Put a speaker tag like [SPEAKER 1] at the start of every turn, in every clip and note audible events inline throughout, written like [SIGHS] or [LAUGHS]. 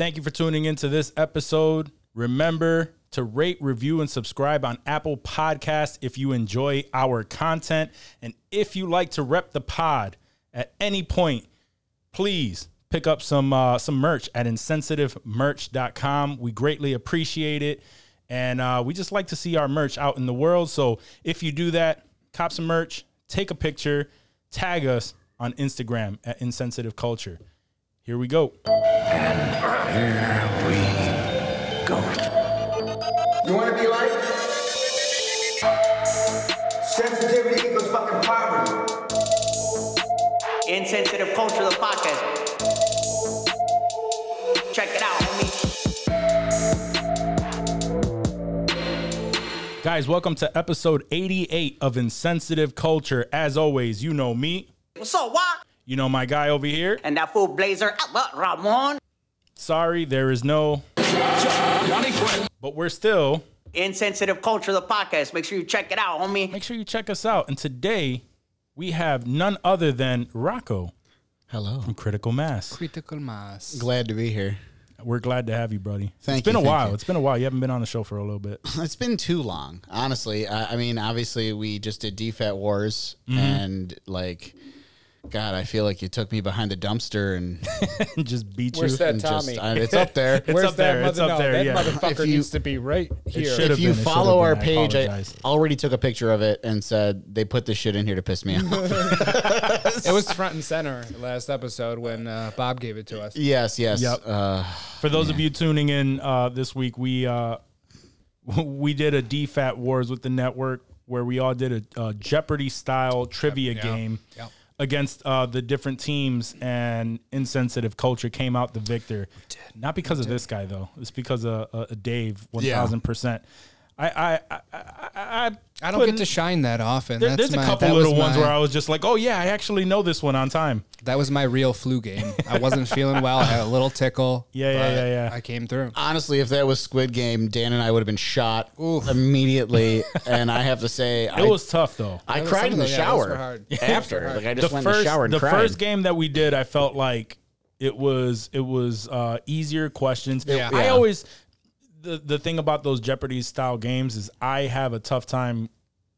[SPEAKER 1] Thank you for tuning into this episode. Remember to rate, review, and subscribe on Apple Podcasts if you enjoy our content. And if you like to rep the pod at any point, please pick up some uh, some merch at insensitivemerch.com. We greatly appreciate it. And uh, we just like to see our merch out in the world. So if you do that, cop some merch, take a picture, tag us on Instagram at insensitive culture. Here we go.
[SPEAKER 2] And here we go.
[SPEAKER 3] You want to be like? Sensitivity equals fucking poverty.
[SPEAKER 4] Insensitive Culture, the podcast. Check it out, homie.
[SPEAKER 1] Guys, welcome to episode 88 of Insensitive Culture. As always, you know me.
[SPEAKER 4] What's up, what?
[SPEAKER 1] You know my guy over here.
[SPEAKER 4] And that fool Blazer, Albert Ramon.
[SPEAKER 1] Sorry, there is no. But we're still.
[SPEAKER 4] Insensitive Culture, the podcast. Make sure you check it out, homie.
[SPEAKER 1] Make sure you check us out. And today we have none other than Rocco
[SPEAKER 2] Hello.
[SPEAKER 1] from Critical Mass.
[SPEAKER 5] Critical mass.
[SPEAKER 2] Glad to be here.
[SPEAKER 1] We're glad to have you, buddy.
[SPEAKER 2] Thank you.
[SPEAKER 1] it's been
[SPEAKER 2] you,
[SPEAKER 1] a
[SPEAKER 2] thank
[SPEAKER 1] while.
[SPEAKER 2] you.
[SPEAKER 1] It's been a while. You haven't been on the show for a little bit. [LAUGHS]
[SPEAKER 2] It's been too long, honestly. I, I mean, obviously, we just did DFAT Wars,
[SPEAKER 1] Mm-hmm.
[SPEAKER 2] and like, God, I feel like you took me behind the dumpster and, [LAUGHS]
[SPEAKER 1] Just beat
[SPEAKER 5] Where's
[SPEAKER 1] you.
[SPEAKER 5] that
[SPEAKER 2] and just,
[SPEAKER 5] Tommy?
[SPEAKER 2] I- it's up there. [LAUGHS]
[SPEAKER 1] It's
[SPEAKER 5] Where's
[SPEAKER 1] up there.
[SPEAKER 5] That
[SPEAKER 1] It's
[SPEAKER 5] mother-
[SPEAKER 1] up
[SPEAKER 5] no,
[SPEAKER 1] there,
[SPEAKER 5] That
[SPEAKER 1] yeah.
[SPEAKER 5] motherfucker
[SPEAKER 2] If you-
[SPEAKER 5] needs to be right here.
[SPEAKER 2] if you
[SPEAKER 1] been, it
[SPEAKER 2] follow our
[SPEAKER 1] been.
[SPEAKER 2] Page, I,
[SPEAKER 1] apologize.
[SPEAKER 2] already took a picture of it and said they put this shit in here to piss me off. [LAUGHS]
[SPEAKER 5] It was front and center last episode when uh, Bob gave it to us.
[SPEAKER 2] yes, yes.
[SPEAKER 1] Yep.
[SPEAKER 2] Uh,
[SPEAKER 1] For those of you tuning in uh, this week, we uh, we did a DFAT Wars with the network where we all did a, a Jeopardy style trivia
[SPEAKER 5] Yep,
[SPEAKER 1] game
[SPEAKER 5] yep.
[SPEAKER 1] Against uh, the different teams, and insensitive culture came out the victor. Not because of this guy though; it's because of uh, Dave, one thousand percent. I I I I, I,
[SPEAKER 5] I don't get to shine that often.
[SPEAKER 1] There,
[SPEAKER 5] That's
[SPEAKER 1] there's a
[SPEAKER 5] my-
[SPEAKER 1] couple little ones
[SPEAKER 5] my-
[SPEAKER 1] where I was just like, "Oh yeah, I actually know this one on time."
[SPEAKER 5] That was my real flu game. I wasn't [LAUGHS] feeling well. I had a little tickle.
[SPEAKER 1] Yeah, yeah, yeah, yeah.
[SPEAKER 5] I came through.
[SPEAKER 2] honestly, if that was Squid Game, Dan and I would have been shot immediately. [LAUGHS] and I have to say,
[SPEAKER 1] It
[SPEAKER 2] I,
[SPEAKER 1] was tough though.
[SPEAKER 2] I
[SPEAKER 5] Those-
[SPEAKER 2] cried in the
[SPEAKER 5] of yeah,
[SPEAKER 2] shower after. [LAUGHS] Like I just
[SPEAKER 1] the
[SPEAKER 2] went
[SPEAKER 1] first
[SPEAKER 2] in the shower and
[SPEAKER 1] the
[SPEAKER 2] cried.
[SPEAKER 1] first game that we did, I felt like it was it was uh, easier questions.
[SPEAKER 5] Yeah.
[SPEAKER 1] I always the the thing about those Jeopardy style games is I have a tough time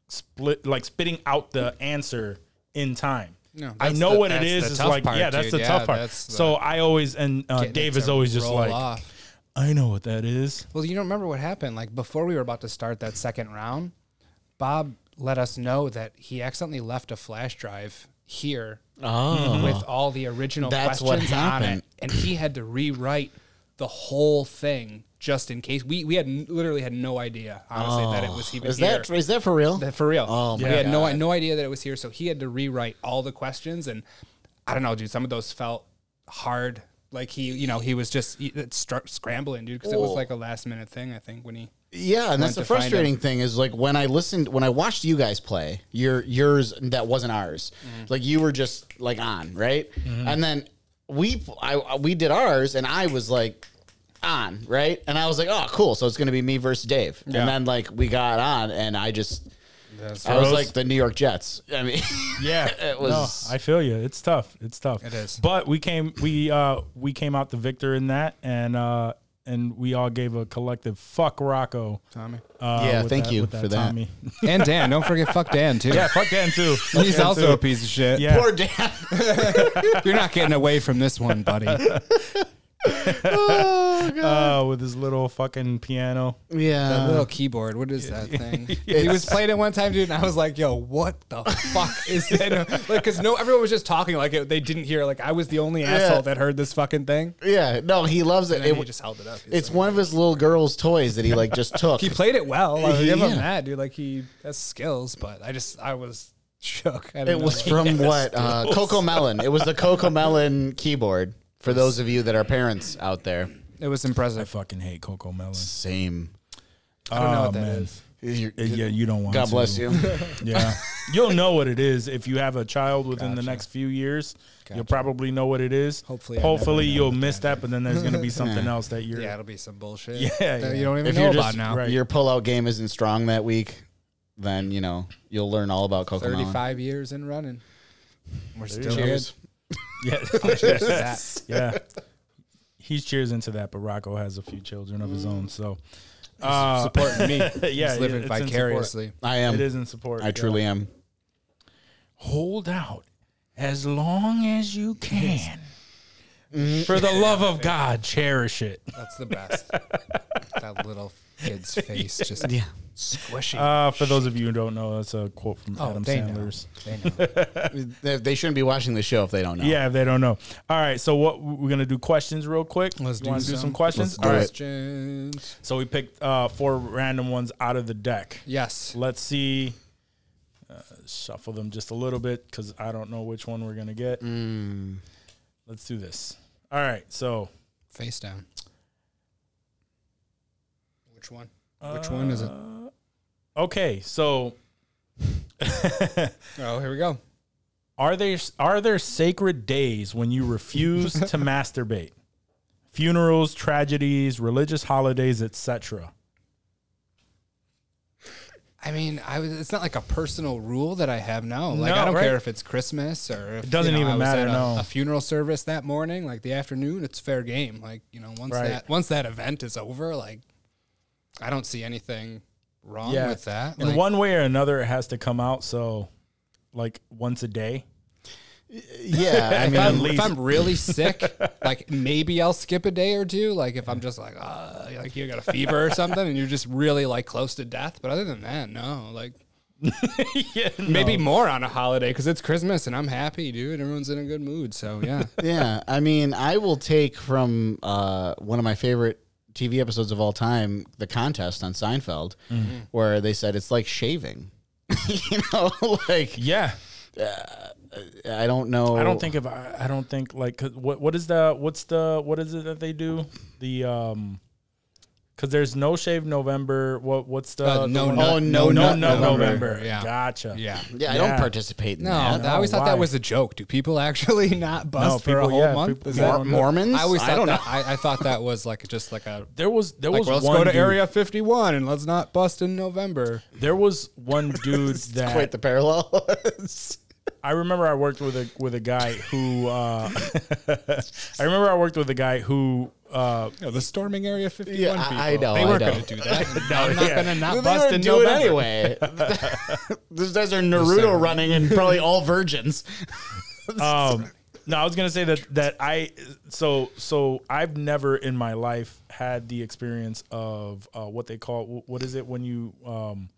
[SPEAKER 1] split like spitting out the answer in time.
[SPEAKER 5] No,
[SPEAKER 1] I know
[SPEAKER 5] the-
[SPEAKER 1] what it is.
[SPEAKER 5] is.
[SPEAKER 1] It's like
[SPEAKER 5] part,
[SPEAKER 1] yeah, that's
[SPEAKER 5] dude.
[SPEAKER 1] the
[SPEAKER 5] Yeah,
[SPEAKER 1] tough part.
[SPEAKER 5] that's the-
[SPEAKER 1] so I always and uh, Dave is always just like
[SPEAKER 5] off.
[SPEAKER 1] I know what that is.
[SPEAKER 5] Well, you don't remember what happened. Like before we were about to start that second round, Bob let us know that he accidentally left a flash drive here
[SPEAKER 2] oh,
[SPEAKER 5] with all the original
[SPEAKER 2] That's what
[SPEAKER 5] questions on it, and he had to rewrite the whole thing just in case. We we had literally had no idea honestly that it was even
[SPEAKER 2] is
[SPEAKER 5] here.
[SPEAKER 2] that is that for real?
[SPEAKER 5] That- for real.
[SPEAKER 2] Oh,
[SPEAKER 5] we
[SPEAKER 2] my
[SPEAKER 5] had no
[SPEAKER 2] God.
[SPEAKER 5] no idea that it was here, so he had to rewrite all the questions, and I don't know, dude. Some of those felt hard. Like he, you know, he was just he- it scrambling, dude, because it was
[SPEAKER 2] Oh.
[SPEAKER 5] like a last minute thing. I think when he
[SPEAKER 2] Yeah, and that's the frustrating thing is like when I listened, when I watched you guys play, your yours that wasn't ours.
[SPEAKER 5] Mm-hmm.
[SPEAKER 2] Like you were just like on right, and then we I we did ours, and I was like on right, and I was like, oh cool, so it's gonna be me versus Dave,
[SPEAKER 5] Yeah.
[SPEAKER 2] and then like we got on, and I just
[SPEAKER 5] That's
[SPEAKER 2] I was
[SPEAKER 1] Froze.
[SPEAKER 2] like the New York Jets. I mean, [LAUGHS]
[SPEAKER 1] Yeah,
[SPEAKER 2] It was-
[SPEAKER 1] No, I feel you. It's tough. It's tough.
[SPEAKER 5] It is.
[SPEAKER 1] But we came. We uh we came out the victor in that, and uh and we all gave a collective fuck Rocco.
[SPEAKER 5] Tommy
[SPEAKER 1] Uh,
[SPEAKER 2] Yeah,
[SPEAKER 1] with
[SPEAKER 2] thank you
[SPEAKER 1] with
[SPEAKER 2] for that.
[SPEAKER 1] Tommy. [LAUGHS]
[SPEAKER 5] and Dan. Don't forget, fuck Dan too.
[SPEAKER 1] yeah, fuck Dan too. [LAUGHS] Fuck
[SPEAKER 5] he's
[SPEAKER 1] Dan,
[SPEAKER 5] also
[SPEAKER 1] too.
[SPEAKER 5] a piece of shit.
[SPEAKER 1] Yeah.
[SPEAKER 2] poor Dan.
[SPEAKER 5] You're not getting away from this one, buddy.
[SPEAKER 1] Uh, with his little fucking piano.
[SPEAKER 2] Yeah, that
[SPEAKER 5] little keyboard. What is that thing? [LAUGHS] He was playing it one time, dude, and I was like, "Yo, what the fuck is that?" [LAUGHS] Like, because no, everyone was just talking like it, they didn't hear. Like I was the only asshole that heard this fucking thing.
[SPEAKER 2] yeah. No, he loves it.
[SPEAKER 5] And
[SPEAKER 2] It-
[SPEAKER 5] he just held it up. He's
[SPEAKER 2] it's
[SPEAKER 5] like-
[SPEAKER 2] one of his little girl's toys that he like just took.
[SPEAKER 5] He played it well. I'll give him
[SPEAKER 2] Yeah.
[SPEAKER 5] that, dude. Like he has skills, but I just I was shook. I
[SPEAKER 2] It
[SPEAKER 5] didn't
[SPEAKER 2] was
[SPEAKER 5] know.
[SPEAKER 2] from what? Uh, CoComelon. It was the CoComelon keyboard. For those of you that are parents out there,
[SPEAKER 5] It was impressive.
[SPEAKER 1] I
[SPEAKER 5] impressive.
[SPEAKER 1] fucking hate CoComelon.
[SPEAKER 2] same.
[SPEAKER 5] I don't know what that
[SPEAKER 1] man.
[SPEAKER 5] is.
[SPEAKER 2] You're-
[SPEAKER 1] Uh, Yeah, you don't want.
[SPEAKER 2] God
[SPEAKER 1] to.
[SPEAKER 2] bless you. [LAUGHS]
[SPEAKER 1] Yeah, [LAUGHS] you'll know what it is if you have a child within the next few years. You'll probably know what it is.
[SPEAKER 5] Hopefully I
[SPEAKER 1] hopefully
[SPEAKER 5] know
[SPEAKER 1] you'll miss
[SPEAKER 5] that
[SPEAKER 1] that, but then there's gonna be something else that you're.
[SPEAKER 5] Yeah, it'll be some bullshit. [LAUGHS]
[SPEAKER 1] Yeah,
[SPEAKER 5] that
[SPEAKER 1] yeah.
[SPEAKER 5] you don't even
[SPEAKER 2] If
[SPEAKER 5] know
[SPEAKER 2] you're
[SPEAKER 5] about
[SPEAKER 2] just
[SPEAKER 5] now.
[SPEAKER 1] right.
[SPEAKER 2] your pullout game isn't strong that week, then you know you'll learn all about CoComelon.
[SPEAKER 5] Thirty-five years in running. We're still
[SPEAKER 2] Cheers.
[SPEAKER 1] Yeah,
[SPEAKER 5] good. [LAUGHS] Cheers to that. [LAUGHS]
[SPEAKER 1] yeah. he's cheers into that, but Rocco has a few children of his own, so uh,
[SPEAKER 5] Supporting me. [LAUGHS]
[SPEAKER 1] yeah,
[SPEAKER 5] He's living
[SPEAKER 1] it's
[SPEAKER 5] vicariously.
[SPEAKER 2] I am.
[SPEAKER 1] It is in support.
[SPEAKER 2] I
[SPEAKER 1] yeah.
[SPEAKER 2] truly am.
[SPEAKER 1] hold out as long as you can. For the love of God, cherish it.
[SPEAKER 5] That's the best. that little kid's [LAUGHS] face just
[SPEAKER 2] Yeah.
[SPEAKER 5] squishy.
[SPEAKER 1] Uh, for those of you who don't know, that's a quote from
[SPEAKER 5] oh,
[SPEAKER 1] Adam
[SPEAKER 5] they
[SPEAKER 1] Sandler's.
[SPEAKER 5] know. They know. [LAUGHS]
[SPEAKER 2] They, they shouldn't be watching the show if they don't know.
[SPEAKER 1] Yeah, if they don't know. All right, so what we're gonna do questions real quick.
[SPEAKER 5] Let's
[SPEAKER 1] You
[SPEAKER 5] do
[SPEAKER 1] wanna do
[SPEAKER 5] some.
[SPEAKER 1] some questions.
[SPEAKER 2] Let's do
[SPEAKER 1] All
[SPEAKER 2] it.
[SPEAKER 1] right,
[SPEAKER 5] Questions.
[SPEAKER 1] so we picked uh, four random ones out of the deck.
[SPEAKER 5] Yes.
[SPEAKER 1] Let's see. Uh, shuffle them just a little bit because I don't know which one we're gonna get. Let's do this. All right, so
[SPEAKER 5] Face down. Which one? Which one is it?
[SPEAKER 1] Uh, okay, so [LAUGHS]
[SPEAKER 5] Oh, here we go.
[SPEAKER 1] are there are there sacred days when you refuse to [LAUGHS] masturbate? Funerals, tragedies, religious holidays, etc.
[SPEAKER 5] I mean, I was. It's not like a personal rule that I have. No, like
[SPEAKER 1] No,
[SPEAKER 5] I don't
[SPEAKER 1] right.
[SPEAKER 5] care if it's Christmas or if,
[SPEAKER 1] It doesn't even
[SPEAKER 5] I was
[SPEAKER 1] matter,
[SPEAKER 5] at a,
[SPEAKER 1] no.
[SPEAKER 5] a funeral service that morning, like the afternoon. It's fair game. Like you know, once
[SPEAKER 1] Right.
[SPEAKER 5] that once that event is over, like I don't see anything wrong
[SPEAKER 1] Yeah,
[SPEAKER 5] with that.
[SPEAKER 1] In
[SPEAKER 5] Like,
[SPEAKER 1] one way or another, it has to come out. So, like once a day.
[SPEAKER 2] Yeah. [LAUGHS] I
[SPEAKER 5] if,
[SPEAKER 2] mean,
[SPEAKER 5] I'm,
[SPEAKER 1] least-
[SPEAKER 5] if I'm really sick, [LAUGHS] like maybe I'll skip a day or two. Like if I'm just like, uh, like you got a fever or something, and you're just really like close to death. But other than that, no. Like [LAUGHS]
[SPEAKER 1] yeah,
[SPEAKER 5] maybe more on a holiday because it's Christmas and I'm happy, dude. Everyone's in a good mood, so yeah.
[SPEAKER 2] yeah. I mean, I will take from uh, one of my favorite TV episodes of all time, The Contest on Seinfeld, where they said it's like shaving. [LAUGHS] you know, [LAUGHS] like
[SPEAKER 1] Yeah,
[SPEAKER 2] I don't know.
[SPEAKER 1] I don't think if I, I don't think like 'cause what what is the what's the what is it that they do the um because there's no shave November what what's the,
[SPEAKER 5] Uh,
[SPEAKER 1] the
[SPEAKER 5] no
[SPEAKER 1] one-
[SPEAKER 2] Oh,
[SPEAKER 1] no
[SPEAKER 2] no
[SPEAKER 1] nut
[SPEAKER 2] nut
[SPEAKER 1] November,
[SPEAKER 5] November, yeah.
[SPEAKER 1] gotcha
[SPEAKER 5] Yeah.
[SPEAKER 2] Yeah, I
[SPEAKER 1] Yeah.
[SPEAKER 2] don't participate in
[SPEAKER 5] No,
[SPEAKER 2] that.
[SPEAKER 5] I always thought
[SPEAKER 1] why?
[SPEAKER 5] that was a joke. Do people actually [LAUGHS] not bust for a whole
[SPEAKER 1] yeah,
[SPEAKER 5] month?
[SPEAKER 1] people-
[SPEAKER 5] Is
[SPEAKER 1] Mor-
[SPEAKER 5] that-
[SPEAKER 2] Mormons?
[SPEAKER 5] I always
[SPEAKER 2] I
[SPEAKER 5] thought
[SPEAKER 2] don't
[SPEAKER 5] that,
[SPEAKER 2] know.
[SPEAKER 5] I, I thought that was like just like a
[SPEAKER 1] there was there
[SPEAKER 5] like
[SPEAKER 1] was
[SPEAKER 5] well, let's
[SPEAKER 1] one
[SPEAKER 5] go to
[SPEAKER 1] dude,
[SPEAKER 5] Area 51 and let's not bust in November.
[SPEAKER 1] there was one [LAUGHS] dude that
[SPEAKER 2] Quite the parallel. [LAUGHS]
[SPEAKER 1] I remember I worked with a with a guy who uh, I remember I worked with a guy who uh,
[SPEAKER 5] the storming Area 51
[SPEAKER 2] Yeah,
[SPEAKER 5] people.
[SPEAKER 2] I know,
[SPEAKER 5] They weren't going to do that. [LAUGHS] no, I'm not
[SPEAKER 1] yeah.
[SPEAKER 5] going to not bust in
[SPEAKER 2] do
[SPEAKER 5] November.
[SPEAKER 2] it anyway. [LAUGHS] [LAUGHS] Those guys are Naruto running and probably all virgins.
[SPEAKER 1] um no i was gonna say that that i so so i've never in my life had the experience of uh what they call what is it when you um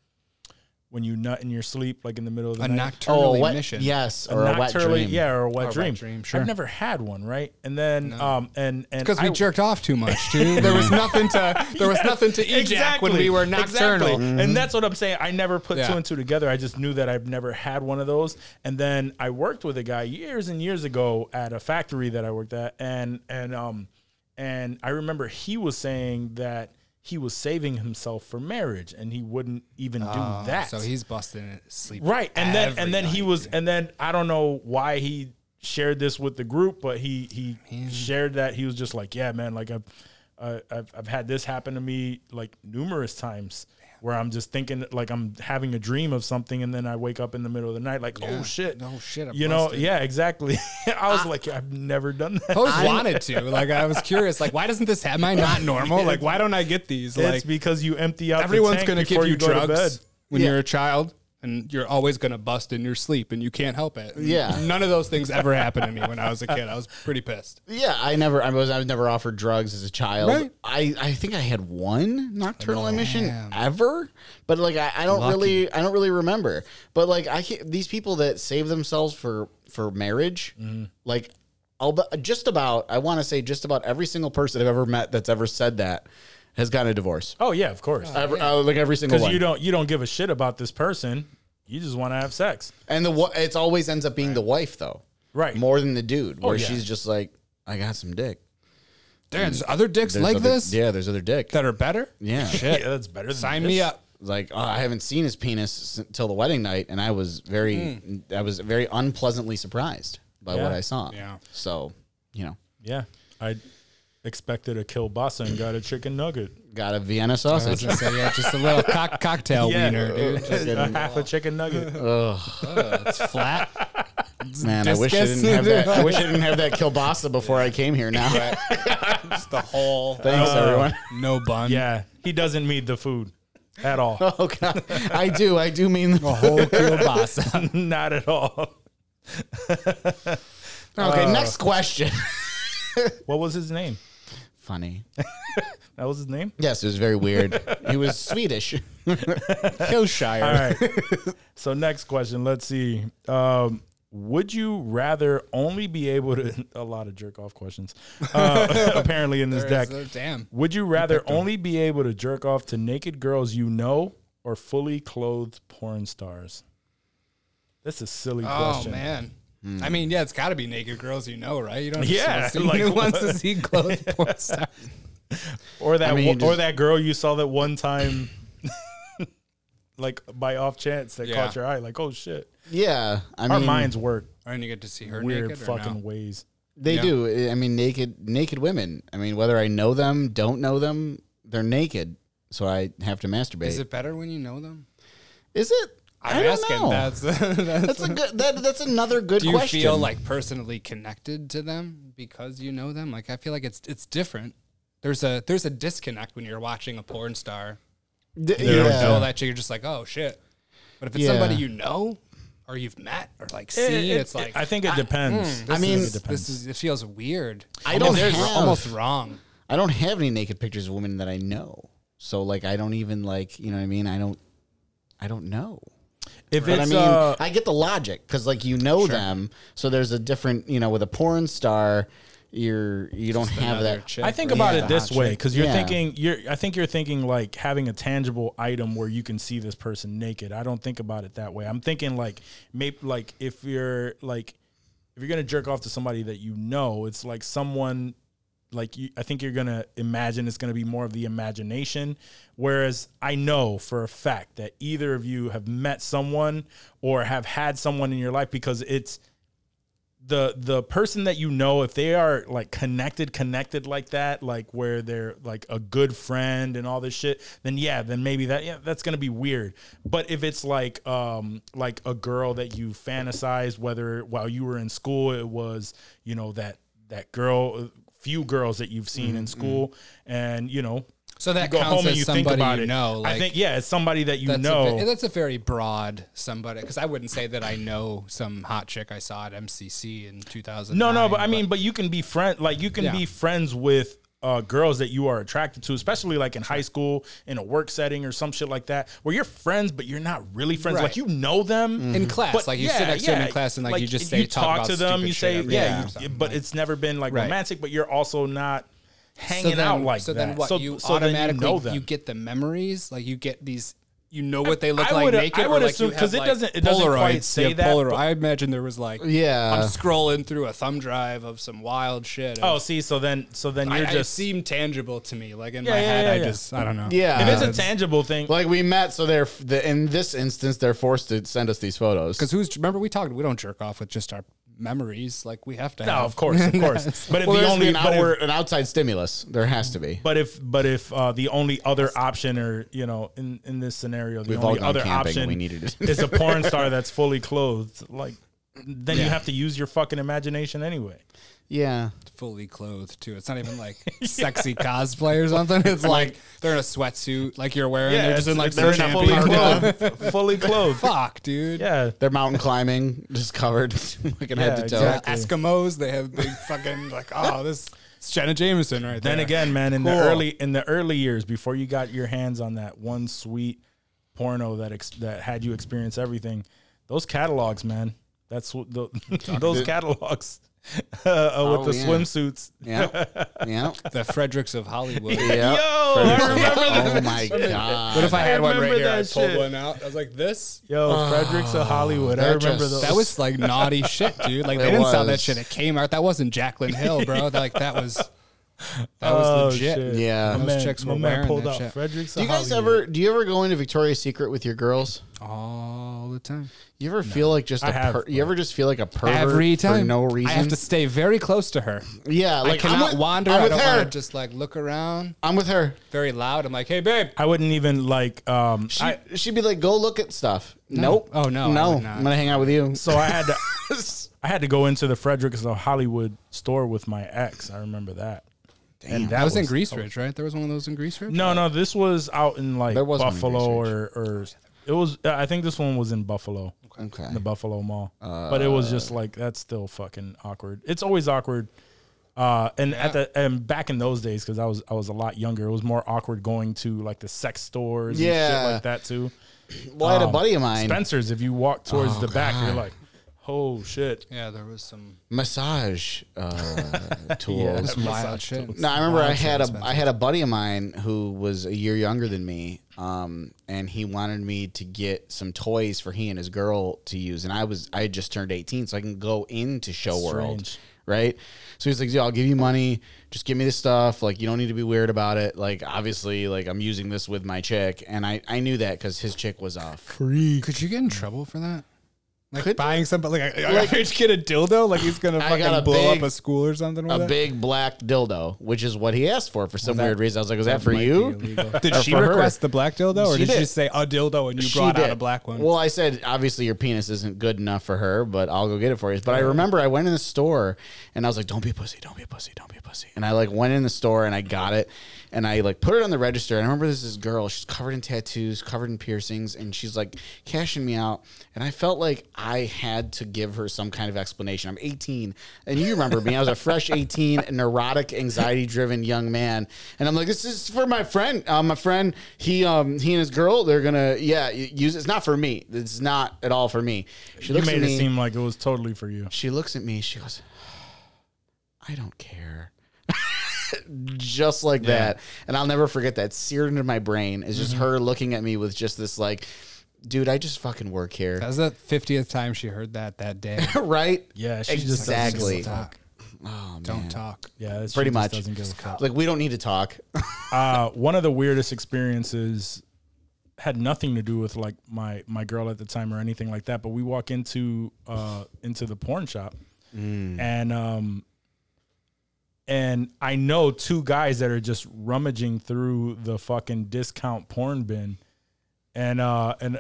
[SPEAKER 1] when you nut in your sleep like in the middle of the
[SPEAKER 5] A
[SPEAKER 1] night
[SPEAKER 5] nocturnal
[SPEAKER 2] Oh, a wet,
[SPEAKER 5] emission.
[SPEAKER 2] yes, or a wet dream.
[SPEAKER 1] yeah or a wet
[SPEAKER 5] Or
[SPEAKER 1] dream
[SPEAKER 5] wet dream, sure.
[SPEAKER 1] i've never had one right and then um and and
[SPEAKER 5] Because we jerked off too much, dude. [LAUGHS] There was nothing to there was nothing to ejac when we were nocturnal.
[SPEAKER 1] Exactly. And that's what I'm saying. I never put
[SPEAKER 5] Yeah.
[SPEAKER 1] two and two together. I just knew that I've never had one of those. And then I worked with a guy years and years ago at a factory that I worked at, and and um and I remember he was saying that he was saving himself for marriage and he wouldn't even do that.
[SPEAKER 5] Oh, So he's busting it sleep.
[SPEAKER 1] Right. And then and then he was and then I don't know why he shared this with the group, but he he shared that he was just like, yeah, man, like I've uh, I've I've had this happen to me like numerous times where I'm just thinking like I'm having a dream of something and then I wake up in the middle of the night like, oh shit.
[SPEAKER 5] Oh, shit, I
[SPEAKER 1] You know, yeah, exactly. [LAUGHS] I was like, I've never done that. [LAUGHS]
[SPEAKER 5] I always [LAUGHS] wanted to. Like I was curious. Like why doesn't this? Am I not normal? Like why don't I get these?
[SPEAKER 1] it's
[SPEAKER 5] Like
[SPEAKER 1] because you empty out
[SPEAKER 5] everyone's gonna
[SPEAKER 1] before
[SPEAKER 5] give you,
[SPEAKER 1] bed.
[SPEAKER 5] drugs when
[SPEAKER 2] Yeah.
[SPEAKER 5] you're a child, and you're always gonna bust in your sleep, and you can't help it.
[SPEAKER 2] Yeah.
[SPEAKER 5] None of those things ever happened to me when I was a kid. I was pretty pissed.
[SPEAKER 2] Yeah, I never, I was, I was never offered drugs as a child.
[SPEAKER 5] Right.
[SPEAKER 2] I, I think I had one nocturnal emission ever, but like I, I don't
[SPEAKER 5] Lucky.
[SPEAKER 2] really, I don't really remember. But like I, these people that save themselves for for marriage,
[SPEAKER 5] Mm-hmm.
[SPEAKER 2] like I'll just about, I want to say just about every single person I've ever met that's ever said that has gotten a divorce.
[SPEAKER 1] Oh yeah, of course.
[SPEAKER 2] Ever- uh, like every single
[SPEAKER 1] Because
[SPEAKER 2] one.
[SPEAKER 1] you don't you don't give a shit about this person. You just want to have sex.
[SPEAKER 2] and the wa- it's always ends up being the wife though,
[SPEAKER 1] Right.
[SPEAKER 2] More than the dude, where
[SPEAKER 1] Oh, yeah.
[SPEAKER 2] she's just like, I got some dick.
[SPEAKER 5] Damn, there's other dicks
[SPEAKER 2] There's
[SPEAKER 5] like
[SPEAKER 2] other-
[SPEAKER 5] this
[SPEAKER 2] Yeah, there's other dick.
[SPEAKER 5] that are better.
[SPEAKER 2] yeah.
[SPEAKER 1] Yeah, that's better than
[SPEAKER 5] Sign
[SPEAKER 1] this.
[SPEAKER 5] me up.
[SPEAKER 2] like oh, I haven't seen his penis until the wedding night, and I was very, I was very unpleasantly surprised by what
[SPEAKER 1] Yeah.
[SPEAKER 2] I saw.
[SPEAKER 5] Yeah.
[SPEAKER 2] So, you know,
[SPEAKER 1] Yeah. I expected a kielbasa and got a chicken nugget.
[SPEAKER 2] got a Vienna
[SPEAKER 5] I was
[SPEAKER 2] sausage. [LAUGHS]
[SPEAKER 5] say, yeah, just a little cock- cocktail wiener, dude. [LAUGHS]
[SPEAKER 1] Just a half a chicken nugget.
[SPEAKER 5] Ugh, It's flat.
[SPEAKER 2] Man, I wish I didn't have that. I wish I didn't have that kielbasa before I came here. Now, [LAUGHS]
[SPEAKER 5] Just the whole
[SPEAKER 2] thanks uh, everyone.
[SPEAKER 5] no bun.
[SPEAKER 1] Yeah, he doesn't need the food at all.
[SPEAKER 2] Oh god, I do. I do mean.
[SPEAKER 5] The whole kielbasa.
[SPEAKER 1] Not at all.
[SPEAKER 2] Okay, uh, next question.
[SPEAKER 1] What was his name?
[SPEAKER 2] Funny. [LAUGHS]
[SPEAKER 1] That was his name.
[SPEAKER 2] Yes, it was very weird. He was Swedish. [LAUGHS]
[SPEAKER 5] Hillshire.
[SPEAKER 1] All right. so next question. Let's see. Um, would you rather only be able to [LAUGHS] a lot of jerk off questions uh, apparently in this
[SPEAKER 5] There is
[SPEAKER 1] deck
[SPEAKER 5] a- damn.
[SPEAKER 1] would you rather only be able to jerk off to naked girls you know or fully clothed porn stars that's a silly
[SPEAKER 5] Oh
[SPEAKER 1] question
[SPEAKER 5] man. I mean, yeah, it's got to be naked girls you know, right? You don't
[SPEAKER 1] Yeah,
[SPEAKER 5] just see
[SPEAKER 1] like [LAUGHS]
[SPEAKER 5] who wants to see clothed [LAUGHS] porn stars.
[SPEAKER 1] or that
[SPEAKER 2] I mean,
[SPEAKER 1] one- or
[SPEAKER 2] just-
[SPEAKER 1] that girl you saw that one time [LAUGHS] like by off chance that
[SPEAKER 5] Yeah.
[SPEAKER 1] caught your eye like oh shit
[SPEAKER 2] yeah, I
[SPEAKER 1] our
[SPEAKER 2] mean,
[SPEAKER 1] minds work
[SPEAKER 5] And you get to see her
[SPEAKER 1] weird
[SPEAKER 5] naked or
[SPEAKER 1] fucking
[SPEAKER 5] no?
[SPEAKER 1] ways
[SPEAKER 2] They
[SPEAKER 5] Yeah.
[SPEAKER 2] do. I mean, naked, naked women. I mean, whether I know them, don't know them, they're naked. So I have to masturbate.
[SPEAKER 5] Is it better when you know them?
[SPEAKER 2] Is it?
[SPEAKER 5] I'm
[SPEAKER 2] I don't
[SPEAKER 5] asking.
[SPEAKER 2] know.
[SPEAKER 5] That's [LAUGHS] that's.
[SPEAKER 2] That's a good. That, that's another good
[SPEAKER 5] do you
[SPEAKER 2] question.
[SPEAKER 5] feel like personally connected to them because you know them? Like I feel like it's it's different. There's a there's a disconnect when you're watching a porn star.
[SPEAKER 2] D-
[SPEAKER 5] You don't know that chick. You're just like, oh shit. But if it's somebody you know or you've met or like
[SPEAKER 1] It-
[SPEAKER 5] seen,
[SPEAKER 1] it-
[SPEAKER 5] it's like
[SPEAKER 1] I think it depends.
[SPEAKER 5] mm,
[SPEAKER 2] I mean-
[SPEAKER 5] is-
[SPEAKER 1] It depends.
[SPEAKER 5] this is it feels weird.
[SPEAKER 2] I don't have-
[SPEAKER 5] almost wrong.
[SPEAKER 2] I don't have any naked pictures of women that I know. So like, I don't even like. You know what I mean? I don't. I don't know.
[SPEAKER 1] If
[SPEAKER 2] But
[SPEAKER 1] it's
[SPEAKER 2] I mean,
[SPEAKER 1] uh,
[SPEAKER 2] I get the logic because like you know them, so there's a different. You know, with a porn star, you're you don't have that.
[SPEAKER 5] chick
[SPEAKER 1] I think
[SPEAKER 5] or
[SPEAKER 1] about
[SPEAKER 5] yeah,
[SPEAKER 1] it this way because you're
[SPEAKER 2] Yeah.
[SPEAKER 1] thinking you're. I think you're thinking like having a tangible item where you can see this person naked. I don't think about it that way. I'm thinking like maybe like if you're like if you're gonna jerk off to somebody that you know, it's like someone like you, I think you're gonna imagine it's gonna be more of the imagination. Whereas I know for a fact that either of you have met someone or have had someone in your life because it's the the person that you know if they are like connected connected like that like where they're like a good friend and all this shit then yeah then maybe that yeah that's gonna be weird but if it's like um like a girl that you fantasized whether while you were in school it was you know that that girl few girls that you've seen in mm-hmm. school and you know
[SPEAKER 5] So that
[SPEAKER 1] you go
[SPEAKER 5] counts
[SPEAKER 1] home and
[SPEAKER 5] as
[SPEAKER 1] you think
[SPEAKER 5] somebody
[SPEAKER 1] about
[SPEAKER 5] you
[SPEAKER 1] it
[SPEAKER 5] know.
[SPEAKER 1] i think yeah it's somebody that you
[SPEAKER 5] That's
[SPEAKER 1] know
[SPEAKER 5] A, that's a very broad somebody because I wouldn't say that I know some hot chick I saw at MCC in 2000.
[SPEAKER 1] No, no, but I mean, but you can be friend, like you can
[SPEAKER 5] Yeah.
[SPEAKER 1] be friends with uh, girls that you are attracted to, especially like in high school, in a work setting or some shit like that, where you're friends, but you're not really friends.
[SPEAKER 5] Right.
[SPEAKER 1] Like you know them
[SPEAKER 5] in class,
[SPEAKER 1] but
[SPEAKER 5] like you
[SPEAKER 1] yeah,
[SPEAKER 5] sit next to them in class and like, you just say
[SPEAKER 1] you
[SPEAKER 5] talk, about
[SPEAKER 1] to them, you say yeah, you- but
[SPEAKER 5] like-
[SPEAKER 1] it's never been like
[SPEAKER 5] Right.
[SPEAKER 1] romantic. But you're also not hanging
[SPEAKER 5] then,
[SPEAKER 1] out like that.
[SPEAKER 5] so
[SPEAKER 1] that.
[SPEAKER 5] then what
[SPEAKER 1] So,
[SPEAKER 5] you
[SPEAKER 1] so
[SPEAKER 5] automatically
[SPEAKER 1] you
[SPEAKER 5] you,
[SPEAKER 1] know them.
[SPEAKER 5] get the memories like you get these you know what they look
[SPEAKER 1] I
[SPEAKER 5] like
[SPEAKER 1] would-
[SPEAKER 5] naked
[SPEAKER 1] I
[SPEAKER 5] or
[SPEAKER 1] would
[SPEAKER 5] like
[SPEAKER 1] assume-
[SPEAKER 5] you
[SPEAKER 1] 'cause
[SPEAKER 5] have,
[SPEAKER 1] it
[SPEAKER 5] like,
[SPEAKER 1] doesn't- it doesn't quite say
[SPEAKER 5] You
[SPEAKER 1] that,
[SPEAKER 5] Polaroid.
[SPEAKER 1] but-
[SPEAKER 5] I imagine there was like
[SPEAKER 2] Yeah.
[SPEAKER 5] I'm scrolling through a thumb drive of some wild shit
[SPEAKER 1] oh, see, so then so then
[SPEAKER 5] I,
[SPEAKER 1] you're
[SPEAKER 5] I
[SPEAKER 1] just
[SPEAKER 5] seem tangible to me like in
[SPEAKER 1] Yeah,
[SPEAKER 5] my
[SPEAKER 1] yeah,
[SPEAKER 5] head
[SPEAKER 1] yeah,
[SPEAKER 5] I
[SPEAKER 1] yeah.
[SPEAKER 5] just I don't know
[SPEAKER 2] Yeah.
[SPEAKER 1] if it's a tangible thing.
[SPEAKER 2] Like we met, so they're the, in this instance they're forced to send us these photos.
[SPEAKER 5] because who's remember we talked we don't jerk off with just our memories like we have to
[SPEAKER 1] No,
[SPEAKER 5] have
[SPEAKER 1] of course, of course. [LAUGHS] But if
[SPEAKER 2] well,
[SPEAKER 1] the only
[SPEAKER 2] an,
[SPEAKER 1] but if-
[SPEAKER 2] an outside stimulus. There has to be.
[SPEAKER 1] But if but if uh, the only other option, or you know, in in this scenario, the
[SPEAKER 2] We've
[SPEAKER 1] only other
[SPEAKER 2] camping,
[SPEAKER 1] option
[SPEAKER 2] we needed it.
[SPEAKER 1] is a porn star that's fully clothed, like then you have to use your fucking imagination anyway.
[SPEAKER 2] Yeah.
[SPEAKER 5] fully clothed too. It's not even like [LAUGHS] [LAUGHS] sexy cosplay or something. [LAUGHS] It's like they're in a sweatsuit, like you're wearing. they're just in like
[SPEAKER 1] they're
[SPEAKER 5] some
[SPEAKER 1] fully
[SPEAKER 5] champion-
[SPEAKER 1] clothed, fully clothed.
[SPEAKER 5] Fuck, dude.
[SPEAKER 1] Yeah,
[SPEAKER 2] They're mountain climbing, just covered, fucking
[SPEAKER 1] Yeah,
[SPEAKER 2] head to toe.
[SPEAKER 1] exactly.
[SPEAKER 5] Eskimos, they have big fucking like oh this it's Jenna Jameson right
[SPEAKER 1] Then again, man, in the early in the early years, before you got your hands on that one sweet porno that ex- that had you experience everything, those catalogs, man, that's what the, those catalogs [LAUGHS] uh,
[SPEAKER 2] Oh,
[SPEAKER 1] with the
[SPEAKER 2] yeah.
[SPEAKER 1] swimsuits.
[SPEAKER 2] Yeah. [LAUGHS] Yeah.
[SPEAKER 5] the Fredericks of Hollywood.
[SPEAKER 2] Yeah.
[SPEAKER 1] Yo, I remember
[SPEAKER 2] Oh my god.
[SPEAKER 5] What if I had one right
[SPEAKER 1] remember
[SPEAKER 5] here? I pulled
[SPEAKER 1] shit.
[SPEAKER 5] one out. I was like this.
[SPEAKER 1] Yo, Fredericks of Hollywood. I remember
[SPEAKER 2] just-
[SPEAKER 1] those.
[SPEAKER 5] That was like naughty shit, dude. Like they didn't sell that
[SPEAKER 2] was.
[SPEAKER 5] shit at Kmart. That wasn't Jaclyn Hill, bro. Like that was [LAUGHS] that was
[SPEAKER 1] Oh,
[SPEAKER 5] legit.
[SPEAKER 1] shit.
[SPEAKER 2] Yeah.
[SPEAKER 1] My
[SPEAKER 5] Those
[SPEAKER 1] man,
[SPEAKER 5] chicks
[SPEAKER 1] my
[SPEAKER 5] were
[SPEAKER 1] man
[SPEAKER 5] wearing
[SPEAKER 1] pulled
[SPEAKER 5] that
[SPEAKER 1] out
[SPEAKER 5] shit.
[SPEAKER 1] Fredericks
[SPEAKER 2] Do you guys
[SPEAKER 1] Hollywood.
[SPEAKER 2] ever do you ever go into Victoria's Secret with your girls?
[SPEAKER 5] All the time.
[SPEAKER 2] You ever feel like just a
[SPEAKER 1] I have,
[SPEAKER 2] per, you ever just feel like a pervert
[SPEAKER 5] Every time.
[SPEAKER 2] for no reason?
[SPEAKER 5] I have to stay very close to her.
[SPEAKER 2] yeah, like
[SPEAKER 5] I
[SPEAKER 2] I'm
[SPEAKER 5] cannot
[SPEAKER 2] with,
[SPEAKER 5] wander.
[SPEAKER 2] I'm
[SPEAKER 5] I
[SPEAKER 2] with
[SPEAKER 5] don't
[SPEAKER 2] her.
[SPEAKER 5] want to just like look around.
[SPEAKER 2] I'm with her.
[SPEAKER 5] Very loud. I'm like, hey, babe.
[SPEAKER 1] I wouldn't even like. Um,
[SPEAKER 2] She,
[SPEAKER 1] I,
[SPEAKER 2] she'd be like, "Go look at stuff." Nope.
[SPEAKER 5] Oh, no, I
[SPEAKER 2] No.
[SPEAKER 5] would not.
[SPEAKER 2] I'm gonna hang out with you.
[SPEAKER 1] so I had to. [LAUGHS] I had to go into the Fredericks of Hollywood store with my ex. I remember that. And
[SPEAKER 5] That was in Greece Ridge, right? There was one of those in Greece Ridge.
[SPEAKER 1] No, no, this was out in like
[SPEAKER 2] There was
[SPEAKER 1] Buffalo or or it was. I think this one was in Buffalo,
[SPEAKER 2] Okay.
[SPEAKER 1] in the Buffalo Mall. but it was just like that's still fucking awkward. It's always awkward. Uh, and at the and back in those days, because I was I was a lot younger, it was more awkward going to like the sex stores, and
[SPEAKER 2] Yeah.
[SPEAKER 1] shit like that too.
[SPEAKER 2] Well, I had a
[SPEAKER 1] Um,
[SPEAKER 2] buddy of mine,
[SPEAKER 1] Spencer's, if you walk towards
[SPEAKER 2] Oh,
[SPEAKER 1] the back, you're like, oh shit.
[SPEAKER 5] Yeah, there was some
[SPEAKER 2] massage uh, [LAUGHS] tools.
[SPEAKER 5] some wild shit.
[SPEAKER 2] No, I remember I
[SPEAKER 5] Wild shit
[SPEAKER 2] had a
[SPEAKER 5] expensive.
[SPEAKER 2] I had a buddy of mine who was a year younger than me, um, and he wanted me to get some toys for he and his girl to use, and I was I had just turned eighteen, so I can go into Show World,
[SPEAKER 1] strange.
[SPEAKER 2] right? So he's like, "Yo, I'll give you money, just give me this stuff. Like, you don't need to be weird about it. Like, obviously, like I'm using this with my chick, and I I knew that because his chick was off. freak.
[SPEAKER 5] Could you get in trouble for that? Like
[SPEAKER 2] Could-
[SPEAKER 5] buying something like a, [LAUGHS] like rich kid a dildo, like he's gonna [LAUGHS]
[SPEAKER 2] I
[SPEAKER 5] fucking
[SPEAKER 2] a
[SPEAKER 5] blow
[SPEAKER 2] big-
[SPEAKER 5] up a school or something. With
[SPEAKER 2] A
[SPEAKER 5] it?
[SPEAKER 2] big black dildo, which is what he asked for for some
[SPEAKER 5] that-
[SPEAKER 2] weird reason. I was like, "Was that, for
[SPEAKER 5] might be
[SPEAKER 2] you?"
[SPEAKER 5] illegal. [LAUGHS] Did
[SPEAKER 2] Or
[SPEAKER 5] she
[SPEAKER 2] for her?
[SPEAKER 5] request the black dildo, or
[SPEAKER 2] She
[SPEAKER 5] did,
[SPEAKER 2] did.
[SPEAKER 5] you just say a dildo and you
[SPEAKER 2] She
[SPEAKER 5] brought out
[SPEAKER 2] did.
[SPEAKER 5] a black one?
[SPEAKER 2] Well, I said obviously your penis isn't good enough for her, but I'll go get it for you. But I remember I went in the store and I was like, "Don't be a pussy, don't be a pussy, don't be a pussy." And I like went in the store and I got it and I like put it on the register. And I remember this this girl, she's covered in tattoos, covered in piercings, and she's like cashing me out. And I felt like I had to give her some kind of explanation. I'm 18, and you remember me. I was a fresh 18, [LAUGHS] neurotic, anxiety-driven young man, and I'm like, "This is for my friend. Uh, my friend, he um he and his girl, they're gonna yeah use. It's not for me. It's not at all for me." She
[SPEAKER 1] You made
[SPEAKER 2] at
[SPEAKER 1] it seem like it was totally for you.
[SPEAKER 2] She looks at me. She goes, I don't care. [LAUGHS] just like that. And I'll never forget that. Seared into my brain is
[SPEAKER 1] Mm-hmm.
[SPEAKER 2] just her looking at me with just this, like, dude, I just fucking work here.
[SPEAKER 5] that was the fiftieth time she heard that that day. [LAUGHS]
[SPEAKER 2] right?
[SPEAKER 1] Yeah, she just doesn't
[SPEAKER 2] exactly.
[SPEAKER 1] give a.
[SPEAKER 2] Oh,
[SPEAKER 5] Don't
[SPEAKER 2] man.
[SPEAKER 5] talk.
[SPEAKER 1] Yeah, she
[SPEAKER 2] Pretty much.
[SPEAKER 1] doesn't give a fuck.
[SPEAKER 2] Like, we don't need to talk. [LAUGHS]
[SPEAKER 1] uh, one of the weirdest experiences had nothing to do with like my my girl at the time or anything like that. But we walk into uh, into the porn shop, and um, and I know two guys that are just rummaging through the fucking discount porn bin, and uh, and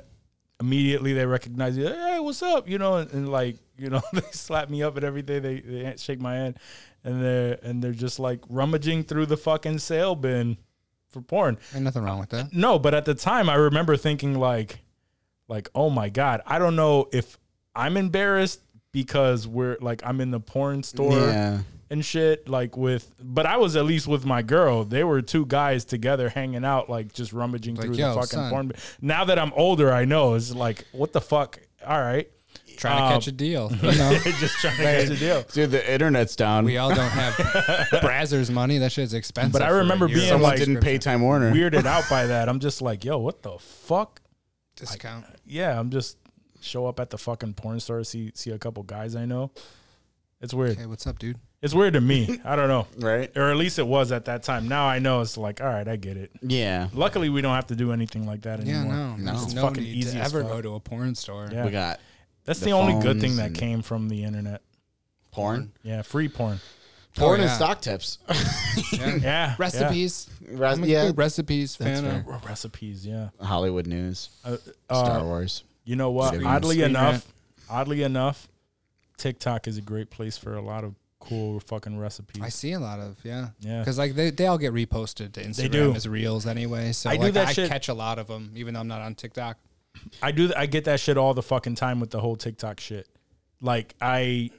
[SPEAKER 1] immediately they recognize you. Hey, what's up? You know, and, and like you know, [LAUGHS] they slap me up and everything. They they shake my hand, and they're and they're just like rummaging through the fucking sale bin for porn.
[SPEAKER 5] Ain't nothing wrong with that.
[SPEAKER 1] No, but at the time I remember thinking like like oh my god, I don't know if I'm embarrassed because we're like I'm in the porn store
[SPEAKER 2] Yeah.
[SPEAKER 1] And shit like with but I was at least with my girl. They were two guys together hanging out like just rummaging
[SPEAKER 5] Like,
[SPEAKER 1] through
[SPEAKER 5] yo,
[SPEAKER 1] the fucking
[SPEAKER 5] son.
[SPEAKER 1] porn. Now that I'm older, I know it's like what the fuck. All right.
[SPEAKER 5] Trying to
[SPEAKER 1] Um,
[SPEAKER 5] catch a deal. [LAUGHS] You know?
[SPEAKER 1] just trying to catch a deal.
[SPEAKER 2] Dude, the internet's down.
[SPEAKER 5] we all don't have [LAUGHS] Brazzers money. That shit's expensive.
[SPEAKER 1] But I remember being
[SPEAKER 2] Someone
[SPEAKER 1] like
[SPEAKER 2] didn't pay Time Warner.
[SPEAKER 1] weirded out by [LAUGHS] that. I'm just like, yo, what the fuck?
[SPEAKER 5] discount.
[SPEAKER 1] yeah, I'm just show up at the fucking porn store, see see a couple guys I know. It's weird.
[SPEAKER 5] Hey, what's up, dude?
[SPEAKER 1] It's weird to me. [LAUGHS] I don't know.
[SPEAKER 2] Right?
[SPEAKER 1] Or at least it was at that time. Now I know it's like, all right, I get it.
[SPEAKER 2] Yeah.
[SPEAKER 1] Luckily we don't have to do anything like that
[SPEAKER 5] Yeah,
[SPEAKER 1] anymore.
[SPEAKER 5] no,
[SPEAKER 2] No.
[SPEAKER 5] there's
[SPEAKER 2] It's
[SPEAKER 5] no
[SPEAKER 1] fucking
[SPEAKER 5] need
[SPEAKER 1] easy
[SPEAKER 5] to
[SPEAKER 1] as
[SPEAKER 5] ever
[SPEAKER 1] fuck.
[SPEAKER 5] go to a porn store.
[SPEAKER 1] Yeah.
[SPEAKER 2] We got
[SPEAKER 1] That's
[SPEAKER 2] The
[SPEAKER 1] the, only good
[SPEAKER 2] phones
[SPEAKER 1] thing that
[SPEAKER 2] and-
[SPEAKER 1] came from the internet.
[SPEAKER 2] porn.
[SPEAKER 1] Yeah, free porn.
[SPEAKER 2] Porn and
[SPEAKER 5] yeah.
[SPEAKER 2] stock tips. [LAUGHS]
[SPEAKER 5] Yeah.
[SPEAKER 1] Yeah.
[SPEAKER 5] Recipes.
[SPEAKER 2] Res-
[SPEAKER 5] I'm a
[SPEAKER 2] yeah.
[SPEAKER 5] good recipes
[SPEAKER 2] That's
[SPEAKER 5] fan. of-
[SPEAKER 1] Yeah. Recipes, yeah.
[SPEAKER 2] Hollywood News.
[SPEAKER 1] Uh,
[SPEAKER 2] Star
[SPEAKER 1] uh,
[SPEAKER 2] Wars.
[SPEAKER 1] you know what?
[SPEAKER 2] Screen-
[SPEAKER 1] Oddly
[SPEAKER 5] Screen
[SPEAKER 1] enough,
[SPEAKER 5] Rant.
[SPEAKER 1] oddly enough, TikTok is a great place for a lot of cool fucking recipes.
[SPEAKER 5] I see a lot of yeah,
[SPEAKER 1] Yeah.
[SPEAKER 5] Because like they, they all get reposted to Instagram
[SPEAKER 1] do.
[SPEAKER 5] as reels anyway. So
[SPEAKER 1] I do that
[SPEAKER 5] I
[SPEAKER 1] shit-
[SPEAKER 5] catch a lot of them, even though I'm not on TikTok.
[SPEAKER 1] I do. I get that shit all the fucking time with the whole TikTok shit. Like I,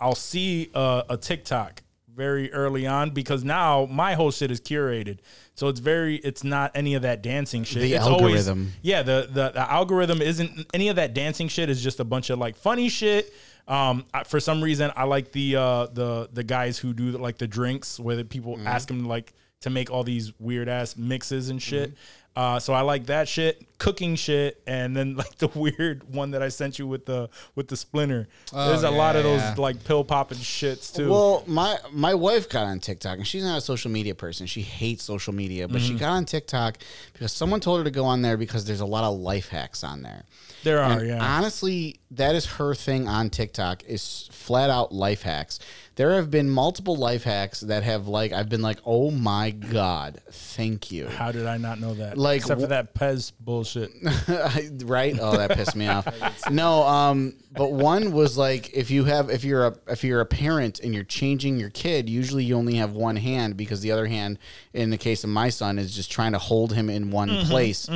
[SPEAKER 1] I'll see a, a TikTok very early on because now my whole shit is curated. So it's very. It's not any of that dancing shit.
[SPEAKER 2] The
[SPEAKER 1] it's
[SPEAKER 2] algorithm.
[SPEAKER 1] Always, yeah, the, the the algorithm isn't any of that dancing shit. Is just a bunch of like funny shit. Um, I, for some reason, I like the uh the the guys who do like the drinks where the people ask them like to make all these weird ass mixes and shit. Uh, so I like that shit, cooking shit, and then [LAUGHS] like the weird one that I sent you with the with the splinter. There's a lot of those
[SPEAKER 5] yeah.
[SPEAKER 1] like pill popping shits too.
[SPEAKER 2] Well, my my wife got on TikTok, and she's not a social media person. She hates social media, but
[SPEAKER 1] Mm-hmm.
[SPEAKER 2] she got on TikTok because someone told her to go on there because there's a lot of life hacks on there.
[SPEAKER 1] there are,
[SPEAKER 2] And
[SPEAKER 1] yeah.
[SPEAKER 2] Honestly, that is her thing on TikTok is flat out life hacks. There have been multiple life hacks that have like I've been like, oh my god, thank you.
[SPEAKER 1] How did I not know that?
[SPEAKER 2] Like,
[SPEAKER 1] except for that Pez bullshit. [LAUGHS]
[SPEAKER 2] right? Oh, that pissed me off. [LAUGHS] No, um, but one was like if you have if you're a if you're a parent and you're changing your kid, usually you only have one hand because the other hand, in the case of my son, is just trying to hold him in one
[SPEAKER 1] Mm-hmm,
[SPEAKER 2] place.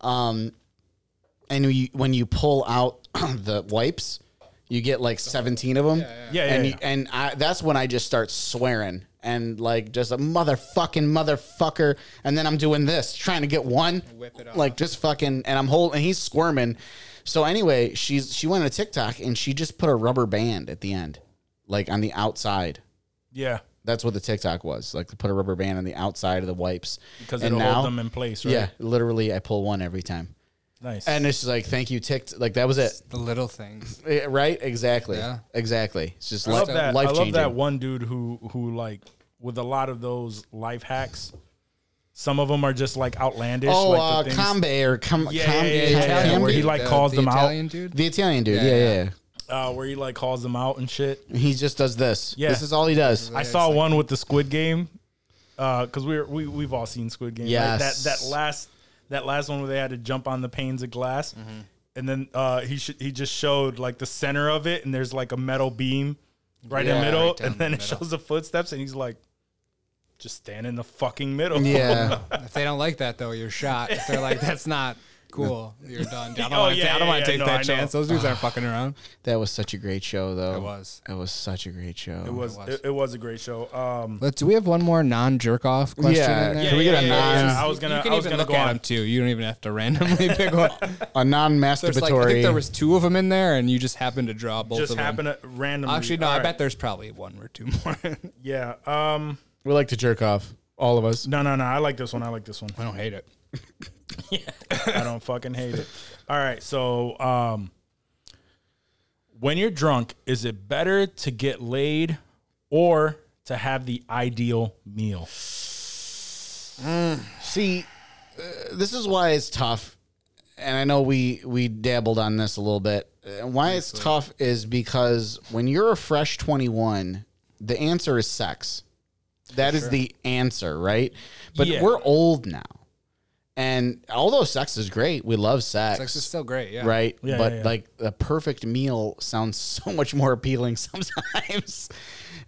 [SPEAKER 2] Um, and you, when you pull out [CLEARS THROAT] the wipes, you get like seventeen of them.
[SPEAKER 1] Yeah, yeah,
[SPEAKER 2] and
[SPEAKER 1] yeah.
[SPEAKER 2] You, and I, that's when I just start swearing and like just a motherfucking motherfucker. And then I'm doing this, trying to get one,
[SPEAKER 5] Whip it off.
[SPEAKER 2] like just fucking. And I'm holding, and he's squirming. So anyway, she's she went on TikTok and she just put a rubber band at the end, like on the outside.
[SPEAKER 1] Yeah,
[SPEAKER 2] That's what the TikTok was, like to put a rubber band on the outside of the wipes.
[SPEAKER 1] because
[SPEAKER 2] And
[SPEAKER 1] it'll
[SPEAKER 2] now-
[SPEAKER 1] hold them in place, right?
[SPEAKER 2] Yeah, literally, I pull one every time,
[SPEAKER 1] nice.
[SPEAKER 2] and it's just like thank you, ticked. Like that was it.
[SPEAKER 5] The little things.
[SPEAKER 2] Eh, Right? Exactly.
[SPEAKER 5] Yeah.
[SPEAKER 2] Exactly. It's just
[SPEAKER 1] I
[SPEAKER 2] life,
[SPEAKER 1] love that.
[SPEAKER 2] life
[SPEAKER 1] I love
[SPEAKER 2] changing.
[SPEAKER 1] that one dude who who like with a lot of those life hacks. Some of them are just like outlandish.
[SPEAKER 2] Oh,
[SPEAKER 1] like
[SPEAKER 2] uh,
[SPEAKER 1] the things-
[SPEAKER 2] Khaby or Com-
[SPEAKER 1] Yeah,
[SPEAKER 2] Com-
[SPEAKER 1] yeah, yeah, yeah,
[SPEAKER 2] Khaby?
[SPEAKER 1] yeah, where he like
[SPEAKER 5] the-
[SPEAKER 1] calls
[SPEAKER 5] the
[SPEAKER 1] them out.
[SPEAKER 5] Dude.
[SPEAKER 2] the Italian dude.
[SPEAKER 5] Yeah,
[SPEAKER 2] Yeah,
[SPEAKER 5] yeah.
[SPEAKER 2] yeah.
[SPEAKER 1] uh, where he like calls them out and shit.
[SPEAKER 2] He just does this.
[SPEAKER 1] Yeah.
[SPEAKER 2] This is all he does.
[SPEAKER 1] I saw one with the Squid Game, because we we're we we've all seen Squid Game. right?
[SPEAKER 2] Yes.
[SPEAKER 1] That that last that last one where they had to jump on the panes of glass,
[SPEAKER 2] Mm-hmm.
[SPEAKER 1] and then uh, he sh- he just showed like the center of it, and there's like a metal beam right in the middle,
[SPEAKER 5] right
[SPEAKER 1] and then
[SPEAKER 5] the
[SPEAKER 1] it
[SPEAKER 5] middle.
[SPEAKER 1] shows the footsteps, and he's like, just stand in the fucking middle.
[SPEAKER 2] Yeah. [LAUGHS]
[SPEAKER 5] If they don't like that though, you're shot. If they're like, that's not cool, [LAUGHS] you're done. [LAUGHS] I don't
[SPEAKER 1] Oh,
[SPEAKER 5] want to.
[SPEAKER 1] yeah,
[SPEAKER 5] I don't
[SPEAKER 1] yeah,
[SPEAKER 5] want to
[SPEAKER 1] yeah,
[SPEAKER 5] take
[SPEAKER 1] no, I
[SPEAKER 5] that
[SPEAKER 1] know.
[SPEAKER 5] chance. Those dudes aren't [SIGHS] fucking around.
[SPEAKER 2] that was such a great show, though.
[SPEAKER 5] It was.
[SPEAKER 2] It was such a great show.
[SPEAKER 1] It was,
[SPEAKER 5] It
[SPEAKER 1] it
[SPEAKER 5] was.
[SPEAKER 1] It, was a great show. Um,
[SPEAKER 5] Let's. Do we have one more non jerk off question?
[SPEAKER 2] Yeah,
[SPEAKER 5] in there?
[SPEAKER 2] Can we get a non-
[SPEAKER 1] I was gonna.
[SPEAKER 5] You can
[SPEAKER 1] I was
[SPEAKER 5] even
[SPEAKER 1] gonna
[SPEAKER 5] look
[SPEAKER 1] go
[SPEAKER 5] at
[SPEAKER 1] on.
[SPEAKER 5] them too. You don't even have to randomly [LAUGHS] pick one.
[SPEAKER 2] A non
[SPEAKER 5] There's
[SPEAKER 2] masturbatory.
[SPEAKER 5] like, I think there was two of them in there, and you just happened to draw both
[SPEAKER 1] Just
[SPEAKER 5] of them.
[SPEAKER 1] happen to randomly.
[SPEAKER 5] Actually, no.
[SPEAKER 1] All
[SPEAKER 5] I
[SPEAKER 1] right.
[SPEAKER 5] bet there's probably one or two more.
[SPEAKER 1] Yeah. Um.
[SPEAKER 2] we like to jerk off. All of us.
[SPEAKER 1] No, no, no. I like this one. I like this one.
[SPEAKER 5] I don't hate it.
[SPEAKER 1] I don't fucking hate it. All right, so um when you're drunk, is it better to get laid or to have the ideal meal?
[SPEAKER 2] See, uh, this is why it's tough, and I know we we dabbled on this a little bit. And why it's tough is because when you're a fresh 21, the answer is sex. That is the answer, right? But
[SPEAKER 1] Yeah.
[SPEAKER 2] we're old now, and although sex is great, we love sex.
[SPEAKER 5] Sex is still great. Yeah.
[SPEAKER 2] right?
[SPEAKER 1] Yeah,
[SPEAKER 2] but
[SPEAKER 1] yeah, yeah.
[SPEAKER 2] like the perfect meal sounds [LAUGHS] so much more appealing [LAUGHS] sometimes.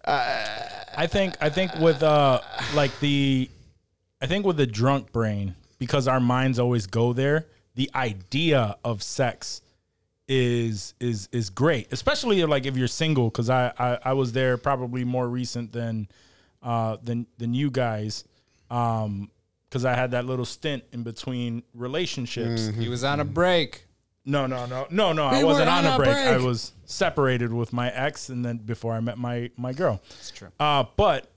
[SPEAKER 1] I think I think with uh like the I think with the drunk brain because our minds always go there, the idea of sex is is is great, especially like if you're single cuz I, I I was there probably more recent than uh than than you guys um cuz I had that little stint in between relationships.
[SPEAKER 5] He was on a break.
[SPEAKER 1] No, no, no, no, no.
[SPEAKER 5] We
[SPEAKER 1] I wasn't
[SPEAKER 5] were
[SPEAKER 1] on
[SPEAKER 5] on
[SPEAKER 1] a
[SPEAKER 5] a
[SPEAKER 1] break. I was separated with my ex, and then before I met my my girl.
[SPEAKER 5] That's true.
[SPEAKER 1] Uh, but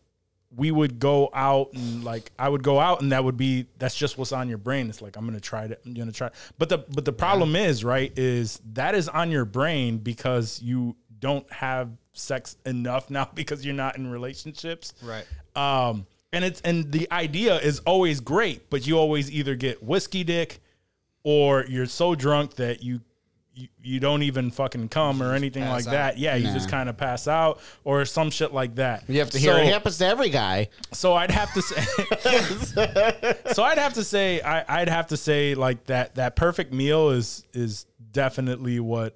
[SPEAKER 1] we would go out and like I would go out, and that would be that's just what's on your brain. It's like I'm gonna try to, I'm gonna try. But the but the problem is right is that is on your brain because you don't have sex enough [LAUGHS] now because you're not in relationships.
[SPEAKER 5] Right.
[SPEAKER 1] Um, and it's and the idea is always great, but you always either get whiskey dick or you're so drunk that you you, you don't even fucking come or anything like
[SPEAKER 5] out.
[SPEAKER 1] that. Yeah, you just kind of pass out or some shit like that.
[SPEAKER 2] You have to hear
[SPEAKER 1] So-
[SPEAKER 2] it happens to every guy.
[SPEAKER 1] so I'd have to say. [LAUGHS] so I'd have to say I, I'd have to say like that that perfect meal is is definitely what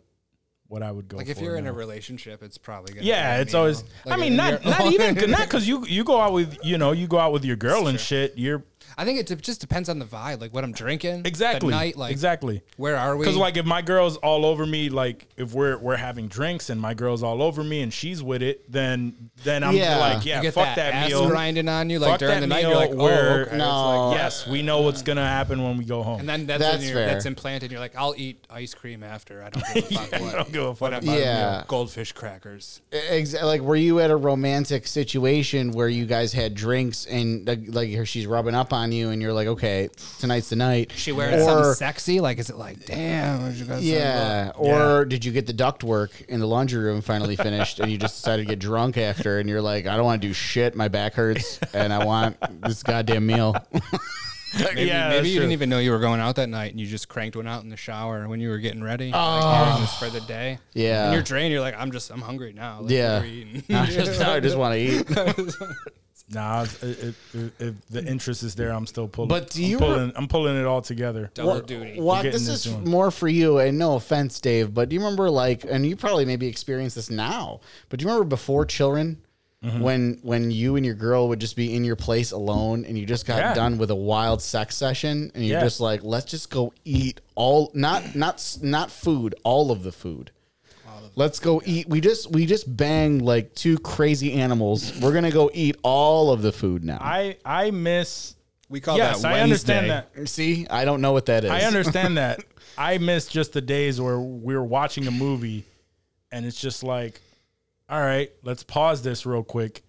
[SPEAKER 1] what I would go.
[SPEAKER 5] Like if you're in a relationship, it's probably gonna
[SPEAKER 1] Yeah, it's always.
[SPEAKER 5] Like
[SPEAKER 1] I mean, not not [LAUGHS] even not because you you go out with you know you go out with your girl and shit. You're
[SPEAKER 5] I think it de- just depends on the vibe, like what I'm drinking.
[SPEAKER 1] exactly
[SPEAKER 5] The night, like
[SPEAKER 1] exactly.
[SPEAKER 5] Where are we?
[SPEAKER 1] Because like if my girl's all over me, like if we're we're having drinks and my girl's all over me and she's with it, then then I'm
[SPEAKER 2] Yeah.
[SPEAKER 1] like, yeah,
[SPEAKER 5] you get
[SPEAKER 1] fuck
[SPEAKER 5] that,
[SPEAKER 1] that,
[SPEAKER 5] ass
[SPEAKER 1] meal.
[SPEAKER 5] grinding on you, like
[SPEAKER 1] Fuck
[SPEAKER 5] during
[SPEAKER 1] that
[SPEAKER 5] the night.
[SPEAKER 1] meal
[SPEAKER 5] You're like, oh,
[SPEAKER 1] where-
[SPEAKER 5] okay.
[SPEAKER 2] No.
[SPEAKER 5] It's like,
[SPEAKER 1] yes, we know what's gonna happen when we go home.
[SPEAKER 5] And then that's,
[SPEAKER 2] That's
[SPEAKER 5] when you're,
[SPEAKER 2] fair.
[SPEAKER 5] that's implanted. You're like, I'll eat ice cream after. I don't give a [LAUGHS] fuck. what.
[SPEAKER 1] I don't give a fuck.
[SPEAKER 5] What
[SPEAKER 1] about
[SPEAKER 5] about
[SPEAKER 2] Yeah.
[SPEAKER 5] you know, goldfish crackers?
[SPEAKER 2] Ex- like, were you at a romantic situation where you guys had drinks and like, like she's rubbing up on you and you're like, okay, tonight's the night.
[SPEAKER 5] She wearing something sexy? Like, is it like, damn? where'd you guys
[SPEAKER 2] Yeah. Or did you get the duct work in the laundry room finally finished and you just decided to get drunk after and you're like, I don't want to do shit. My back hurts and I want this goddamn meal. [LAUGHS]
[SPEAKER 5] Maybe,
[SPEAKER 1] Yeah,
[SPEAKER 5] maybe you
[SPEAKER 1] true.
[SPEAKER 5] didn't even know you were going out that night, and you just cranked one out in the shower when you were getting ready,
[SPEAKER 1] Oh.
[SPEAKER 5] yeah, just for the day.
[SPEAKER 2] Yeah.
[SPEAKER 5] And you're drained. You're like, I'm just, I'm hungry now. Like,
[SPEAKER 2] Yeah.
[SPEAKER 5] what are we eating? [LAUGHS] [LAUGHS]
[SPEAKER 2] I just, I just want to eat.
[SPEAKER 1] Nah, if, if, if the interest is there, I'm still pulling.
[SPEAKER 2] But do
[SPEAKER 1] I'm
[SPEAKER 2] you
[SPEAKER 1] pulling, I'm pulling it all together.
[SPEAKER 5] Double duty.
[SPEAKER 2] Well,
[SPEAKER 1] getting
[SPEAKER 2] this
[SPEAKER 1] this
[SPEAKER 2] is
[SPEAKER 1] one.
[SPEAKER 2] more for you, and no offense, Dave, but do you remember like, and you probably maybe experience this now, but do you remember before children,
[SPEAKER 1] Mm-hmm.
[SPEAKER 2] when when you and your girl would just be in your place alone, and you just got
[SPEAKER 1] Yeah.
[SPEAKER 2] done with a wild sex session, and you're
[SPEAKER 1] Yeah.
[SPEAKER 2] just like, let's just go eat all, not not not food, all of the food. Let's go eat. We just we just banged like two crazy animals. We're gonna go eat all of the food now.
[SPEAKER 1] I I miss.
[SPEAKER 5] We call
[SPEAKER 1] yes,
[SPEAKER 5] that
[SPEAKER 1] I understand that.
[SPEAKER 2] See, I don't know what that is.
[SPEAKER 1] I understand that. [LAUGHS] I miss just the days where we were watching a movie, and it's just like, all right, let's pause this real quick.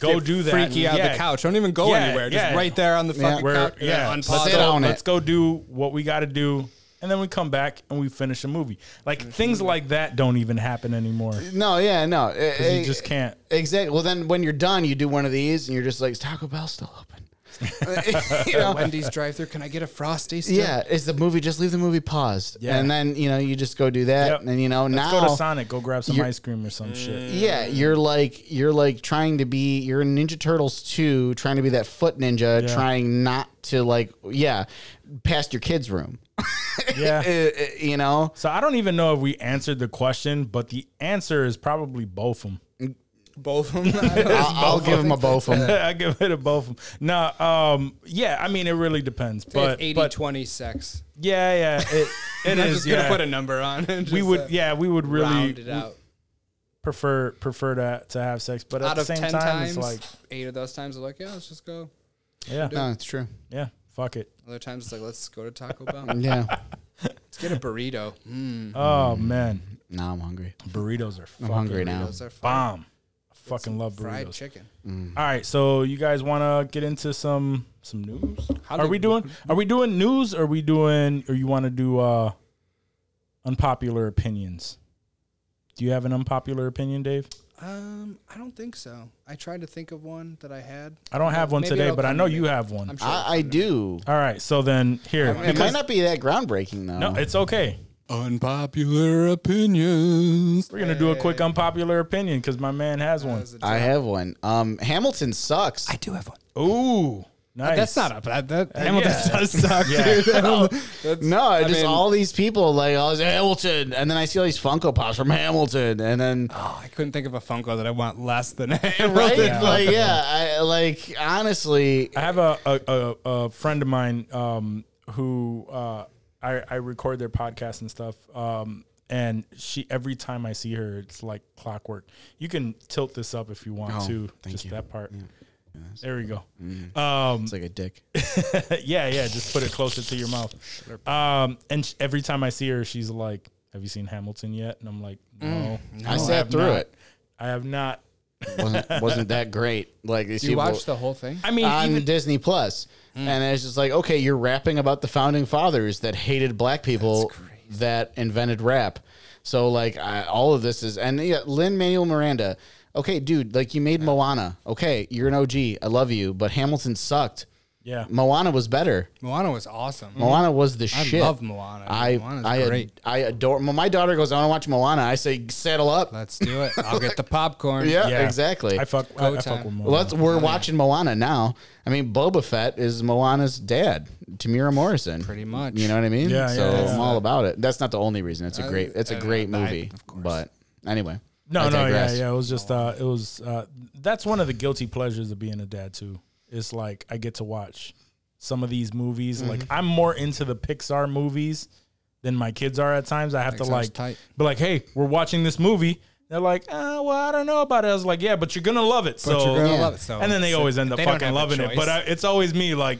[SPEAKER 1] Go
[SPEAKER 5] Get
[SPEAKER 1] do that.
[SPEAKER 5] Freaky out
[SPEAKER 1] Yeah.
[SPEAKER 5] the couch. Don't even go
[SPEAKER 1] Yeah,
[SPEAKER 5] anywhere. Just
[SPEAKER 1] yeah.
[SPEAKER 5] right there on the fucking
[SPEAKER 1] We're,
[SPEAKER 5] couch.
[SPEAKER 1] yeah,
[SPEAKER 5] unpause
[SPEAKER 1] let's
[SPEAKER 2] Sit on
[SPEAKER 1] let's go do what we got to do, and then we come back and we finish a movie. Like
[SPEAKER 5] Mm-hmm.
[SPEAKER 1] things like that don't even happen anymore.
[SPEAKER 2] No, yeah, no. Eh,
[SPEAKER 1] 'Cause you just can't.
[SPEAKER 2] Exactly. Well, then when you're done, you do one of these, and you're just like, "Is Taco Bell still open?" [LAUGHS] [LAUGHS] you know?
[SPEAKER 5] Wendy's drive-through. Can I get a frosty? Still?
[SPEAKER 2] Yeah, is the movie just leave the movie paused,
[SPEAKER 1] Yeah.
[SPEAKER 2] and then you know you just go do that,
[SPEAKER 1] Yep.
[SPEAKER 2] and you know
[SPEAKER 1] Let's
[SPEAKER 2] now
[SPEAKER 1] go to Sonic. Go grab some ice cream or some shit.
[SPEAKER 2] yeah, you're like you're like trying to be you're in Ninja Turtles 2, trying to be that foot ninja,
[SPEAKER 1] Yeah.
[SPEAKER 2] trying not to like yeah, past your kid's room.
[SPEAKER 1] Yeah. [LAUGHS]
[SPEAKER 2] Eh, eh, you know?
[SPEAKER 1] So I don't even know if we answered the question, but the answer is probably both of [LAUGHS] [LAUGHS] them.
[SPEAKER 5] Both of them.
[SPEAKER 2] I'll, I'll give them a both of them.
[SPEAKER 1] I give it a both of them. No, um, yeah, I mean it really depends, but
[SPEAKER 5] 80
[SPEAKER 1] but
[SPEAKER 5] 20 sex.
[SPEAKER 1] yeah, yeah, it, it
[SPEAKER 5] I'm
[SPEAKER 1] is.
[SPEAKER 5] just gonna
[SPEAKER 1] yeah.
[SPEAKER 5] put a number on it.
[SPEAKER 1] we would, yeah, we would really
[SPEAKER 5] round it out.
[SPEAKER 1] prefer prefer to to have sex, but at
[SPEAKER 5] Out
[SPEAKER 1] the
[SPEAKER 5] of
[SPEAKER 1] same
[SPEAKER 5] 10
[SPEAKER 1] time,
[SPEAKER 5] times,
[SPEAKER 1] it's like,
[SPEAKER 5] eight of those times are like, yeah, let's just go.
[SPEAKER 1] yeah,
[SPEAKER 2] No, it's true.
[SPEAKER 1] yeah, fuck it.
[SPEAKER 5] Other times it's like, let's go to Taco Bell. [LAUGHS]
[SPEAKER 2] Yeah.
[SPEAKER 5] let's get a burrito. Mm,
[SPEAKER 1] Oh man,
[SPEAKER 2] now I'm hungry.
[SPEAKER 1] burritos are
[SPEAKER 2] I'm
[SPEAKER 1] fucking
[SPEAKER 2] hungry now.
[SPEAKER 5] those are fun.
[SPEAKER 1] bomb. I fucking love burritos.
[SPEAKER 5] Fried
[SPEAKER 1] burritos.
[SPEAKER 5] chicken.
[SPEAKER 1] All right, so you guys want to get into some some news?
[SPEAKER 5] How
[SPEAKER 1] are
[SPEAKER 5] did-
[SPEAKER 1] we doing? Are we doing news? Or are we doing? Or you want to do uh unpopular opinions? Do you have an unpopular opinion, Dave?
[SPEAKER 5] Um, I don't think so. I tried to think of one that I had.
[SPEAKER 1] I don't have one
[SPEAKER 5] Maybe
[SPEAKER 1] today,
[SPEAKER 5] it'll
[SPEAKER 1] but I
[SPEAKER 5] come
[SPEAKER 1] know
[SPEAKER 5] to me.
[SPEAKER 1] you have one.
[SPEAKER 5] I'm sure.
[SPEAKER 2] I, I do.
[SPEAKER 1] All right, so then here,
[SPEAKER 2] It might
[SPEAKER 1] because-
[SPEAKER 2] not be that groundbreaking though.
[SPEAKER 1] no, it's okay.
[SPEAKER 5] Unpopular opinions.
[SPEAKER 1] We're gonna do a quick unpopular opinion because my man has one.
[SPEAKER 2] I have one. Um, Hamilton sucks.
[SPEAKER 5] I do have one.
[SPEAKER 1] Ooh, nice.
[SPEAKER 5] That's not a that, that Hamilton
[SPEAKER 1] yeah.
[SPEAKER 5] does suck,
[SPEAKER 1] Yeah.
[SPEAKER 5] dude. [LAUGHS] [LAUGHS] That's-
[SPEAKER 2] no,
[SPEAKER 5] I
[SPEAKER 2] just
[SPEAKER 5] mean-
[SPEAKER 2] all these people like oh, it's Hamilton, and then I see all these Funko Pops from Hamilton, and then
[SPEAKER 5] Oh, I couldn't think of a Funko that I want less than [LAUGHS] Hamilton.
[SPEAKER 2] right,
[SPEAKER 1] Yeah.
[SPEAKER 2] like yeah, I like honestly,
[SPEAKER 1] I have a a, a, a friend of mine um, who uh, I, I record their podcast and stuff. Um, and she every time I see her, it's like clockwork. You can tilt this up if you want
[SPEAKER 2] Oh,
[SPEAKER 1] to, just
[SPEAKER 2] you.
[SPEAKER 1] that part. There we go.
[SPEAKER 2] Mm.
[SPEAKER 1] Um,
[SPEAKER 2] it's like a dick. [LAUGHS]
[SPEAKER 1] yeah, yeah. Just put it closer to your mouth. Um, and sh- every time I see her, she's like, "Have you seen Hamilton yet?" And I'm like, "No,
[SPEAKER 2] I
[SPEAKER 1] no,
[SPEAKER 2] sat
[SPEAKER 1] have
[SPEAKER 2] through
[SPEAKER 1] not.
[SPEAKER 2] it.
[SPEAKER 1] I have not."
[SPEAKER 2] wasn't [LAUGHS] wasn't that great? Like these
[SPEAKER 5] Do you
[SPEAKER 2] people
[SPEAKER 5] watch the whole thing?
[SPEAKER 1] I mean,
[SPEAKER 2] on
[SPEAKER 1] even,
[SPEAKER 2] Disney Plus, and it's just like okay, you're rapping about the founding fathers that hated black people that invented rap. So like I, all of this is and yeah, Lin Manuel Miranda. Okay, dude, like you made Moana. Okay, you're an OG. I love you, but Hamilton sucked.
[SPEAKER 1] yeah.
[SPEAKER 2] Moana was better.
[SPEAKER 5] Moana was awesome. Mm-hmm.
[SPEAKER 2] Moana was the shit.
[SPEAKER 5] I
[SPEAKER 2] shit.
[SPEAKER 5] love Moana.
[SPEAKER 2] I
[SPEAKER 5] Moana's
[SPEAKER 2] I ad-
[SPEAKER 5] great.
[SPEAKER 2] I adore. When my daughter goes, I want to watch Moana. I say, settle up.
[SPEAKER 5] Let's do it. I'll get the [LAUGHS] popcorn.
[SPEAKER 2] Yeah,
[SPEAKER 1] Yeah.
[SPEAKER 2] exactly.
[SPEAKER 1] I fuck. I,
[SPEAKER 5] Go
[SPEAKER 1] I fuck
[SPEAKER 5] time.
[SPEAKER 1] with
[SPEAKER 2] Well, let's, we're watching Moana now. I mean, Boba Fett is Moana's dad, Temuera Morrison.
[SPEAKER 5] Pretty much.
[SPEAKER 2] You know what I mean?
[SPEAKER 1] Yeah,
[SPEAKER 2] So
[SPEAKER 1] yeah, yeah.
[SPEAKER 2] I'm all about it. That's not the only reason. It's a great. It's a great
[SPEAKER 5] I-
[SPEAKER 2] movie.
[SPEAKER 5] of course.
[SPEAKER 2] But anyway.
[SPEAKER 1] No,
[SPEAKER 2] I
[SPEAKER 1] no, yeah,
[SPEAKER 2] digress.
[SPEAKER 1] yeah. It was just, uh, it was. Uh, that's one of the guilty pleasures of being a dad too. It's like I get to watch some of these movies. Like
[SPEAKER 2] Mm-hmm.
[SPEAKER 1] I'm more into the Pixar movies than my kids are at times. I have to like,
[SPEAKER 5] tight.
[SPEAKER 1] be like, hey, we're watching this movie. They're like, uh, well, I don't know about it. I was like, yeah, but you're gonna love it. so,
[SPEAKER 5] you're gonna
[SPEAKER 2] Yeah.
[SPEAKER 5] love it. So
[SPEAKER 1] and then they
[SPEAKER 5] so
[SPEAKER 1] always end up
[SPEAKER 5] they
[SPEAKER 1] fucking loving it. But I, it's always me like,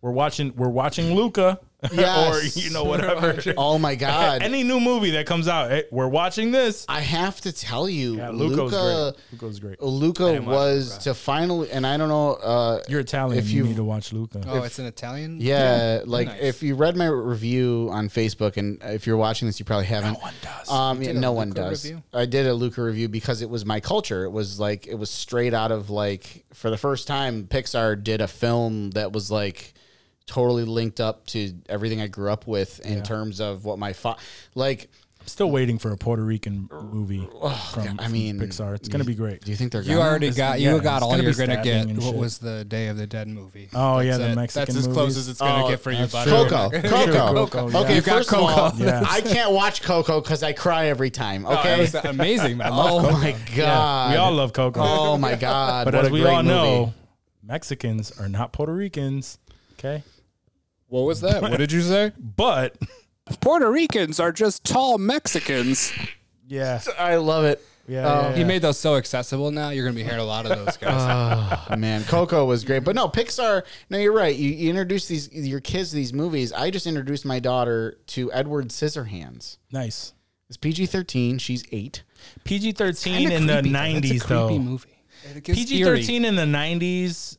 [SPEAKER 1] we're watching, we're watching Luca, [LAUGHS]
[SPEAKER 2] Yes.
[SPEAKER 1] or you know whatever. [LAUGHS]
[SPEAKER 2] Oh my [LAUGHS] God.
[SPEAKER 1] Any new movie that comes out, hey, we're watching this.
[SPEAKER 2] I have to tell you,
[SPEAKER 1] Yeah, Luca's
[SPEAKER 2] Luca.
[SPEAKER 1] great. Luca's great.
[SPEAKER 2] Luca was to finally, and I don't know. Uh,
[SPEAKER 1] You're Italian.
[SPEAKER 2] If
[SPEAKER 1] you
[SPEAKER 2] you-
[SPEAKER 1] need to watch Luca.
[SPEAKER 5] oh, it's an Italian.
[SPEAKER 2] Yeah, like
[SPEAKER 5] Nice.
[SPEAKER 2] if you read my review on Facebook, and if you're watching this, you probably haven't.
[SPEAKER 1] No one does.
[SPEAKER 2] Um, yeah,
[SPEAKER 5] did a
[SPEAKER 2] no one does.
[SPEAKER 5] review?
[SPEAKER 2] I did a Luca review because it was my culture. It was like it was straight out of like for the first time, Pixar did a film that was like totally linked up to everything I grew up with in terms of what my fa- like.
[SPEAKER 1] I'm still waiting for a Puerto Rican movie from,
[SPEAKER 2] I
[SPEAKER 1] from
[SPEAKER 2] mean,
[SPEAKER 1] Pixar. It's gonna be great.
[SPEAKER 2] Do you think they're?
[SPEAKER 5] You
[SPEAKER 2] gonna?
[SPEAKER 5] already got
[SPEAKER 1] yeah,
[SPEAKER 5] you got all
[SPEAKER 1] gonna
[SPEAKER 5] you're gonna
[SPEAKER 1] stabbing
[SPEAKER 5] get.
[SPEAKER 1] and
[SPEAKER 5] What
[SPEAKER 1] shit.
[SPEAKER 5] was the Day of the Dead movie?
[SPEAKER 1] Oh, yeah,
[SPEAKER 5] That's
[SPEAKER 1] the
[SPEAKER 5] it.
[SPEAKER 1] Mexican
[SPEAKER 5] That's as close as it's gonna
[SPEAKER 2] Oh,
[SPEAKER 5] get for you,
[SPEAKER 1] that's
[SPEAKER 5] buddy.
[SPEAKER 1] true.
[SPEAKER 2] Coco, [LAUGHS]
[SPEAKER 1] True,
[SPEAKER 2] Coco.
[SPEAKER 1] Coco, yeah.
[SPEAKER 2] Okay,
[SPEAKER 5] You got
[SPEAKER 2] first of all,
[SPEAKER 5] Coco.
[SPEAKER 1] Yeah.
[SPEAKER 2] I can't watch Coco because I cry every time.
[SPEAKER 5] Oh,
[SPEAKER 2] Okay.
[SPEAKER 5] it was amazing, man. I love
[SPEAKER 2] oh
[SPEAKER 5] Coco.
[SPEAKER 2] my god.
[SPEAKER 1] we all love Coco.
[SPEAKER 2] Oh my god.
[SPEAKER 1] but
[SPEAKER 2] what
[SPEAKER 1] as
[SPEAKER 2] a
[SPEAKER 1] we
[SPEAKER 2] great
[SPEAKER 1] all know, Mexicans are not Puerto Ricans. Okay,
[SPEAKER 5] What was that? What did you say? [LAUGHS]
[SPEAKER 1] but
[SPEAKER 5] Puerto Ricans are just tall Mexicans.
[SPEAKER 1] yeah,
[SPEAKER 2] I love it.
[SPEAKER 1] yeah,
[SPEAKER 2] Oh.
[SPEAKER 1] yeah, yeah.
[SPEAKER 5] He made those so accessible now. You're gonna be hearing a lot of those guys. [LAUGHS]
[SPEAKER 2] Oh, man, Coco was great, but no, Pixar. No, you're right. You, you introduce these your kids to these movies. I just introduced my daughter to Edward Scissorhands.
[SPEAKER 1] nice.
[SPEAKER 2] It's PG thirteen. She's eight.
[SPEAKER 1] PG thirteen in the nineties though.
[SPEAKER 5] movie.
[SPEAKER 1] PG thirteen in the nineties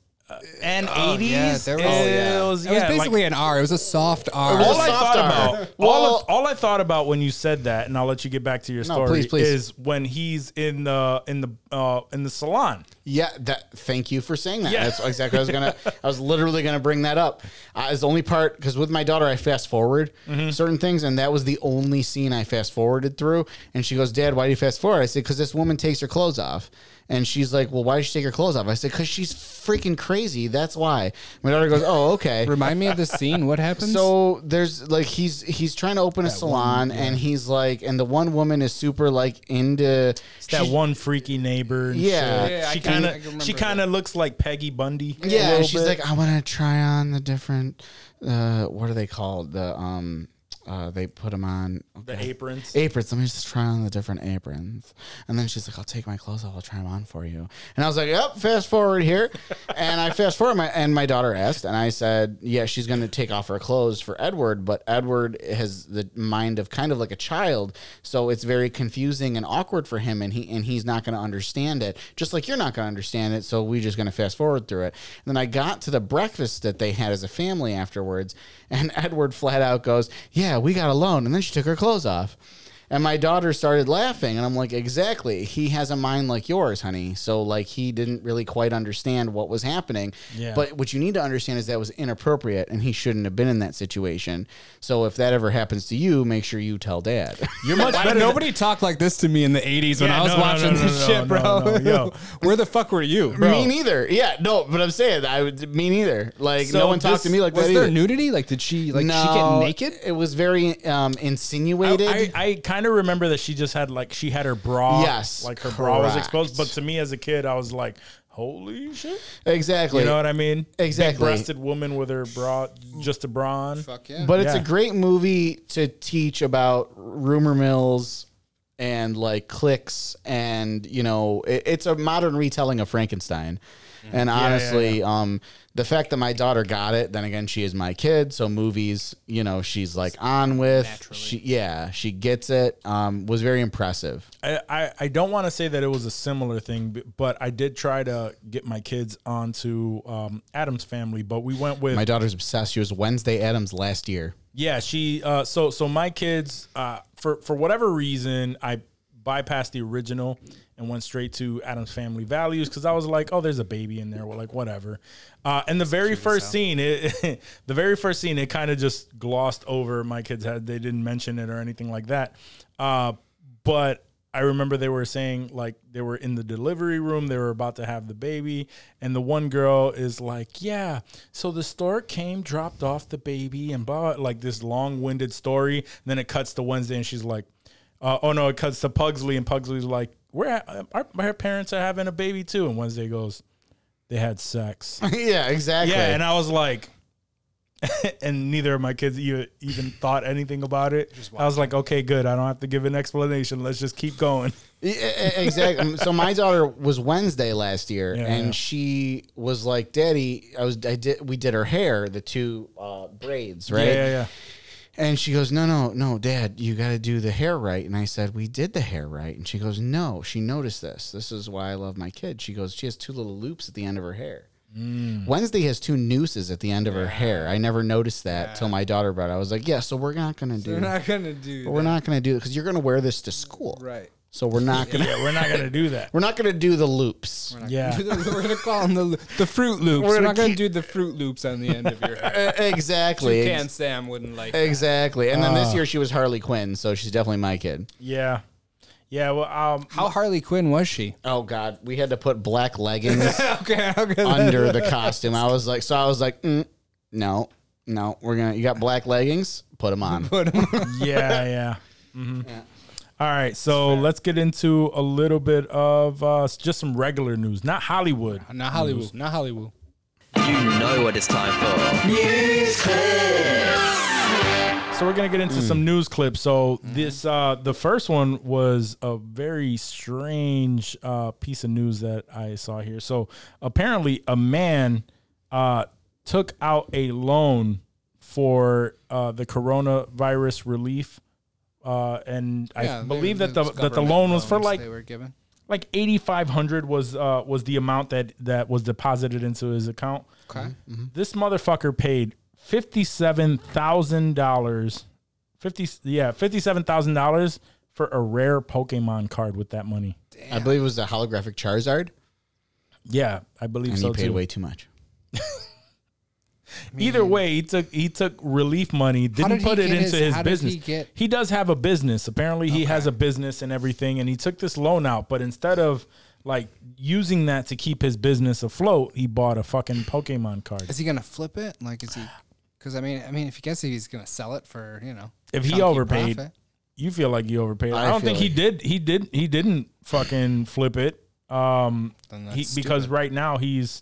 [SPEAKER 1] and eighties.
[SPEAKER 5] yeah, there was-
[SPEAKER 1] it
[SPEAKER 5] Oh, yeah.
[SPEAKER 1] was,
[SPEAKER 5] It was
[SPEAKER 1] yeah, like-
[SPEAKER 5] basically an R. It was a soft R.
[SPEAKER 2] was
[SPEAKER 1] all I
[SPEAKER 2] soft
[SPEAKER 1] thought
[SPEAKER 2] R.
[SPEAKER 1] about,
[SPEAKER 2] Well-
[SPEAKER 1] all, of- all I thought about when you said that, and I'll let you get back to your
[SPEAKER 2] No,
[SPEAKER 1] story,
[SPEAKER 2] please, please.
[SPEAKER 1] is when he's in the in the uh, in the salon.
[SPEAKER 2] Yeah, that. Thank you for saying that.
[SPEAKER 1] Yeah.
[SPEAKER 2] That's exactly. what I was gonna. [LAUGHS] I was literally gonna bring that up. Uh, it's the only part because with my daughter, I fast forward
[SPEAKER 1] Mm-hmm.
[SPEAKER 2] certain things, and that was the only scene I fast forwarded through. And she goes, "Dad, why do you fast forward?" I said, "Because this woman takes her clothes off." And she's like, "Well, why did she take her clothes off?" I said, "Because she's freaking crazy. That's why." My daughter goes, "Oh, okay."
[SPEAKER 5] Remind me of the scene. What happens?
[SPEAKER 2] So there's like he's he's trying to open a salon, and he's like, and the one woman is super like into
[SPEAKER 1] It's that
[SPEAKER 2] she's-
[SPEAKER 1] one freaky neighbor. And
[SPEAKER 2] Yeah.
[SPEAKER 1] shit.
[SPEAKER 5] Yeah, I
[SPEAKER 1] she
[SPEAKER 5] can-
[SPEAKER 1] kind
[SPEAKER 5] I can
[SPEAKER 1] of
[SPEAKER 5] remember
[SPEAKER 1] she kind of looks like Peggy Bundy. a
[SPEAKER 2] Yeah,
[SPEAKER 1] little
[SPEAKER 2] and she's
[SPEAKER 1] bit.
[SPEAKER 2] like, I want to try on the different. Uh, what are they called? The um, uh, they put them on
[SPEAKER 1] the aprons.
[SPEAKER 2] aprons. Let me just try on the different aprons. And then she's like, I'll take my clothes off. I'll try them on for you. And I was like, Yep. Fast forward here, [LAUGHS] and I fast forward. My and my daughter asked, and I said, Yeah, she's going to take off her clothes for Edward, but Edward has the mind of kind of like a child, so it's very confusing and awkward for him, and he and he's not going to understand it, just like you're not going to understand it. So we're just going to fast forward through it. And then I got to the breakfast that they had as a family afterwards, and [LAUGHS] Edward flat out goes, "Yeah, we got a loan. and then she took her clothes off. And my daughter started laughing, and I'm like, exactly. He has a mind like yours, honey. So, like, he didn't really quite understand what was happening.
[SPEAKER 1] Yeah.
[SPEAKER 2] But what you need to understand is that was inappropriate, and he shouldn't have been in that situation. So, if that ever happens to you, make sure you tell dad.
[SPEAKER 1] You're much better. than-
[SPEAKER 5] Nobody talked like this to me in the 80s when
[SPEAKER 1] Yeah,
[SPEAKER 5] I was
[SPEAKER 1] no, no,
[SPEAKER 5] watching
[SPEAKER 1] no, no,
[SPEAKER 5] this
[SPEAKER 1] no,
[SPEAKER 5] shit,
[SPEAKER 1] no,
[SPEAKER 5] bro.
[SPEAKER 1] no, yo. [LAUGHS]
[SPEAKER 5] Where the fuck were you? Bro?
[SPEAKER 2] me neither. Yeah, no, but I'm saying I would me neither. Like
[SPEAKER 1] So
[SPEAKER 2] no one talked to me like
[SPEAKER 5] Was
[SPEAKER 2] that
[SPEAKER 5] there
[SPEAKER 2] either.
[SPEAKER 5] nudity? Like, did she, like, she get naked?
[SPEAKER 2] It was very um, insinuated.
[SPEAKER 1] I, I, I kind of remember that she just had like she had her bra,
[SPEAKER 2] Yes,
[SPEAKER 1] like her bra was
[SPEAKER 2] correct.
[SPEAKER 1] exposed. But to me as a kid, I was like, "Holy shit!"
[SPEAKER 2] exactly.
[SPEAKER 1] You know what I mean?
[SPEAKER 2] Exactly.
[SPEAKER 1] Big-breasted woman with her bra, just a bra on.
[SPEAKER 5] Fuck yeah.
[SPEAKER 2] But it's
[SPEAKER 1] Yeah.
[SPEAKER 2] a great movie to teach about rumor mills and like clicks and you know it, it's a modern retelling of Frankenstein. And
[SPEAKER 1] yeah,
[SPEAKER 2] honestly, um, the fact that my daughter got it, then again, she is my kid, so movies, you know, she's like on with. She, yeah, she gets it. Um, was very impressive.
[SPEAKER 1] I, I, I don't want to say that it was a similar thing, b- but I did try to get my kids onto um, Addams Family. But we went with
[SPEAKER 2] My daughter's obsessed. She was Wednesday Addams last year.
[SPEAKER 1] Yeah, she. Uh, so so my kids, uh, for for whatever reason, I bypassed the original and went straight to Addams Family Values because I was like, oh, there's a baby in there. Well, like whatever. Uh, and the very first scene, it, [LAUGHS] the very first scene, it kind of just glossed over. My kids had they didn't mention it or anything like that. Uh, but I remember they were saying like they were in the delivery room, they were about to have the baby, and the one girl is like, "Yeah, so the store came, dropped off the baby, and blah," like this long-winded story. And then it cuts to Wednesday, and she's like, uh, "Oh no!" It cuts to Pugsley, and Pugsley's like, "We're our, my parents are having a baby too," and Wednesday goes, "They had sex." [LAUGHS]
[SPEAKER 2] yeah, exactly.
[SPEAKER 1] Yeah, and I was like, [LAUGHS] and neither of my kids even, even thought anything about it. I was like, okay, good. I don't have to give an explanation. Let's just keep going.
[SPEAKER 2] Exactly. so my daughter was Wednesday last year,
[SPEAKER 1] Yeah,
[SPEAKER 2] and
[SPEAKER 1] yeah.
[SPEAKER 2] she was like, "Daddy, I was I did we did her hair, the two uh, braids, right?"
[SPEAKER 1] Yeah, yeah, yeah.
[SPEAKER 2] And she goes, "No, no, no, Dad, you got to do the hair right." And I said, "We did the hair right." And she goes, "No." She noticed this. This is why I love my kid. She goes, "She has two little loops at the end of her hair."
[SPEAKER 1] Mm.
[SPEAKER 2] Wednesday has two nooses at the end of her hair. I never noticed that till my daughter brought it. I was like, "Yeah, so we're not gonna do.
[SPEAKER 5] We're not gonna do.
[SPEAKER 2] we're not gonna do it because you're gonna wear this to school."
[SPEAKER 5] Right.
[SPEAKER 2] So we're not gonna
[SPEAKER 1] Yeah, we're not gonna do [LAUGHS] that.
[SPEAKER 2] we're not gonna do the loops.
[SPEAKER 1] Yeah.
[SPEAKER 5] We're gonna call them the the Fruit Loops. We're,
[SPEAKER 2] gonna
[SPEAKER 5] not gonna
[SPEAKER 2] keep-
[SPEAKER 5] do the Fruit Loops on the end of your [LAUGHS] head.
[SPEAKER 2] Exactly.
[SPEAKER 5] Toucan Sam wouldn't like. that.
[SPEAKER 2] Exactly. And then this year she was Harley Quinn, so she's definitely my kid.
[SPEAKER 1] Yeah. Yeah. Well, um,
[SPEAKER 5] How Harley Quinn was she?
[SPEAKER 2] Oh God, we had to put black leggings [LAUGHS]
[SPEAKER 5] Okay, okay.
[SPEAKER 2] under the costume. I was like, so I was like, mm, no, no, we're gonna. You got black leggings? Put them on.
[SPEAKER 1] yeah, yeah. hmm All right, so let's get into a little bit of uh, just some regular news, not Hollywood.
[SPEAKER 5] Not Hollywood. Not Hollywood.
[SPEAKER 6] You know what it's time for. News clips.
[SPEAKER 1] So we're gonna get into some news clips. So this, uh, the first one was a very strange uh, piece of news that I saw here. So apparently, a man uh, took out a loan for uh, the coronavirus relief, uh, and I believe that the that the loan was for like
[SPEAKER 5] they were given.
[SPEAKER 1] like eighty five hundred was uh, was the amount that that was deposited into his account.
[SPEAKER 5] Okay.
[SPEAKER 1] This motherfucker paid fifty seven thousand dollars, fifty yeah fifty seven thousand dollars for a rare Pokemon card with that money.
[SPEAKER 2] I believe it was a holographic Charizard,
[SPEAKER 1] Yeah, I believe
[SPEAKER 2] and
[SPEAKER 1] so
[SPEAKER 2] he paid
[SPEAKER 1] too.
[SPEAKER 2] way too much. [LAUGHS]
[SPEAKER 1] Either way, he took he took relief money, didn't
[SPEAKER 5] did he
[SPEAKER 1] put it into
[SPEAKER 5] his-
[SPEAKER 1] his, business.
[SPEAKER 5] he get-
[SPEAKER 1] he does have a business. Apparently, he has a business and everything, and he took this loan out. But instead of like using that to keep his business afloat, he bought a fucking Pokemon card.
[SPEAKER 5] Is he gonna flip it? Like, is he? Because I mean, I mean, if he gets it, he's gonna sell it for you know.
[SPEAKER 1] If he overpaid,
[SPEAKER 5] profit.
[SPEAKER 1] you feel like he overpaid. I,
[SPEAKER 2] I
[SPEAKER 1] don't
[SPEAKER 2] feel
[SPEAKER 1] think he did. He did. He didn't fucking flip it. Um, he, because right now he's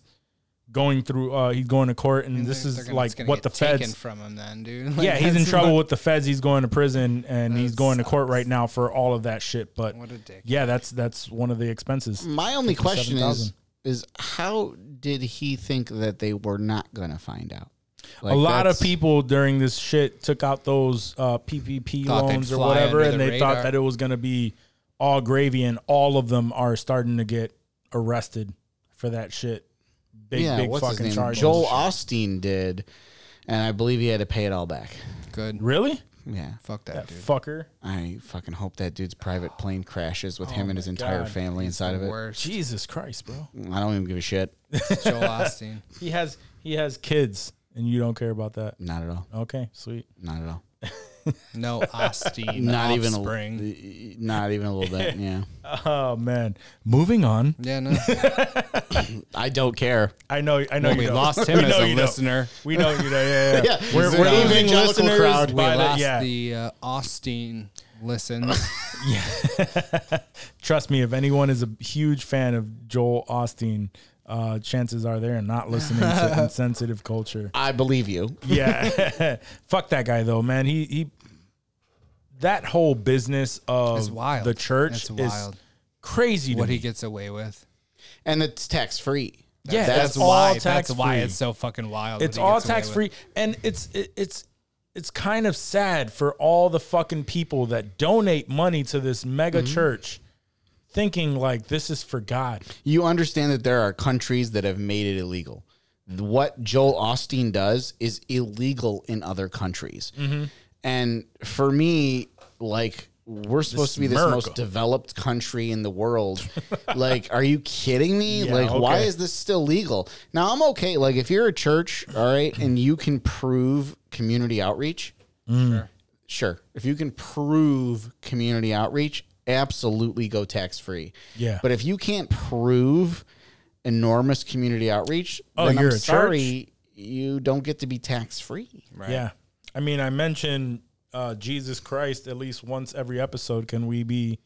[SPEAKER 1] going through. Uh, he's going to court, and
[SPEAKER 5] I mean,
[SPEAKER 1] this is
[SPEAKER 5] gonna-
[SPEAKER 1] like what the
[SPEAKER 5] get taken
[SPEAKER 1] feds.
[SPEAKER 5] from him. Then, dude.
[SPEAKER 1] yeah, [LAUGHS] he's in trouble
[SPEAKER 5] what-
[SPEAKER 1] with the feds. He's going to prison, and he's
[SPEAKER 5] That
[SPEAKER 1] going to court right now for all of that shit. But
[SPEAKER 5] What a dick.
[SPEAKER 1] yeah, that's that's one of the expenses.
[SPEAKER 2] My only question is, is how did he think that they were not gonna find out?
[SPEAKER 1] a lot of people during this shit took out those uh, PPP loans or whatever, and
[SPEAKER 5] the
[SPEAKER 1] they thought that it was going to be all gravy, and all of them are starting to get arrested for that shit. Big,
[SPEAKER 2] yeah,
[SPEAKER 1] big
[SPEAKER 2] what's
[SPEAKER 1] fucking
[SPEAKER 2] his name?
[SPEAKER 1] charges.
[SPEAKER 2] Joel Osteen did, and I believe he had to pay it all back.
[SPEAKER 5] Good.
[SPEAKER 1] Really?
[SPEAKER 2] Yeah,
[SPEAKER 5] Fuck that,
[SPEAKER 1] That
[SPEAKER 5] dude.
[SPEAKER 1] fucker.
[SPEAKER 2] I fucking hope that dude's private plane crashes with oh him and his entire
[SPEAKER 1] God.
[SPEAKER 2] family inside of it.
[SPEAKER 5] Worst.
[SPEAKER 1] Jesus Christ, bro.
[SPEAKER 2] I don't even give a shit. [LAUGHS]
[SPEAKER 5] Joel Osteen. [LAUGHS]
[SPEAKER 1] He has he has kids, and you don't care about that.
[SPEAKER 2] Not at all.
[SPEAKER 1] Okay, sweet.
[SPEAKER 2] Not at all.
[SPEAKER 5] No [LAUGHS] Osteen.
[SPEAKER 2] Not even
[SPEAKER 5] offspring.
[SPEAKER 2] a, not even a little bit. [LAUGHS] Yeah,
[SPEAKER 1] Oh man. Moving on.
[SPEAKER 5] Yeah, no. [LAUGHS]
[SPEAKER 2] I don't care.
[SPEAKER 1] I know. I know
[SPEAKER 5] Well,
[SPEAKER 1] you
[SPEAKER 5] we
[SPEAKER 1] don't.
[SPEAKER 5] lost him
[SPEAKER 1] We
[SPEAKER 5] as a
[SPEAKER 1] you don't.
[SPEAKER 5] listener.
[SPEAKER 1] We know you. Know, yeah, yeah.
[SPEAKER 2] Yeah,
[SPEAKER 1] We're, we're
[SPEAKER 2] an
[SPEAKER 1] losing
[SPEAKER 2] evangelical
[SPEAKER 1] listeners
[SPEAKER 2] crowd.
[SPEAKER 5] We
[SPEAKER 1] by the-
[SPEAKER 5] lost
[SPEAKER 1] yeah.
[SPEAKER 5] the uh, Osteen listens. Yeah.
[SPEAKER 1] Trust me, if anyone is a huge fan of Joel Osteen, uh, chances are they're not listening to [LAUGHS] insensitive culture.
[SPEAKER 2] I believe you.
[SPEAKER 1] Yeah, [LAUGHS] [LAUGHS] fuck that guy though, man. He he, that whole business of
[SPEAKER 5] It's wild.
[SPEAKER 1] the church
[SPEAKER 5] It's
[SPEAKER 1] is
[SPEAKER 5] wild.
[SPEAKER 1] crazy. To
[SPEAKER 5] what
[SPEAKER 1] me.
[SPEAKER 5] he gets away with.
[SPEAKER 2] And it's tax free.
[SPEAKER 1] yeah,
[SPEAKER 2] that's
[SPEAKER 1] that's,
[SPEAKER 5] That's
[SPEAKER 1] all
[SPEAKER 5] why.
[SPEAKER 1] tax
[SPEAKER 5] That's why it's so fucking wild.
[SPEAKER 1] It's
[SPEAKER 5] he
[SPEAKER 1] all
[SPEAKER 5] gets away
[SPEAKER 1] tax
[SPEAKER 5] with.
[SPEAKER 1] free, and it's it, it's it's kind of sad for all the fucking people that donate money to this mega
[SPEAKER 5] Mm-hmm.
[SPEAKER 1] church, thinking like this is for God.
[SPEAKER 2] You understand that there are countries that have made it illegal. What Joel Osteen does is illegal in other countries.
[SPEAKER 1] Mm-hmm.
[SPEAKER 2] And for me, like, we're supposed to be this
[SPEAKER 1] America.
[SPEAKER 2] most developed country in the world. [LAUGHS] like, are you kidding me?
[SPEAKER 1] Yeah,
[SPEAKER 2] like, why is this still legal? Now, I'm okay. Like, if you're a church, all right, and you can prove community outreach,
[SPEAKER 1] Mm.
[SPEAKER 2] sure. If you can prove community outreach, absolutely go tax free.
[SPEAKER 1] Yeah.
[SPEAKER 2] But if you can't prove enormous community outreach,
[SPEAKER 1] Oh,
[SPEAKER 2] then
[SPEAKER 1] you're
[SPEAKER 2] I'm
[SPEAKER 1] a
[SPEAKER 2] sorry, you don't get to be tax free.
[SPEAKER 1] Yeah, I mean, I mentioned uh, Jesus Christ at least once every episode. Can we be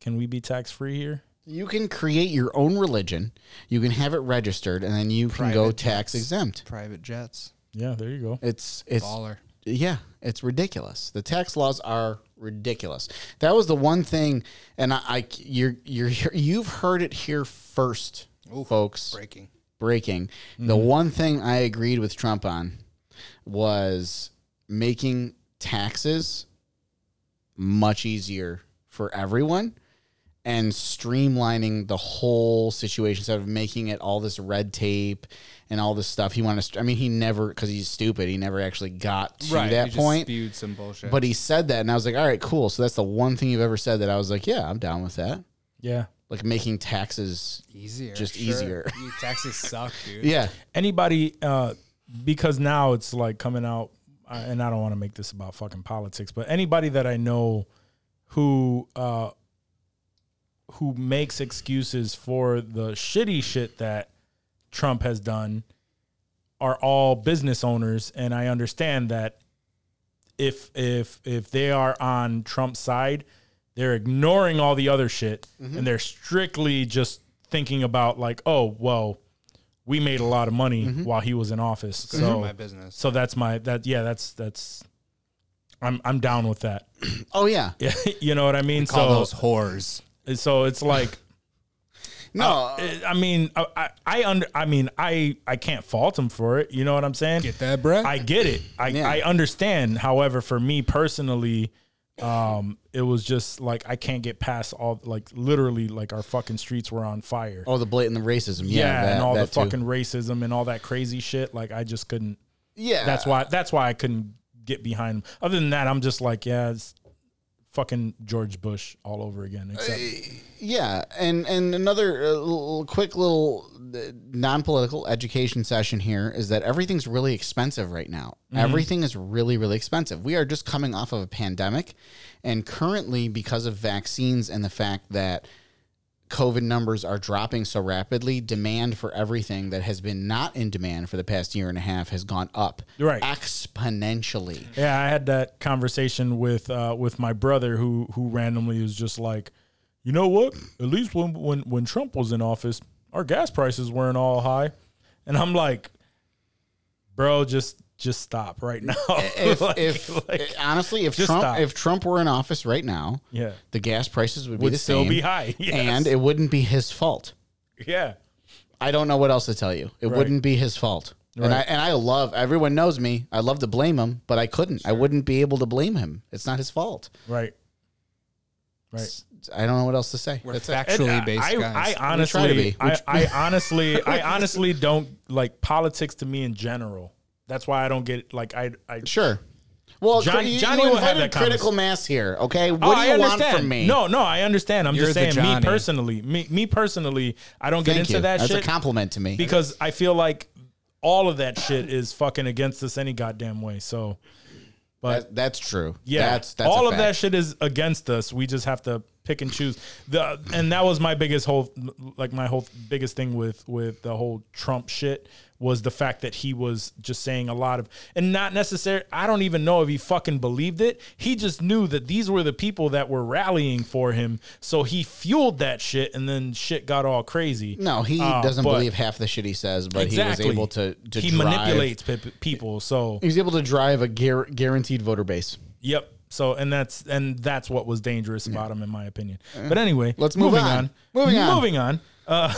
[SPEAKER 1] can we be tax free here?
[SPEAKER 2] You can create your own religion, you can have it registered, and then you can go tax
[SPEAKER 5] jets.
[SPEAKER 2] exempt.
[SPEAKER 5] Private jets.
[SPEAKER 1] Yeah, there you go.
[SPEAKER 2] It's it's
[SPEAKER 5] Baller.
[SPEAKER 2] Yeah, it's ridiculous. The tax laws are ridiculous. That was the one thing, and I, I you're you're you've heard it here first, folks.
[SPEAKER 5] Breaking.
[SPEAKER 2] breaking. The mm-hmm. one thing I agreed with Trump on was making taxes much easier for everyone and streamlining the whole situation instead of making it all this red tape and all this stuff. He wanted to, I mean, he never, because he's stupid, he never actually got to
[SPEAKER 5] right.
[SPEAKER 2] that
[SPEAKER 5] you just
[SPEAKER 2] point.
[SPEAKER 5] spewed some bullshit.
[SPEAKER 2] But he said that, and I was like, all right, cool. So that's the one thing you've ever said that I was like, yeah, I'm down with that.
[SPEAKER 1] Yeah.
[SPEAKER 2] Like making taxes.
[SPEAKER 5] easier,
[SPEAKER 2] just
[SPEAKER 5] sure.
[SPEAKER 2] easier. [LAUGHS]
[SPEAKER 5] You- Taxes suck, dude.
[SPEAKER 2] Yeah.
[SPEAKER 1] Anybody, uh, because now it's like coming out, and I don't want to make this about fucking politics, but anybody that I know who, uh, who makes excuses for the shitty shit that Trump has done are all business owners and I understand that if if if they are on Trump's side, they're ignoring all the other shit mm-hmm. and they're strictly just thinking about like, oh, well, we made a lot of money mm-hmm. while he was in office. So
[SPEAKER 5] my business.
[SPEAKER 1] so that's my that yeah, that's that's I'm I'm down with that.
[SPEAKER 2] Oh, yeah.
[SPEAKER 1] Yeah, [LAUGHS] you know what I mean?
[SPEAKER 5] Call
[SPEAKER 1] so
[SPEAKER 5] those whores.
[SPEAKER 1] So it's like [LAUGHS]
[SPEAKER 2] No.
[SPEAKER 1] I- I mean, I, I, I under, I mean, I, I can't fault him for it. You know what I'm saying?
[SPEAKER 5] Get that bread.
[SPEAKER 1] I get it. I,
[SPEAKER 2] Yeah.
[SPEAKER 1] I understand. However, for me personally, um, it was just like I can't get past all like literally like our fucking streets were on fire.
[SPEAKER 2] oh, the blatant racism. Yeah.
[SPEAKER 1] yeah,
[SPEAKER 2] that-
[SPEAKER 1] and all the
[SPEAKER 2] that too.
[SPEAKER 1] fucking racism and all that crazy shit. Like I just couldn't.
[SPEAKER 2] Yeah.
[SPEAKER 1] That's why. That's why I couldn't get behind him. Other than that, I'm just like, yeah, it's fucking George Bush all over again. Except
[SPEAKER 2] Yeah, and and another uh, quick little uh, non-political education session here is that everything's really expensive right now. Everything is really really expensive. We are just coming off of a pandemic, and currently because of vaccines and the fact that COVID numbers are dropping so rapidly, demand for everything that has been not in demand for the past year and a half has gone up
[SPEAKER 1] Right.
[SPEAKER 2] exponentially.
[SPEAKER 1] Yeah, I had that conversation with uh, with my brother who who randomly was just like, you know what? At least when when when Trump was in office, our gas prices weren't all high, and I'm like, bro, just just stop right now. [LAUGHS]
[SPEAKER 2] If,
[SPEAKER 1] Like-
[SPEAKER 2] if
[SPEAKER 1] like, eh,
[SPEAKER 2] honestly, if Trump
[SPEAKER 1] stop.
[SPEAKER 2] if Trump were in office right now,
[SPEAKER 1] yeah,
[SPEAKER 2] the gas prices would be
[SPEAKER 1] would
[SPEAKER 2] the
[SPEAKER 1] still
[SPEAKER 2] same,
[SPEAKER 1] be high, [LAUGHS] yes.
[SPEAKER 2] and it wouldn't be his fault.
[SPEAKER 1] yeah,
[SPEAKER 2] I don't know what else to tell you. It
[SPEAKER 1] Right.
[SPEAKER 2] wouldn't be his fault. And I and I love everyone knows me. I love to blame him, but I couldn't. I wouldn't be able to blame him. It's not his fault.
[SPEAKER 1] right, right.
[SPEAKER 2] It's- I don't know what else to say.
[SPEAKER 5] We're
[SPEAKER 2] That's it.
[SPEAKER 5] factually based
[SPEAKER 1] I,
[SPEAKER 5] guys.
[SPEAKER 1] I
[SPEAKER 2] We try to
[SPEAKER 1] honestly,
[SPEAKER 2] be.
[SPEAKER 1] I, I honestly, I honestly don't like politics to me in general. That's why I don't get like I, I
[SPEAKER 2] Sure. Well,
[SPEAKER 1] Johnny-
[SPEAKER 2] Johnny, you,
[SPEAKER 1] Johnny
[SPEAKER 2] you
[SPEAKER 1] will have that
[SPEAKER 2] critical mass here. Okay, what
[SPEAKER 1] Oh,
[SPEAKER 2] do
[SPEAKER 1] I
[SPEAKER 2] you want
[SPEAKER 1] understand.
[SPEAKER 2] from me?
[SPEAKER 1] No, no, I understand. I'm
[SPEAKER 5] You're
[SPEAKER 1] just saying, me personally, me, me personally, I don't get into
[SPEAKER 2] you.
[SPEAKER 1] that
[SPEAKER 2] That's
[SPEAKER 1] shit
[SPEAKER 2] a compliment to me.
[SPEAKER 1] because I feel like all of that shit is fucking against us any goddamn way. So, but
[SPEAKER 2] That- that's true.
[SPEAKER 1] yeah,
[SPEAKER 2] that's, that's
[SPEAKER 1] all of that shit is against us. We just have to pick and choose. The and that was my biggest whole like my whole biggest thing with with the whole Trump shit was the fact that he was just saying a lot of and not necessary I don't even know if he fucking believed it. He just knew that these were the people that were rallying for him. So he fueled that shit and then shit got all crazy.
[SPEAKER 2] No, he
[SPEAKER 1] Uh,
[SPEAKER 2] doesn't believe half the shit he says, but
[SPEAKER 1] exactly.
[SPEAKER 2] he was able to to
[SPEAKER 1] he
[SPEAKER 2] drive,
[SPEAKER 1] manipulates pe- people. So
[SPEAKER 2] He was able to drive a guar- guaranteed voter base.
[SPEAKER 1] Yep. So and that's and that's what was dangerous about him, in my opinion. But anyway,
[SPEAKER 2] Let's move
[SPEAKER 1] moving
[SPEAKER 2] on. Moving on.
[SPEAKER 1] Moving on. Uh,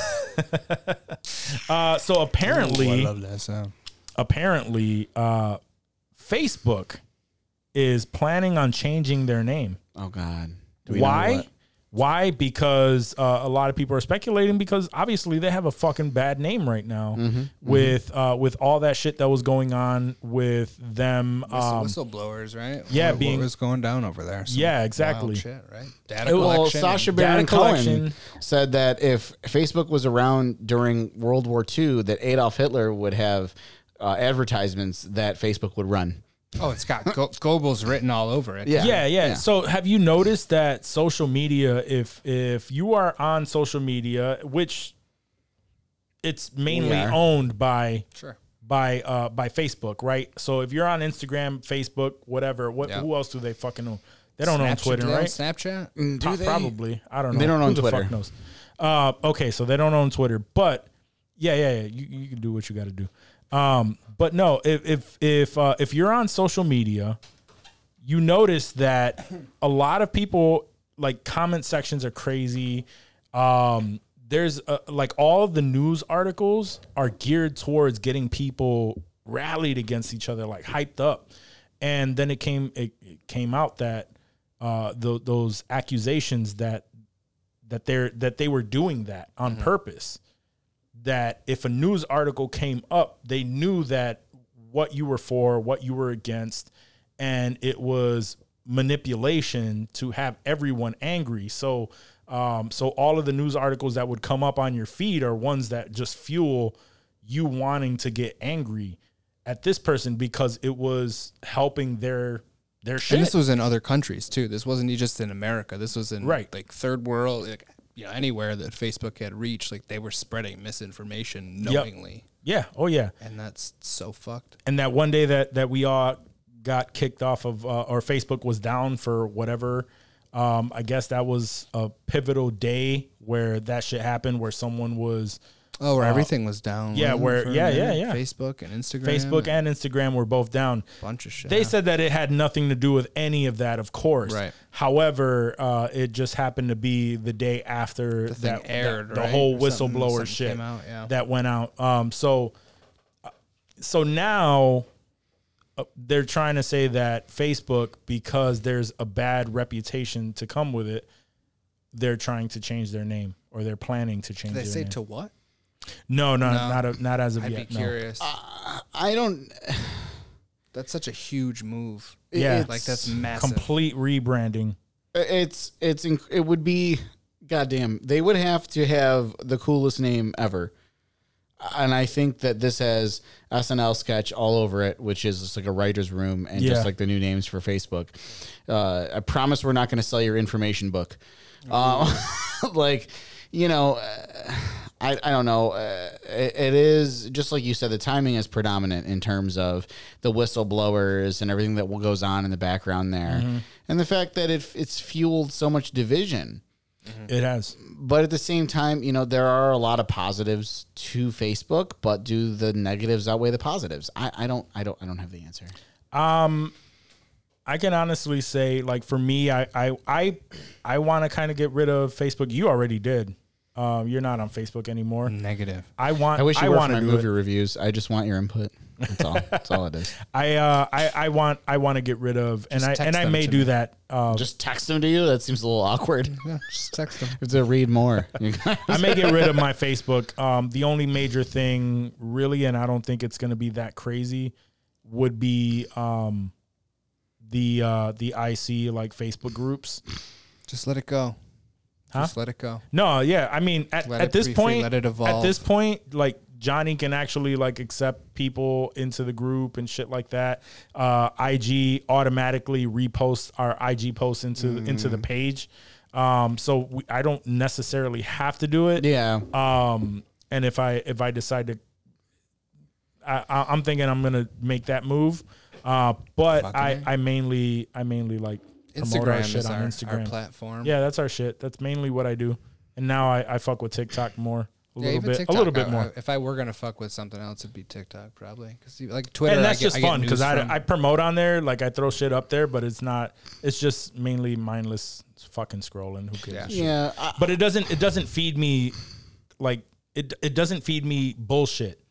[SPEAKER 1] [LAUGHS] uh, so apparently,
[SPEAKER 5] I love that sound.
[SPEAKER 1] apparently, uh, Facebook is planning on changing their name.
[SPEAKER 2] Oh God. Do we know
[SPEAKER 1] Why?
[SPEAKER 2] What?
[SPEAKER 1] Why? Because uh, a lot of people are speculating because obviously they have a fucking bad name right now
[SPEAKER 2] Mm-hmm.
[SPEAKER 1] with uh, with all that shit that was going on with them. Um,
[SPEAKER 5] whistleblowers, right?
[SPEAKER 1] yeah,
[SPEAKER 5] what,
[SPEAKER 1] being-
[SPEAKER 5] what was going down over there? Some
[SPEAKER 1] Yeah,
[SPEAKER 5] wild
[SPEAKER 1] exactly.
[SPEAKER 5] Shit, right? Data
[SPEAKER 1] Well,
[SPEAKER 2] Well,
[SPEAKER 5] collection. Sacha
[SPEAKER 2] Baron
[SPEAKER 1] Data collection.
[SPEAKER 2] Cohen said that if Facebook was around during World War II, that Adolf Hitler would have uh, advertisements that Facebook would run.
[SPEAKER 5] Oh, it's got Go- Goebbels written all over it.
[SPEAKER 2] Yeah.
[SPEAKER 1] yeah, yeah,
[SPEAKER 2] yeah.
[SPEAKER 1] So have you noticed that social media, if if you are on social media, which it's mainly owned by
[SPEAKER 5] Sure.
[SPEAKER 1] by uh by Facebook, right? So if you're on Instagram, Facebook, whatever, what
[SPEAKER 5] Yeah.
[SPEAKER 1] who else do they fucking own? They don't own Twitter,
[SPEAKER 5] do they own
[SPEAKER 1] right?
[SPEAKER 5] Snapchat?
[SPEAKER 2] Do
[SPEAKER 1] Pro-
[SPEAKER 2] they?
[SPEAKER 1] Probably. I don't know.
[SPEAKER 2] They don't own
[SPEAKER 1] Who the
[SPEAKER 2] Twitter.
[SPEAKER 1] fuck knows? Uh, okay, so they don't own Twitter, but yeah, yeah, yeah. You, you can do what you got to do. Um, but no, if if if uh, if you're on social media, you notice that a lot of people like comment sections are crazy. Um, there's uh like all of the news articles are geared towards getting people rallied against each other, like hyped up. And then it came it, it came out that uh, th- those accusations that that they're that they were doing that on purpose. That if a news article came up, they knew that what you were for, what you were against, and it was manipulation to have everyone angry. So, um, so all of the news articles that would come up on your feed are ones that just fuel you wanting to get angry at this person because it was helping their their shit.
[SPEAKER 5] And this was in other countries too. This wasn't just in America. This was in
[SPEAKER 1] Right.
[SPEAKER 5] like third world, like, you know, anywhere that Facebook had reached. Like they were spreading misinformation
[SPEAKER 1] Yep.
[SPEAKER 5] knowingly,
[SPEAKER 1] yeah, oh yeah.
[SPEAKER 5] and that's so fucked.
[SPEAKER 1] and that one day that that we all got kicked off of uh, or Facebook was down for whatever. Um, I guess that was a pivotal day where that shit happened, where someone was
[SPEAKER 5] Oh, where everything was down.
[SPEAKER 1] yeah, where- yeah, yeah, yeah.
[SPEAKER 5] Facebook and Instagram.
[SPEAKER 1] Facebook and Instagram were both down.
[SPEAKER 5] bunch of shit.
[SPEAKER 1] They said that it had nothing to do with any of that, of course.
[SPEAKER 5] Right.
[SPEAKER 1] However, uh, it just happened to be the day after
[SPEAKER 5] The
[SPEAKER 1] that, that-
[SPEAKER 5] aired,
[SPEAKER 1] the
[SPEAKER 5] right?
[SPEAKER 1] whole
[SPEAKER 5] Or
[SPEAKER 1] whistleblower
[SPEAKER 5] something
[SPEAKER 1] shit
[SPEAKER 5] out, yeah.
[SPEAKER 1] that went out. Um, so, uh, so now uh, they're trying to say that Facebook, because there's a bad reputation to come with it, they're trying to change their name or they're planning to change.
[SPEAKER 5] Did they say
[SPEAKER 1] name.
[SPEAKER 5] to what?
[SPEAKER 1] No, no,
[SPEAKER 5] No.
[SPEAKER 1] not a, not as of
[SPEAKER 5] I'd
[SPEAKER 1] yet.
[SPEAKER 5] be
[SPEAKER 1] no.
[SPEAKER 5] curious.
[SPEAKER 2] I don't. [SIGHS]
[SPEAKER 5] that's such a huge move.
[SPEAKER 1] Yeah.
[SPEAKER 5] like that's massive.
[SPEAKER 1] Complete rebranding.
[SPEAKER 2] It's it's inc- it would be goddamn. They would have to have the coolest name ever, and I think that this has SNL sketch all over it, which is just like a writer's room and
[SPEAKER 1] Yeah.
[SPEAKER 2] just like the new names for Facebook. Uh, I promise we're not going to sell your information book. Uh, [LAUGHS] like, you know, uh, I, I don't know. Uh, it, it is just like you said, the timing is predominant in terms of the whistleblowers and everything that goes on in the background there. And the fact that it, it's fueled so much division.
[SPEAKER 1] It has.
[SPEAKER 2] But at the same time, you know, there are a lot of positives to Facebook, but do the negatives outweigh the positives? I, I don't, I don't, I don't have the answer.
[SPEAKER 1] Um I can honestly say, like for me, I I I, I want to kind of get rid of Facebook. You already did. Um, you're not on Facebook anymore.
[SPEAKER 5] Negative.
[SPEAKER 1] I want.
[SPEAKER 2] I wish you
[SPEAKER 1] I
[SPEAKER 2] were for
[SPEAKER 1] want
[SPEAKER 2] my
[SPEAKER 1] to do
[SPEAKER 2] movie
[SPEAKER 1] it.
[SPEAKER 2] reviews. I just want your input. That's all. [LAUGHS] That's all it is.
[SPEAKER 1] I uh I I want I want to get rid of, and I
[SPEAKER 5] text
[SPEAKER 1] and I
[SPEAKER 5] them
[SPEAKER 1] may
[SPEAKER 5] to
[SPEAKER 1] do
[SPEAKER 5] me.
[SPEAKER 1] that. Uh,
[SPEAKER 2] Just text them to you. That seems a little awkward. [LAUGHS]
[SPEAKER 5] Yeah, just text them.
[SPEAKER 2] You have to read more. [LAUGHS]
[SPEAKER 1] I may get rid of my Facebook. Um, the only major thing, really, and I don't think it's going to be that crazy, would be um, the uh, the IC like Facebook groups.
[SPEAKER 5] Just let it go.
[SPEAKER 1] Huh?
[SPEAKER 5] Just let it go.
[SPEAKER 1] No, yeah, I mean, at, at this
[SPEAKER 5] free,
[SPEAKER 1] point,
[SPEAKER 5] let it evolve.
[SPEAKER 1] at this point, like Johnny can actually like accept people into the group and shit like that. Uh, IG automatically reposts our IG posts into into
[SPEAKER 5] Mm.
[SPEAKER 1] the page. Um, so we, I don't necessarily have to do it.
[SPEAKER 2] yeah.
[SPEAKER 1] Um, and if I if I decide to, I, I, I'm thinking I'm gonna make that move. Uh, but
[SPEAKER 5] Fucking
[SPEAKER 1] I. I mainly I mainly like promote our
[SPEAKER 5] Instagram
[SPEAKER 1] shit
[SPEAKER 5] is
[SPEAKER 1] on
[SPEAKER 5] our, our
[SPEAKER 1] Instagram.
[SPEAKER 5] platform.
[SPEAKER 1] Yeah, that's our shit. That's mainly what I do. And now I, I fuck with TikTok more, a
[SPEAKER 5] Yeah,
[SPEAKER 1] little
[SPEAKER 5] even
[SPEAKER 1] bit,
[SPEAKER 5] TikTok,
[SPEAKER 1] a little bit
[SPEAKER 5] I-
[SPEAKER 1] more.
[SPEAKER 5] I- if I were gonna fuck with something else, it'd be TikTok probably. Because like Twitter,
[SPEAKER 1] and that's
[SPEAKER 5] I get,
[SPEAKER 1] just
[SPEAKER 5] I get
[SPEAKER 1] fun because
[SPEAKER 5] news
[SPEAKER 1] I,
[SPEAKER 5] from-
[SPEAKER 1] I promote on there, like I throw shit up there, but it's not. It's just mainly mindless fucking scrolling. Who cares?
[SPEAKER 5] Yeah.
[SPEAKER 2] Yeah. I,
[SPEAKER 1] But it doesn't. It doesn't feed me, like it. It doesn't feed me bullshit,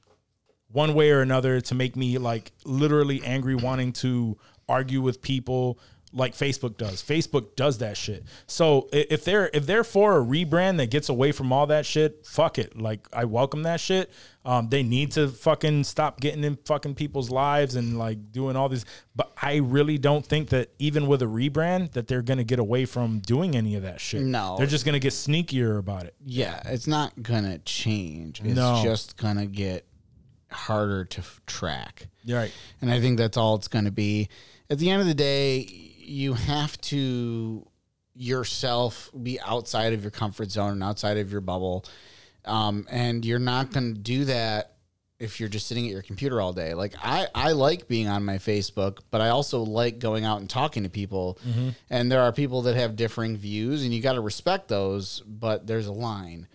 [SPEAKER 1] one way or another, to make me like literally angry, wanting to argue with people like Facebook does. Facebook does that shit. So if they're if they're for a rebrand that gets away from all that shit, fuck it. Like I welcome that shit. Um, they need to fucking stop getting in fucking people's lives and like doing all this. But I really don't think that even with a rebrand that they're gonna get away from doing any of that shit.
[SPEAKER 2] No.
[SPEAKER 1] they're just gonna get sneakier about it.
[SPEAKER 2] yeah. It's not gonna change. It's
[SPEAKER 1] No.
[SPEAKER 2] just gonna get harder to f- track.
[SPEAKER 1] Right.
[SPEAKER 2] And I think that's all it's going to be. At the end of the day, you have to yourself be outside of your comfort zone and outside of your bubble. Um, and you're not going to do that if you're just sitting at your computer all day. Like I, I like being on my Facebook, but I also like going out and talking to people. And there are people that have differing views, and you got to respect those. But there's a line.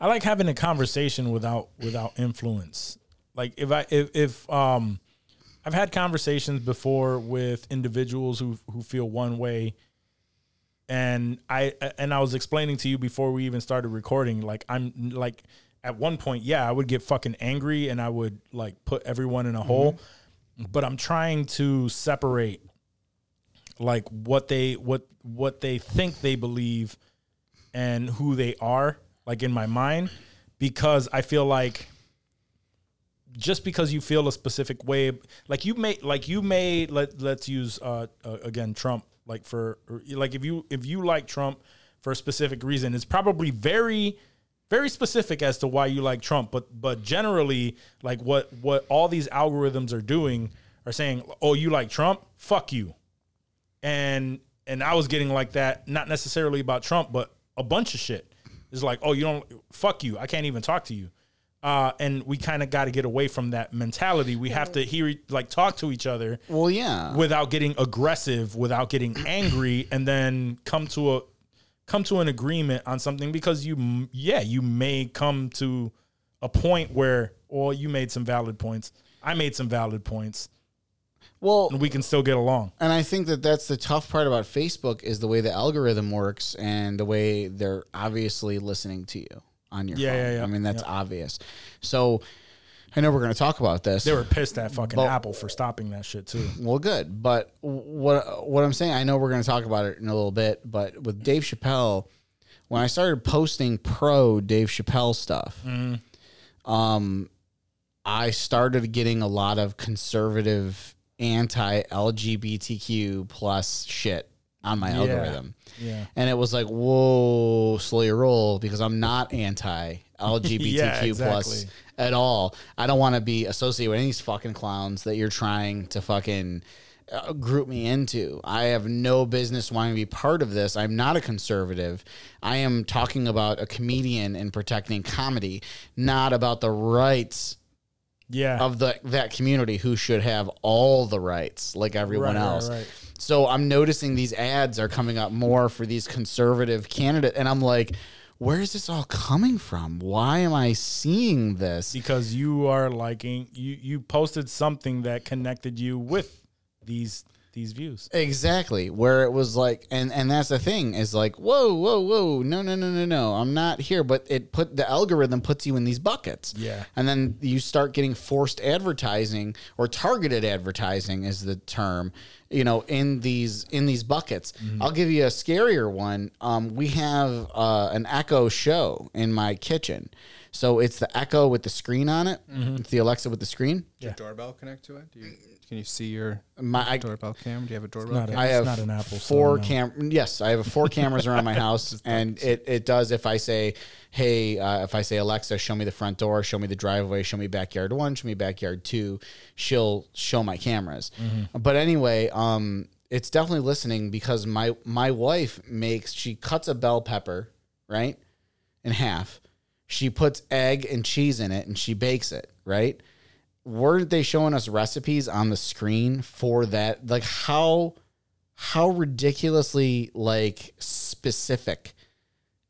[SPEAKER 1] I like having a conversation without without influence. Like if I if, if um I've had conversations before with individuals who who feel one way. And I and I was explaining to you before we even started recording like I'm like at one point yeah I would get fucking angry and I would like put everyone in a hole. Mm-hmm. But I'm trying to separate like what they what what they think they believe and who they are, like in my mind, because I feel like just because you feel a specific way, like you may, like you may, let let's use uh, uh again Trump, like for like if you if you like Trump for a specific reason, it's probably very very specific as to why you like Trump, but but generally, like what what all these algorithms are doing are saying, oh, you like Trump, fuck you, and and I was getting like that, not necessarily about Trump, but a bunch of shit. It's like, oh, you don't, fuck you, I can't even talk to you, uh, and we kind of got to get away from that mentality. We have to hear like talk to each other
[SPEAKER 2] Well, yeah.
[SPEAKER 1] without getting aggressive, without getting [CLEARS THROAT] angry, and then come to a come to an agreement on something because you yeah you may come to a point where well you made some valid points, I made some valid points,
[SPEAKER 2] well,
[SPEAKER 1] and we can still get along.
[SPEAKER 2] And I think that that's the tough part about Facebook is the way the algorithm works and the way they're obviously listening to you on your
[SPEAKER 1] Yeah,
[SPEAKER 2] phone.
[SPEAKER 1] yeah, yeah.
[SPEAKER 2] I mean, that's
[SPEAKER 1] Yeah.
[SPEAKER 2] obvious. So I know we're going to talk about this.
[SPEAKER 1] They were pissed at fucking
[SPEAKER 2] But-
[SPEAKER 1] Apple for stopping that shit too.
[SPEAKER 2] well, good. But what what I'm saying, I know we're going to talk about it in a little bit, but with Dave Chappelle, when I started posting pro Dave Chappelle stuff, um, I started getting a lot of conservative, anti LGBTQ plus shit on my algorithm.
[SPEAKER 1] Yeah.
[SPEAKER 2] And it was like, whoa, slow your roll because I'm not anti LGBTQ [LAUGHS]
[SPEAKER 1] Yeah,
[SPEAKER 2] plus at all. I don't want to be associated with any of these fucking clowns that you're trying to fucking uh, group me into. I have no business wanting to be part of this. I'm not a conservative. I am talking about a comedian and protecting comedy, not about the rights
[SPEAKER 1] Yeah.
[SPEAKER 2] of the that community who should have all the rights like everyone
[SPEAKER 1] Right, right,
[SPEAKER 2] else.
[SPEAKER 1] right.
[SPEAKER 2] So I'm noticing these ads are coming up more for these conservative candidate and I'm like where is this all coming from? Why am I seeing this?
[SPEAKER 1] because you are liking you you posted something that connected you with these these views.
[SPEAKER 2] Exactly. Where it was like and and that's the thing is like whoa whoa whoa no no no no no I'm not here but it put the algorithm puts you in these buckets.
[SPEAKER 1] Yeah.
[SPEAKER 2] And then you start getting forced advertising or targeted advertising is the term, you know, in these in these buckets. I'll give you a scarier one. Um, we have uh, an Echo show in my kitchen. So it's the Echo with the screen on it. It's the Alexa with the screen.
[SPEAKER 5] Does your doorbell connect to it? Do you, can you see your
[SPEAKER 2] My I,
[SPEAKER 5] doorbell cam? Do you have a doorbell
[SPEAKER 1] not
[SPEAKER 5] cam?
[SPEAKER 1] a-
[SPEAKER 2] I
[SPEAKER 1] It's
[SPEAKER 2] have
[SPEAKER 1] not an Apple
[SPEAKER 2] four
[SPEAKER 1] store, no.
[SPEAKER 2] cam. Yes, I have four cameras around my [LAUGHS] house, and it, it does. If I say, "Hey," uh, if I say Alexa, show me the front door, show me the driveway, show me backyard one, show me backyard two, she'll show my cameras.
[SPEAKER 1] Mm-hmm.
[SPEAKER 2] But anyway, um, it's definitely listening because my my wife makes she cuts a bell pepper right in half. She puts egg and cheese in it, and she bakes it right weren't they showing us recipes on the screen for that? Like how how ridiculously like specific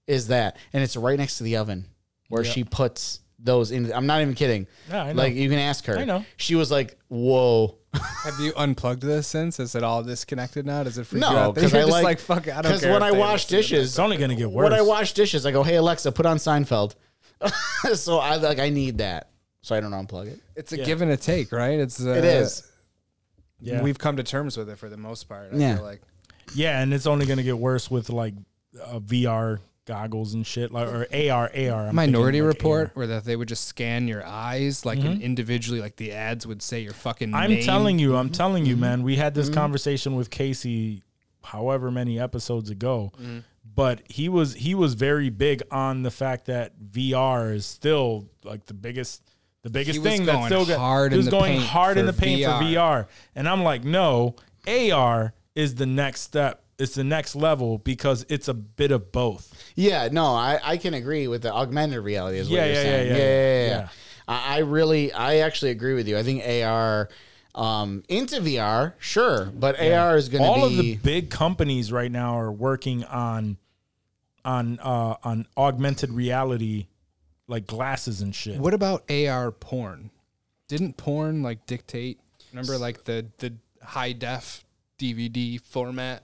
[SPEAKER 2] is that? And it's right next to the oven where she puts those in. I'm not even kidding.
[SPEAKER 1] Yeah, I know.
[SPEAKER 2] Like you can ask her.
[SPEAKER 1] I know.
[SPEAKER 2] She was like, "Whoa." [LAUGHS]
[SPEAKER 5] Have you unplugged this since? Is it all disconnected now? Does it freak you
[SPEAKER 2] No,
[SPEAKER 5] out? [LAUGHS]
[SPEAKER 2] because I
[SPEAKER 5] just
[SPEAKER 2] like,
[SPEAKER 5] like fuck. I don't
[SPEAKER 2] Because when I wash dishes,
[SPEAKER 1] It's only gonna get worse.
[SPEAKER 2] when I wash dishes, I go, "Hey Alexa, put on Seinfeld." [LAUGHS] so I like I need that, so I don't unplug it.
[SPEAKER 5] It's a
[SPEAKER 1] Yeah.
[SPEAKER 5] give and a take, right? It's uh,
[SPEAKER 2] It is.
[SPEAKER 1] yeah.
[SPEAKER 5] We've come to terms with it for the most part. I
[SPEAKER 2] Yeah.
[SPEAKER 5] feel like
[SPEAKER 1] Yeah, and it's only gonna get worse with like uh, VR goggles and shit, like or AR, AR. I'm
[SPEAKER 5] Minority
[SPEAKER 1] thinking, like,
[SPEAKER 5] Report,
[SPEAKER 1] AR.
[SPEAKER 5] where that they would just scan your eyes, like and individually, like the ads would say your fucking.
[SPEAKER 1] I'm
[SPEAKER 5] name.
[SPEAKER 1] telling you, I'm telling you, man. We had this conversation with Casey, however many episodes ago, but he was he was very big on the fact that VR is still like the biggest. The biggest thing that's
[SPEAKER 5] going
[SPEAKER 1] still got,
[SPEAKER 5] hard
[SPEAKER 1] he was going hard in the paint for
[SPEAKER 5] VR.
[SPEAKER 1] VR, and I'm like, no, AR is the next step. It's the next level because it's a bit of both.
[SPEAKER 2] Yeah, no, I, I can agree with the augmented reality. Is what
[SPEAKER 1] Yeah,
[SPEAKER 2] you're
[SPEAKER 1] yeah,
[SPEAKER 2] saying.
[SPEAKER 1] yeah,
[SPEAKER 2] Yeah,
[SPEAKER 1] yeah,
[SPEAKER 2] yeah, yeah.
[SPEAKER 1] yeah.
[SPEAKER 2] I, I really, I actually agree with you. I think AR um, into VR, sure, but AR is going to be
[SPEAKER 1] all of the big companies right now are working on on uh on augmented reality like glasses and shit
[SPEAKER 5] What about AR porn? Didn't porn like dictate? Remember, like the the high def DVD format.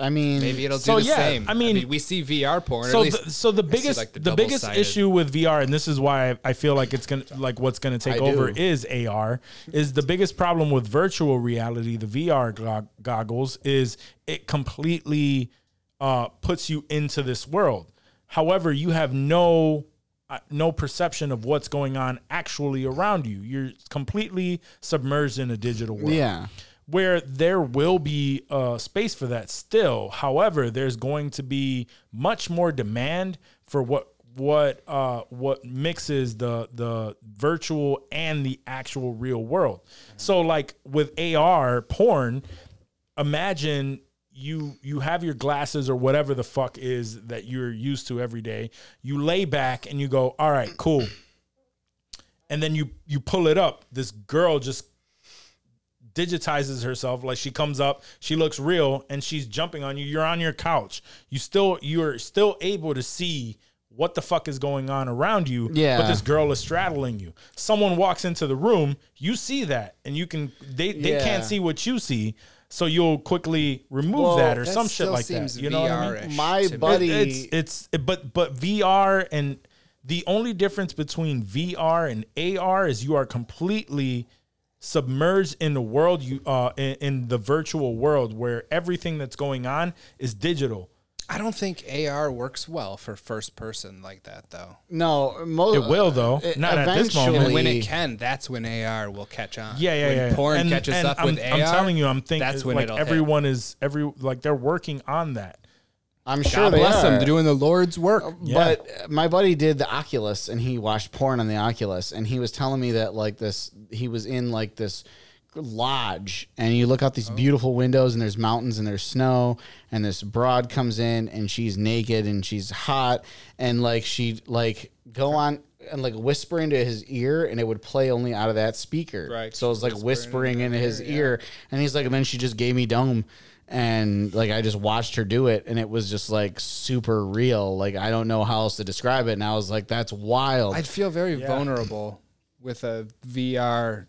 [SPEAKER 2] I mean,
[SPEAKER 5] Maybe it'll do
[SPEAKER 1] So,
[SPEAKER 5] the
[SPEAKER 1] yeah,
[SPEAKER 5] same.
[SPEAKER 1] I mean-
[SPEAKER 5] we see VR porn.
[SPEAKER 1] so
[SPEAKER 5] at least
[SPEAKER 1] the, so the biggest
[SPEAKER 5] like, the
[SPEAKER 1] the, biggest
[SPEAKER 5] double-sided.
[SPEAKER 1] issue with VR and this is why I, I feel like it's gonna like what's gonna take
[SPEAKER 2] I
[SPEAKER 1] over
[SPEAKER 2] do.
[SPEAKER 1] is AR is the biggest problem with virtual reality the VR gog- goggles is it completely uh, puts you into this world. However, you have no no perception of what's going on actually around you. You're completely submerged in a digital world
[SPEAKER 2] Yeah.
[SPEAKER 1] where there will be uh, space for that still. However, there's going to be much more demand for what what uh, what mixes the the virtual and the actual real world. So, like with AR porn, imagine you you have your glasses or whatever the fuck is that you're used to every day. You lay back and you go, "All right, cool." And then you you pull it up. This girl just digitizes herself like she comes up she looks real and she's jumping on you you're on your couch you still you're still able to see what the fuck is going on around you
[SPEAKER 2] Yeah.
[SPEAKER 1] but this girl is straddling you someone walks into the room you see that and you can they they
[SPEAKER 2] Yeah.
[SPEAKER 1] can't see what you see so you'll quickly remove
[SPEAKER 2] Well,
[SPEAKER 1] that or
[SPEAKER 5] That
[SPEAKER 1] some shit
[SPEAKER 5] still
[SPEAKER 1] like that you know what I mean?
[SPEAKER 2] My
[SPEAKER 5] to me.
[SPEAKER 2] buddy-
[SPEAKER 1] it's it's but but VR and the only difference between VR and AR is you are completely submerged in the world you uh in, in the virtual world where everything that's going on is digital.
[SPEAKER 5] I don't think AR works well for first person like that though.
[SPEAKER 2] No, mo-
[SPEAKER 1] It will though.
[SPEAKER 2] uh,
[SPEAKER 1] Not at this moment.
[SPEAKER 5] And when it can, that's when AR will catch on.
[SPEAKER 1] Yeah, yeah,
[SPEAKER 5] when
[SPEAKER 1] yeah.
[SPEAKER 5] Porn
[SPEAKER 1] and,
[SPEAKER 5] catches
[SPEAKER 1] and
[SPEAKER 5] up
[SPEAKER 1] I'm,
[SPEAKER 5] with AR.
[SPEAKER 1] I'm telling you, I'm thinking
[SPEAKER 5] that's when
[SPEAKER 1] like
[SPEAKER 5] it'll hit.
[SPEAKER 1] everyone is every like they're working on that.
[SPEAKER 2] I'm sure
[SPEAKER 5] God
[SPEAKER 2] they
[SPEAKER 5] bless them.
[SPEAKER 2] are.
[SPEAKER 5] They're doing the Lord's work.
[SPEAKER 2] But uh, my buddy did the Oculus and he watched porn on the Oculus and he was telling me that like this he was in like this lodge and you look out these beautiful windows and there's mountains and there's snow and this broad comes in and she's naked and she's hot and like she'd like go on and like whisper into his ear and it would play only out of that speaker.
[SPEAKER 5] Right.
[SPEAKER 2] So it was like whispering into his ear and he's like and then she just gave me dome and like I just watched her do it and it was just like super real. Like I don't know how else to describe it. And I was like, that's wild.
[SPEAKER 5] I'd feel very vulnerable with a VR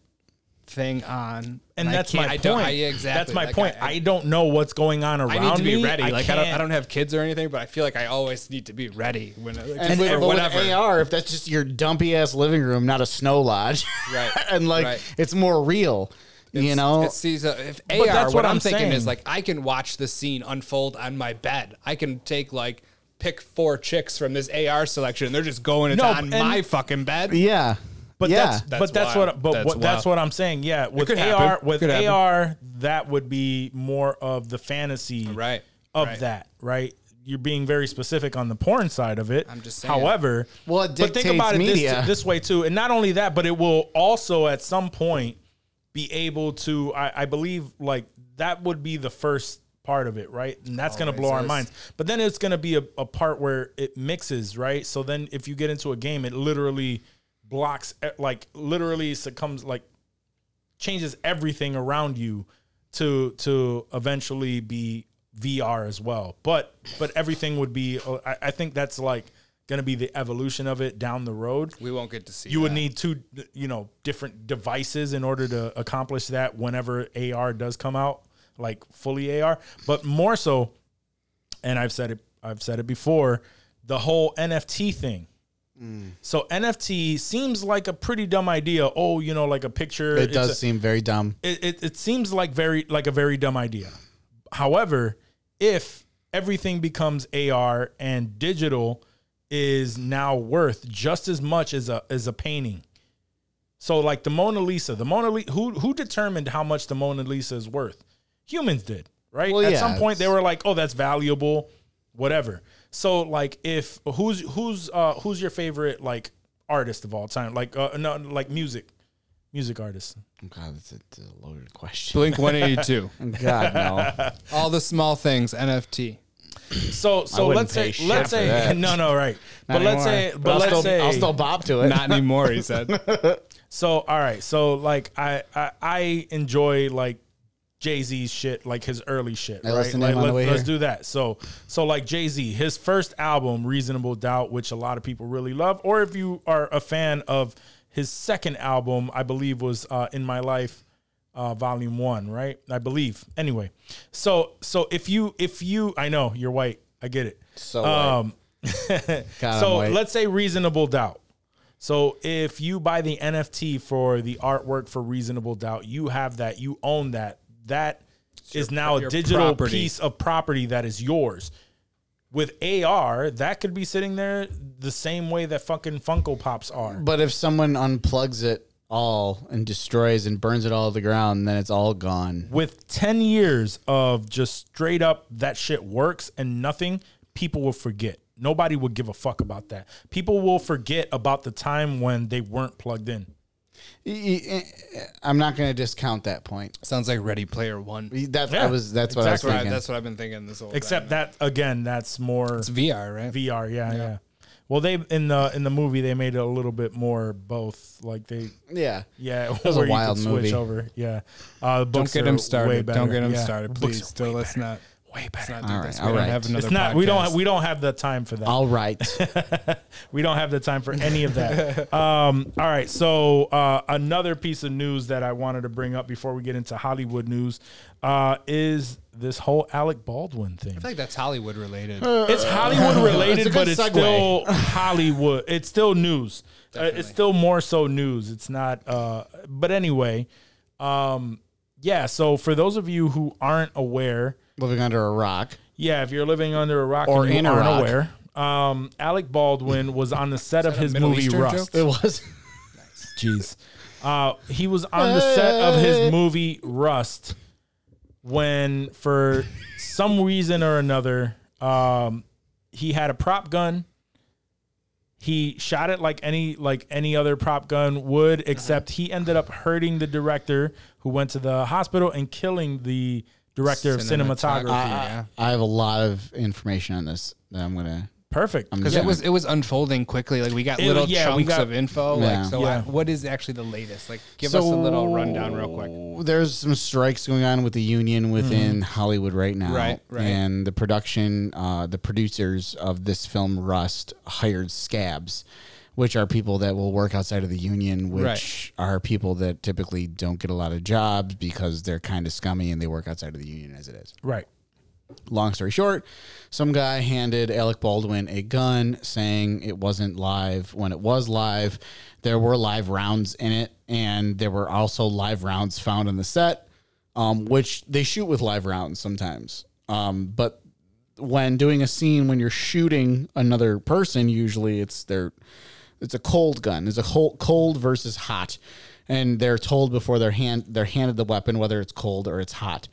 [SPEAKER 5] thing on,
[SPEAKER 1] And
[SPEAKER 5] I
[SPEAKER 1] that's my
[SPEAKER 5] I
[SPEAKER 1] point.
[SPEAKER 5] don't- I- exactly.
[SPEAKER 1] That's my
[SPEAKER 5] Like,
[SPEAKER 1] point.
[SPEAKER 5] I-
[SPEAKER 1] I, don't know what's going on around
[SPEAKER 5] I need to be
[SPEAKER 1] me.
[SPEAKER 5] ready. like I don't, I
[SPEAKER 1] can't-
[SPEAKER 5] don't have kids or anything, but I feel like I always need to be ready when like,
[SPEAKER 2] and with,
[SPEAKER 5] or
[SPEAKER 2] but with
[SPEAKER 5] whatever.
[SPEAKER 2] AR, if that's just your dumpy ass living room, not a snow lodge,
[SPEAKER 5] Right. [LAUGHS]
[SPEAKER 2] and like
[SPEAKER 5] Right.
[SPEAKER 2] it's more real, you know.
[SPEAKER 5] it sees a, if AR.
[SPEAKER 1] But that's
[SPEAKER 5] what,
[SPEAKER 1] what
[SPEAKER 5] I'm,
[SPEAKER 1] I'm
[SPEAKER 5] thinking
[SPEAKER 1] saying.
[SPEAKER 5] is like I can watch the scene unfold on my bed. I can take like pick four chicks from this AR selection, and they're just going it's
[SPEAKER 1] No,
[SPEAKER 5] on
[SPEAKER 1] and-
[SPEAKER 5] my fucking bed.
[SPEAKER 2] yeah,
[SPEAKER 1] But
[SPEAKER 2] yeah.
[SPEAKER 1] that's,
[SPEAKER 5] That's
[SPEAKER 1] but that's
[SPEAKER 5] wild.
[SPEAKER 1] what but
[SPEAKER 5] That's
[SPEAKER 1] what that's what I'm saying. Yeah, with AR
[SPEAKER 5] happen.
[SPEAKER 1] with
[SPEAKER 5] Could happen.
[SPEAKER 1] AR that would be more of the fantasy
[SPEAKER 5] Right.
[SPEAKER 1] of
[SPEAKER 5] Right.
[SPEAKER 1] that, right? You're being very specific on the porn side of it.
[SPEAKER 5] I'm just saying.
[SPEAKER 1] However,
[SPEAKER 2] Well, it
[SPEAKER 1] but think
[SPEAKER 2] dictates
[SPEAKER 1] about it this, this way too, and not only that, but it will also at some point be able to. I, I believe like that would be the first part of it, right? And that's going to blow our minds. But then it's going to be a, a part where it mixes, right? So then if you get into a game, it literally blocks, e- like literally succumbs, like changes everything around you to to eventually be VR as well. But but everything would be. uh, I, I think that's like going to be the evolution of it down the road.
[SPEAKER 5] We won't get to see.
[SPEAKER 1] You would need two, you know, different devices in order to accomplish that whenever AR does come out, like fully AR. But more so, and I've said it, I've said it before, the whole NFT thing. Mm. So NFT seems like a pretty dumb idea. Oh, you know, like a picture.
[SPEAKER 2] it does
[SPEAKER 1] a-
[SPEAKER 2] seem very dumb.
[SPEAKER 1] it, it, it seems like very like a very dumb idea. However, if everything becomes AR and digital is now worth just as much as a as a painting. So like the Mona Lisa, the Mona Lisa who who determined how much the Mona Lisa is worth? Humans did, right?
[SPEAKER 2] Well,
[SPEAKER 1] At
[SPEAKER 2] yeah,
[SPEAKER 1] some point they were like, "Oh, that's valuable." Whatever. So like if who's who's uh who's your favorite like artist of all time? Like uh no like music. Music artist.
[SPEAKER 2] God, that's a, that's a loaded question.
[SPEAKER 5] Blink 182. [LAUGHS]
[SPEAKER 2] God no. [LAUGHS]
[SPEAKER 5] All the small things. NFT.
[SPEAKER 1] So so
[SPEAKER 2] wouldn't
[SPEAKER 1] let's say
[SPEAKER 2] pay shit
[SPEAKER 1] let's
[SPEAKER 2] for
[SPEAKER 1] say
[SPEAKER 2] that.
[SPEAKER 1] no no right.
[SPEAKER 2] Not
[SPEAKER 1] but let's
[SPEAKER 2] anymore.
[SPEAKER 1] say but
[SPEAKER 2] I'll
[SPEAKER 1] let's
[SPEAKER 2] still,
[SPEAKER 1] say
[SPEAKER 2] I'll still bob to it.
[SPEAKER 5] Not anymore, he said. [LAUGHS]
[SPEAKER 1] so all right. So like I I, I enjoy like Jay Z's shit, like his early shit.
[SPEAKER 2] I
[SPEAKER 1] right? Like, let, us do that. So so like Jay Z, his first album, Reasonable Doubt, which a lot of people really love, or if you are a fan of his second album, I believe was uh, In My Life. Uh, volume one, right? I believe. Anyway, so so if you if you, I know you're white, I get it.
[SPEAKER 2] So
[SPEAKER 1] um, [LAUGHS] so let's say reasonable doubt. So if you buy the NFT for the artwork for reasonable doubt, you have that, you own that. That is now a digital
[SPEAKER 5] property.
[SPEAKER 1] piece of property that is yours. with AR, that could be sitting there the same way that fucking Funko Pops are.
[SPEAKER 2] But if someone unplugs it all and destroys and burns it all to the ground, then it's all gone.
[SPEAKER 1] with 10 years of just straight up that shit works and nothing, people will forget. Nobody will give a fuck about that. People will forget about the time when they weren't plugged in.
[SPEAKER 2] Y- y- I'm not going to discount that point.
[SPEAKER 5] Sounds like Ready Player One.
[SPEAKER 2] That's
[SPEAKER 1] Yeah,
[SPEAKER 2] I was. That's what. I was thinking.
[SPEAKER 5] That's what I've been thinking this whole time.
[SPEAKER 1] Except
[SPEAKER 5] time.
[SPEAKER 1] that again, that's more
[SPEAKER 5] it's VR, right?
[SPEAKER 1] VR. Yeah, yeah, Well, they in the in the movie they made it a little bit more both. Like they,
[SPEAKER 2] yeah.
[SPEAKER 1] yeah, It
[SPEAKER 2] was a wild
[SPEAKER 1] could switch
[SPEAKER 2] movie.
[SPEAKER 1] over. Yeah, uh, the
[SPEAKER 5] Don't get
[SPEAKER 1] are
[SPEAKER 5] him started. Don't get him
[SPEAKER 1] Yeah.
[SPEAKER 5] started, please.
[SPEAKER 1] are
[SPEAKER 5] Still, let's not.
[SPEAKER 1] Way better.
[SPEAKER 5] not do
[SPEAKER 2] All
[SPEAKER 5] this.
[SPEAKER 2] right,
[SPEAKER 5] We don't
[SPEAKER 2] right.
[SPEAKER 5] have another.
[SPEAKER 1] It's not. We don't.
[SPEAKER 5] podcast.
[SPEAKER 1] We don't have the time for that.
[SPEAKER 2] All right. [LAUGHS]
[SPEAKER 1] we don't have the time for any of that. [LAUGHS] um, all right. So uh, another piece of news that I wanted to bring up before we get into Hollywood news uh, is this whole Alec Baldwin thing.
[SPEAKER 5] I feel like that's Hollywood related.
[SPEAKER 1] It's Hollywood [LAUGHS] related,
[SPEAKER 2] a good
[SPEAKER 1] but it's
[SPEAKER 2] segue.
[SPEAKER 1] still Hollywood. It's still news. Uh, it's still more so news. It's not. Uh, but anyway, um, yeah. So for those of you who aren't aware,
[SPEAKER 2] Living under a rock.
[SPEAKER 1] yeah, if you're living under a rock
[SPEAKER 2] Or
[SPEAKER 1] and you
[SPEAKER 2] in a
[SPEAKER 1] aren't
[SPEAKER 2] rock.
[SPEAKER 1] aware, um, Alec Baldwin was on the set of
[SPEAKER 5] that a
[SPEAKER 1] his
[SPEAKER 5] Middle
[SPEAKER 1] movie
[SPEAKER 5] Eastern
[SPEAKER 1] Rust.
[SPEAKER 5] joke?
[SPEAKER 2] It was. [LAUGHS]
[SPEAKER 1] Jeez. Uh, he was on the set of his movie Rust when, for some reason or another, um, he had a prop gun. He shot it like any like any other prop gun would, except he ended up hurting the director, who went to the hospital and killing the director of
[SPEAKER 5] Cinematography.
[SPEAKER 1] cinematography.
[SPEAKER 5] yeah.
[SPEAKER 2] I have a lot of information on this that I'm gonna.
[SPEAKER 1] Perfect.
[SPEAKER 5] Because
[SPEAKER 2] Yeah.
[SPEAKER 5] it was it was unfolding quickly. Like we got
[SPEAKER 1] It-
[SPEAKER 5] little
[SPEAKER 1] yeah, we
[SPEAKER 5] chunks
[SPEAKER 1] got-
[SPEAKER 5] of info.
[SPEAKER 2] Yeah.
[SPEAKER 5] Like so,
[SPEAKER 1] Yeah.
[SPEAKER 5] I- what is actually the latest? Like, give us a little rundown real quick.
[SPEAKER 2] There's some strikes going on with the union within Hollywood right now.
[SPEAKER 5] Right, right.
[SPEAKER 2] And the production, uh, the producers of this film Rust hired scabs, which are people that will work outside of the union, which are people that typically don't get a lot of jobs because they're kind of scummy and they work outside of the union as it is.
[SPEAKER 1] right.
[SPEAKER 2] long story short, some guy handed Alec Baldwin a gun saying it wasn't live. When it was live, there were live rounds in it, and there were also live rounds found on the set, um, which they shoot with live rounds sometimes. Um, but when doing a scene, when you're shooting another person, usually it's their it's a cold gun. It's a cold, cold versus hot, and they're told before they're hand they're handed the weapon whether it's cold or it's hot.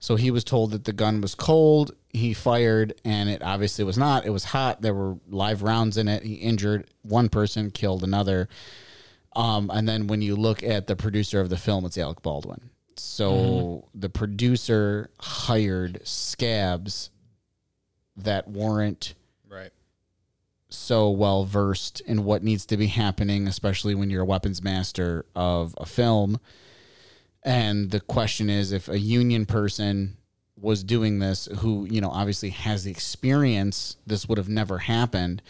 [SPEAKER 2] So he was told that the gun was cold. He fired, and it obviously was not. It was hot. There were live rounds in it. He injured one person, killed another. Um, and then when you look at the producer of the film, it's Alec Baldwin. So the producer hired scabs that weren't. So well versed in what needs to be happening, especially when you're a weapons master of a film. And the question is if a union person was doing this who, you know, obviously has the experience, this would have never happened.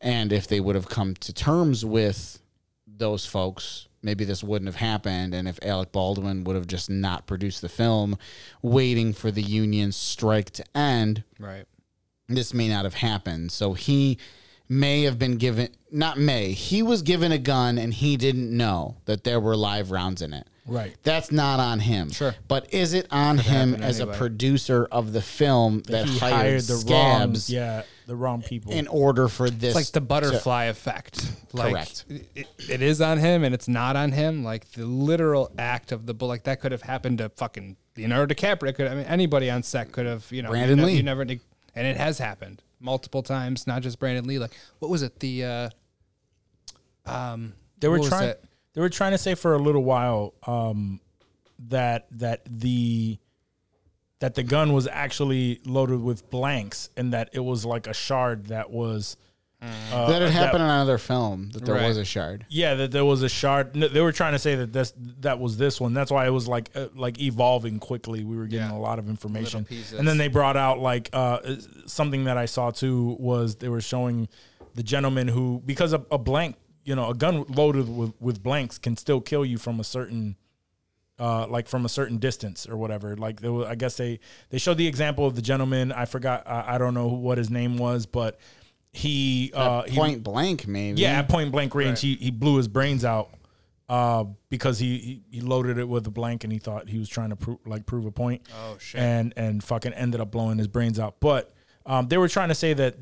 [SPEAKER 2] And if they would have come to terms with those folks, maybe this wouldn't have happened. And if Alec Baldwin would have just not produced the film, waiting for the union strike to end,
[SPEAKER 5] Right.
[SPEAKER 2] this may not have happened. So he may have been given, not may, he was given a gun and he didn't know that there were live rounds in it.
[SPEAKER 1] Right.
[SPEAKER 2] That's not on him.
[SPEAKER 5] Sure.
[SPEAKER 2] But is it on him as
[SPEAKER 5] anyway.
[SPEAKER 2] a producer of the film that,
[SPEAKER 1] he
[SPEAKER 2] hired,
[SPEAKER 1] hired the
[SPEAKER 2] scabs
[SPEAKER 1] wrong, yeah, the wrong people.
[SPEAKER 2] in order for this?
[SPEAKER 5] It's like the
[SPEAKER 2] to-
[SPEAKER 5] butterfly effect. Like,
[SPEAKER 2] Correct.
[SPEAKER 5] It, it is on him and it's not on him. Like the literal act of the bull, like that could have happened to fucking Leonardo DiCaprio. Could I mean anybody on set could have you know
[SPEAKER 2] Brandon
[SPEAKER 5] you,
[SPEAKER 2] Lee.
[SPEAKER 5] You never, and it has happened multiple times. Not just Brandon Lee. Like what was it? The uh, um,
[SPEAKER 1] they were trying. They were trying to say for a little while um, that that the that the gun was actually loaded with blanks and that it was like a shard that was. Uh,
[SPEAKER 2] that had happened
[SPEAKER 1] that-
[SPEAKER 2] in another film that there
[SPEAKER 5] Right.
[SPEAKER 2] was a shard.
[SPEAKER 1] Yeah, that there was a shard. no, They were trying to say that this that was this one. That's why it was like uh, like evolving quickly. We were getting
[SPEAKER 5] Yeah.
[SPEAKER 1] a lot of information,
[SPEAKER 5] Little pieces.
[SPEAKER 1] and then they brought out like uh, something that I saw too was they were showing the gentleman who because a, a blank, you know, a gun loaded with with blanks can still kill you from a certain. Uh, like from a certain distance or whatever. Like there was, I guess they they showed the example of the gentleman. I forgot. I, I don't know what his name was, but he uh, he,
[SPEAKER 2] Point blank, maybe.
[SPEAKER 1] yeah, at point blank range, he, he blew his brains out uh, because he, he he loaded it with a blank and he thought he was trying to prove like prove a point.
[SPEAKER 5] Oh, shit.
[SPEAKER 1] And and fucking ended up blowing his brains out. But Um, they were trying to say that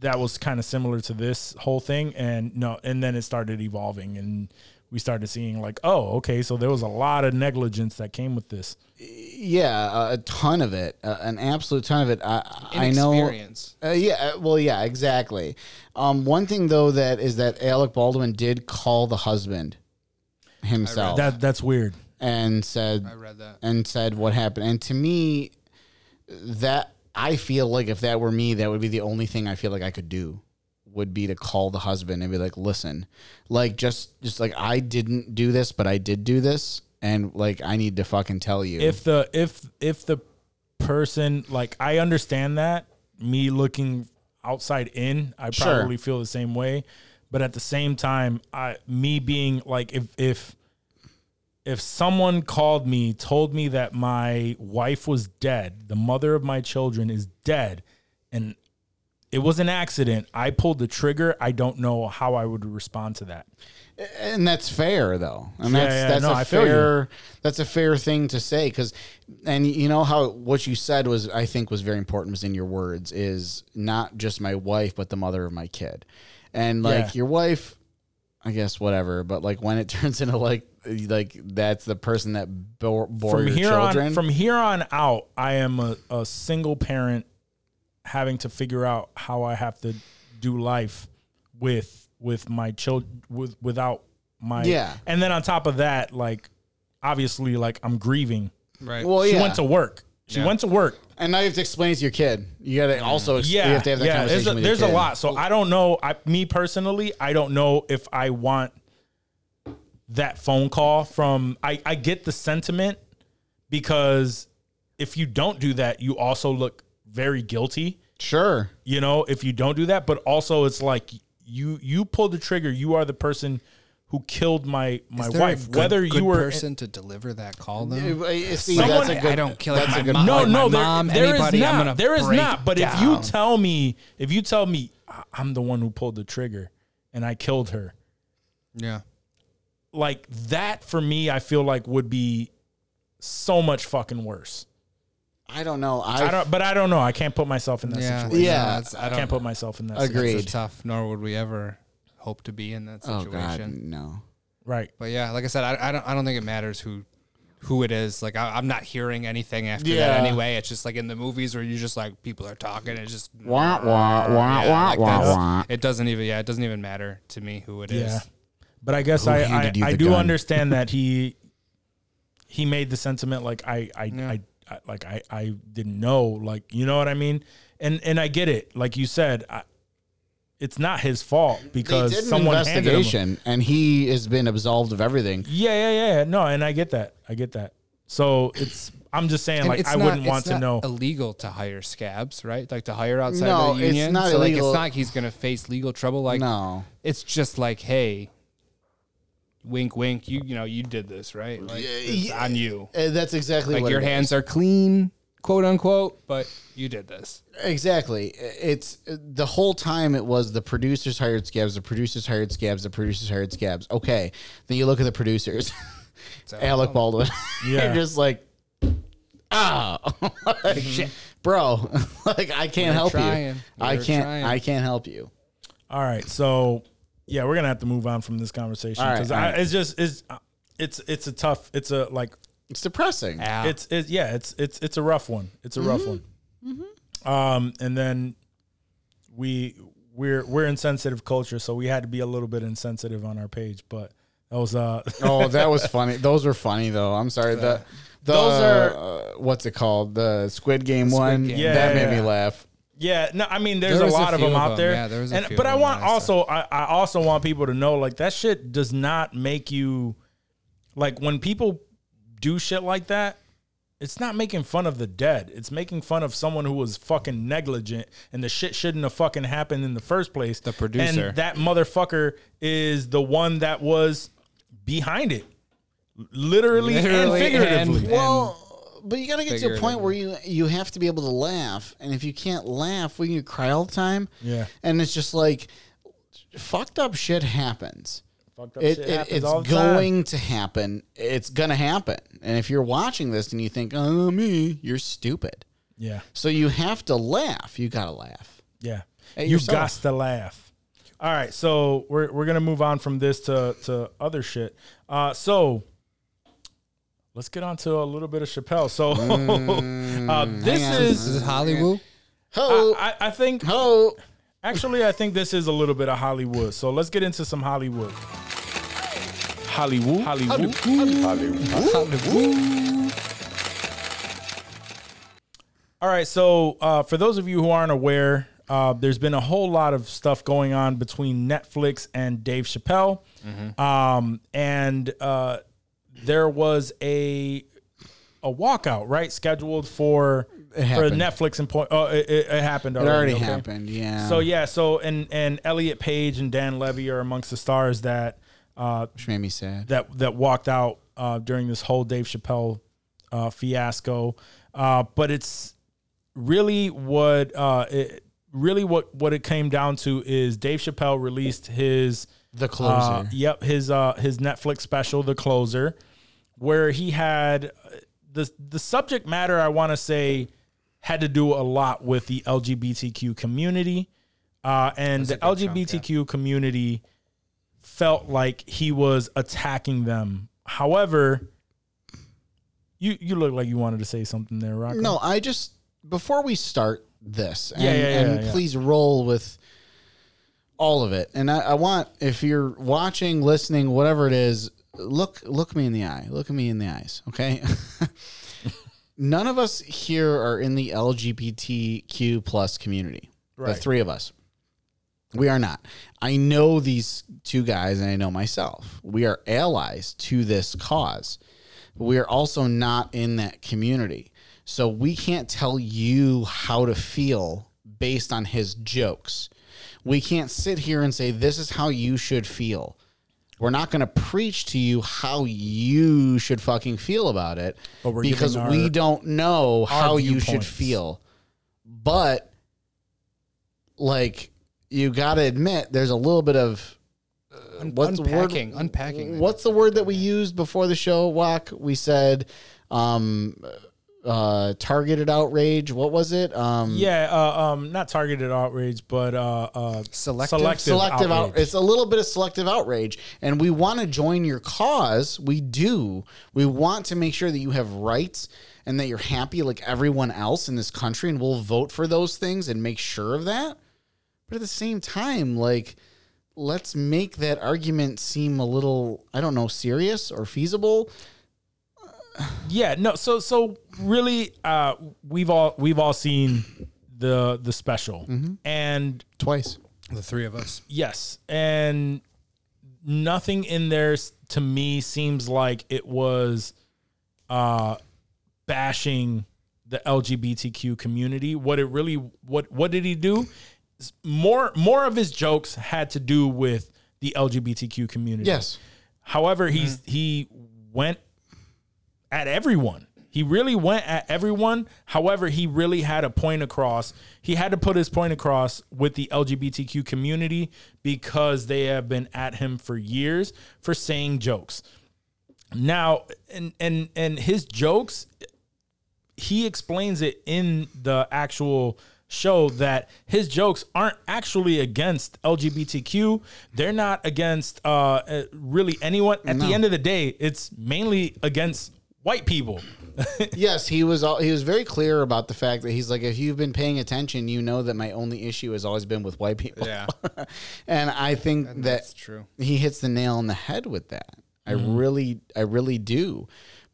[SPEAKER 1] that was kind of similar to this whole thing, and no, and then it started evolving, and we started seeing like, oh, okay, so there was a lot of negligence that came with this.
[SPEAKER 2] Yeah, a ton of it, uh, an absolute ton of it. I, I know.
[SPEAKER 5] Inexperience.
[SPEAKER 2] Uh, yeah, uh, well, yeah, exactly. Um, one thing though that is that Alec Baldwin did call the husband himself
[SPEAKER 1] That that's weird.
[SPEAKER 2] and said
[SPEAKER 5] I read that.
[SPEAKER 2] and said what happened. And to me, that I feel like if that were me, that would be the only thing I feel like I could do would be to call the husband and be like, listen, like just just like I didn't do this, but I did do this, and like I need to fucking tell you.
[SPEAKER 1] if the if if the person like I understand that me looking outside in, I
[SPEAKER 2] Sure.
[SPEAKER 1] probably feel the same way. But at the same time, I me being like if if if someone called me, told me that my wife was dead, the mother of my children is dead, and it was an accident, I pulled the trigger, I don't know how I would respond to that.
[SPEAKER 2] and that's fair though. And
[SPEAKER 1] Yeah,
[SPEAKER 2] that's
[SPEAKER 1] yeah,
[SPEAKER 2] that's
[SPEAKER 1] no,
[SPEAKER 2] a
[SPEAKER 1] I
[SPEAKER 2] fair that's a fair thing to say because and you know how what you said was i think was very important was in your words is not just my wife but the mother of my kid. And like
[SPEAKER 1] Yeah.
[SPEAKER 2] your wife i guess whatever but like when it [LAUGHS] turns into like like that's the person that bore, bore
[SPEAKER 1] from
[SPEAKER 2] your
[SPEAKER 1] here
[SPEAKER 2] children.
[SPEAKER 1] on from here on out i am a, a single parent having to figure out how i have to do life with with my children with without my
[SPEAKER 2] Yeah.
[SPEAKER 1] and then on top of that like obviously like i'm grieving.
[SPEAKER 5] Right.
[SPEAKER 2] well
[SPEAKER 1] she
[SPEAKER 2] yeah.
[SPEAKER 1] went to work. She
[SPEAKER 5] Yeah.
[SPEAKER 1] went to work.
[SPEAKER 2] And now you have to explain to your kid. You gotta mm. also ex-
[SPEAKER 1] yeah.
[SPEAKER 2] you have to have that
[SPEAKER 1] yeah
[SPEAKER 2] conversation
[SPEAKER 1] there's a, there's a lot. So i don't know i me personally i don't know if i want that phone call from i i get the sentiment because if you don't do that you also look very guilty.
[SPEAKER 2] Sure.
[SPEAKER 1] You know if you don't do that but also it's like you you pulled the trigger. You are the person who killed my my
[SPEAKER 5] Is there a
[SPEAKER 1] wife.
[SPEAKER 5] good-
[SPEAKER 1] whether
[SPEAKER 5] good
[SPEAKER 1] you were the
[SPEAKER 5] person to deliver that call though.
[SPEAKER 2] See,
[SPEAKER 1] Someone-
[SPEAKER 2] that's a good,
[SPEAKER 5] I don't kill
[SPEAKER 2] that's
[SPEAKER 5] my
[SPEAKER 2] a good
[SPEAKER 5] mom.
[SPEAKER 1] no
[SPEAKER 5] like
[SPEAKER 1] no
[SPEAKER 5] my
[SPEAKER 1] there,
[SPEAKER 5] mom,
[SPEAKER 1] there is
[SPEAKER 5] anybody, I'm
[SPEAKER 1] not. there is not. But if you tell me if you tell me i'm the one who pulled the trigger and i killed her
[SPEAKER 5] yeah.
[SPEAKER 1] like that for me i feel like would be so much fucking worse
[SPEAKER 2] I don't know.
[SPEAKER 1] I
[SPEAKER 2] I
[SPEAKER 1] don't, but I don't know. I can't put myself in that
[SPEAKER 5] Yeah.
[SPEAKER 1] situation.
[SPEAKER 2] Yeah.
[SPEAKER 5] No, it's-
[SPEAKER 1] I, can't put myself in that.
[SPEAKER 2] Agreed.
[SPEAKER 1] situation.
[SPEAKER 5] It's tough, nor would we ever hope to be in that
[SPEAKER 2] Oh
[SPEAKER 5] situation.
[SPEAKER 2] God, no.
[SPEAKER 1] Right.
[SPEAKER 5] But yeah, like I said, I, I don't I don't think it matters who who it is. Like I, I'm not hearing anything after
[SPEAKER 2] Yeah.
[SPEAKER 5] that anyway. It's just like in the movies where you just like people are talking. It's just
[SPEAKER 2] Wah wah wah
[SPEAKER 5] Yeah,
[SPEAKER 2] wah
[SPEAKER 5] like
[SPEAKER 2] wah wah.
[SPEAKER 5] It doesn't even yeah, it doesn't even matter to me who it is.
[SPEAKER 1] Yeah. But I guess
[SPEAKER 2] Who
[SPEAKER 1] I I, I do
[SPEAKER 2] gun?
[SPEAKER 1] understand that he he made the sentiment like I I,
[SPEAKER 5] Yeah.
[SPEAKER 1] I, I like I I didn't know like you know what I mean and and I get it like you said I, it's not his fault
[SPEAKER 2] They
[SPEAKER 1] because
[SPEAKER 2] did an
[SPEAKER 1] someone handed him.
[SPEAKER 2] investigation, and he has been absolved of everything.
[SPEAKER 1] Yeah, yeah, yeah. No, and I get that. I get that. So it's I'm just saying
[SPEAKER 5] And
[SPEAKER 1] like
[SPEAKER 5] it's
[SPEAKER 1] I
[SPEAKER 5] not-
[SPEAKER 1] wouldn't
[SPEAKER 5] it's
[SPEAKER 1] want to know.
[SPEAKER 5] illegal to hire scabs, right? Like to hire outside
[SPEAKER 2] No,
[SPEAKER 5] of the
[SPEAKER 2] it's not
[SPEAKER 5] so like it's not like he's gonna face legal trouble. Like
[SPEAKER 2] no,
[SPEAKER 5] it's just like, hey, wink, wink. You you know you did this, right? Like it's
[SPEAKER 2] yeah.
[SPEAKER 5] on you.
[SPEAKER 2] Uh, that's exactly
[SPEAKER 5] Like
[SPEAKER 2] what
[SPEAKER 5] your
[SPEAKER 2] it
[SPEAKER 5] hands
[SPEAKER 2] is.
[SPEAKER 5] are clean, quote unquote, but you did this.
[SPEAKER 2] Exactly. It's the whole time it was the producers hired scabs, the producers hired scabs, the producers hired scabs. Okay. Then you look at the producers, [LAUGHS] Alec Baldwin. [LAUGHS]
[SPEAKER 1] Yeah.
[SPEAKER 2] You're just like, ah, [LAUGHS] like, bro, like I can't
[SPEAKER 5] We're
[SPEAKER 2] help
[SPEAKER 5] trying.
[SPEAKER 2] you. I
[SPEAKER 5] We're
[SPEAKER 2] can't.
[SPEAKER 5] trying.
[SPEAKER 2] I can't help you.
[SPEAKER 1] All right, so yeah, we're gonna have to move on from this conversation
[SPEAKER 2] All right,
[SPEAKER 1] because
[SPEAKER 2] all right.
[SPEAKER 1] it's just it's it's it's a tough. It's a like
[SPEAKER 2] It's depressing.
[SPEAKER 5] Yeah.
[SPEAKER 1] it's it's yeah it's it's it's a rough one. It's a rough one. Mm-hmm. Um, and then we we're we're insensitive culture, so we had to be a little bit insensitive on our page, but that was uh
[SPEAKER 2] oh, [LAUGHS] that was funny. Those were funny though. I'm sorry. The, the
[SPEAKER 1] Those are-
[SPEAKER 2] uh, what's it called? The Squid Game one.
[SPEAKER 5] Game.
[SPEAKER 1] Yeah,
[SPEAKER 2] that
[SPEAKER 1] yeah,
[SPEAKER 2] made me laugh.
[SPEAKER 1] Yeah, no, I mean, there's
[SPEAKER 5] There
[SPEAKER 1] a
[SPEAKER 5] was a
[SPEAKER 1] lot of
[SPEAKER 5] few
[SPEAKER 1] them
[SPEAKER 5] of
[SPEAKER 1] out
[SPEAKER 5] them.
[SPEAKER 1] there.
[SPEAKER 5] Yeah, there was a
[SPEAKER 1] and,
[SPEAKER 5] few
[SPEAKER 1] but
[SPEAKER 5] of
[SPEAKER 1] I
[SPEAKER 5] them
[SPEAKER 1] want
[SPEAKER 5] that I
[SPEAKER 1] also, I, I also want people to know, like that shit does not make you, like when people do shit like that, it's not making fun of the dead. It's making fun of someone who was fucking negligent, and the shit shouldn't have fucking happened in the first place.
[SPEAKER 5] The producer.
[SPEAKER 1] and that motherfucker is the one that was behind it, literally,
[SPEAKER 5] Literally
[SPEAKER 1] and
[SPEAKER 5] and-
[SPEAKER 1] figuratively.
[SPEAKER 2] Well, but you got to get to a point where you you have to be able to laugh, and if you can't laugh, when you cry all the time,
[SPEAKER 1] Yeah.
[SPEAKER 2] and it's just like fucked up shit happens.
[SPEAKER 1] Fucked up
[SPEAKER 2] It,
[SPEAKER 1] shit
[SPEAKER 2] it,
[SPEAKER 1] happens
[SPEAKER 2] it's
[SPEAKER 1] all the time.
[SPEAKER 2] going to happen. It's gonna happen. And if you're watching this and you think, "Oh, me," you're stupid.
[SPEAKER 1] Yeah.
[SPEAKER 2] So you have to laugh. You gotta laugh.
[SPEAKER 1] Yeah.
[SPEAKER 2] At
[SPEAKER 1] you
[SPEAKER 2] yourself.
[SPEAKER 1] got to laugh. All right, so we're we're gonna move on from this to to other shit. Uh, so let's get on to a little bit of Chappelle. So [LAUGHS] uh, this
[SPEAKER 2] on.
[SPEAKER 1] Is
[SPEAKER 5] is Hollywood.
[SPEAKER 2] Ho,
[SPEAKER 1] I, I think
[SPEAKER 2] ho.
[SPEAKER 1] actually I think this is a little bit of Hollywood. So let's get into some Hollywood. Hollywood. Hollywood, Hollywood. Hollywood. All right, so uh, for those of you who aren't aware, uh, there's been a whole lot of stuff going on between Netflix and Dave Chappelle, um, and uh, there was a a walkout right scheduled for for. Netflix and point. Oh, it, it, it happened.
[SPEAKER 2] It
[SPEAKER 1] Already,
[SPEAKER 2] already
[SPEAKER 1] okay?
[SPEAKER 2] happened. Yeah.
[SPEAKER 1] So yeah, so and and Elliot Page and Dan Levy are amongst the stars that uh,
[SPEAKER 2] which made me sad.
[SPEAKER 1] that that walked out uh, during this whole Dave Chappelle uh, fiasco. Uh, but it's really what uh, it, really what what it came down to is Dave Chappelle released his
[SPEAKER 2] The
[SPEAKER 1] uh, yep, his uh, his Netflix special, The Closer, where he had uh, the the subject matter. I want to say had to do a lot with the LGBTQ community, uh, and the LGBTQ community felt like he was attacking them. However, you you look like you wanted to say something there, Rock.
[SPEAKER 2] No, I just before we start this, and,
[SPEAKER 1] Yeah, yeah, yeah,
[SPEAKER 2] and
[SPEAKER 1] yeah.
[SPEAKER 2] please roll with all of it. And I, I want if you're watching, listening, whatever it is, look look me in the eye. Look at me in the eyes, okay? [LAUGHS] None of us here are in the LGBTQ plus community. The three of us. We are not. I know these two guys and I know myself. We are allies to this cause. But we are also not in that community. So we can't tell you how to feel based on his jokes. We can't sit here and say, this is how you should feel. We're not going to preach to you how you should fucking feel about it
[SPEAKER 1] But we're
[SPEAKER 2] because
[SPEAKER 1] giving
[SPEAKER 2] we don't know how you should feel. But like you got to admit there's a little bit of uh, what's the word-
[SPEAKER 5] unpacking, unpacking.
[SPEAKER 2] What's the word that we used before the show, Walk? We said um uh targeted outrage. What was it? Um
[SPEAKER 1] Yeah, uh, um, not targeted outrage, but uh, uh,
[SPEAKER 5] Selective?
[SPEAKER 1] selective,
[SPEAKER 2] selective out it's a little bit of selective outrage and we want to join your cause we do we want to make sure that you have rights and that you're happy like everyone else in this country and we'll vote for those things and make sure of that but at the same time like let's make that argument seem a little i don't know serious or feasible
[SPEAKER 1] Yeah, no. So so really, uh, we've all we've all seen the the special, and
[SPEAKER 2] twice
[SPEAKER 5] the three of us.
[SPEAKER 1] yes, and nothing in there to me seems like it was uh, bashing the LGBTQ community. What it really what what did he do? More more of his jokes had to do with the LGBTQ community.
[SPEAKER 2] yes
[SPEAKER 1] However, he's he went at everyone. He really went at everyone. However, he really had a point across. He had to put his point across with the LGBTQ community because they have been at him for years for saying jokes. Now, and and and his jokes, he explains it in the actual show that his jokes aren't actually against LGBTQ. They're not against uh, really anyone. At the end of the day, it's mainly against white people. [LAUGHS]
[SPEAKER 2] yes, he was. all- He was very clear about the fact that he's like, if you've been paying attention, you know that my only issue has always been with white people.
[SPEAKER 5] Yeah. [LAUGHS]
[SPEAKER 2] and I think that
[SPEAKER 5] that's true.
[SPEAKER 2] He hits the nail on the head with that. I really, I really do.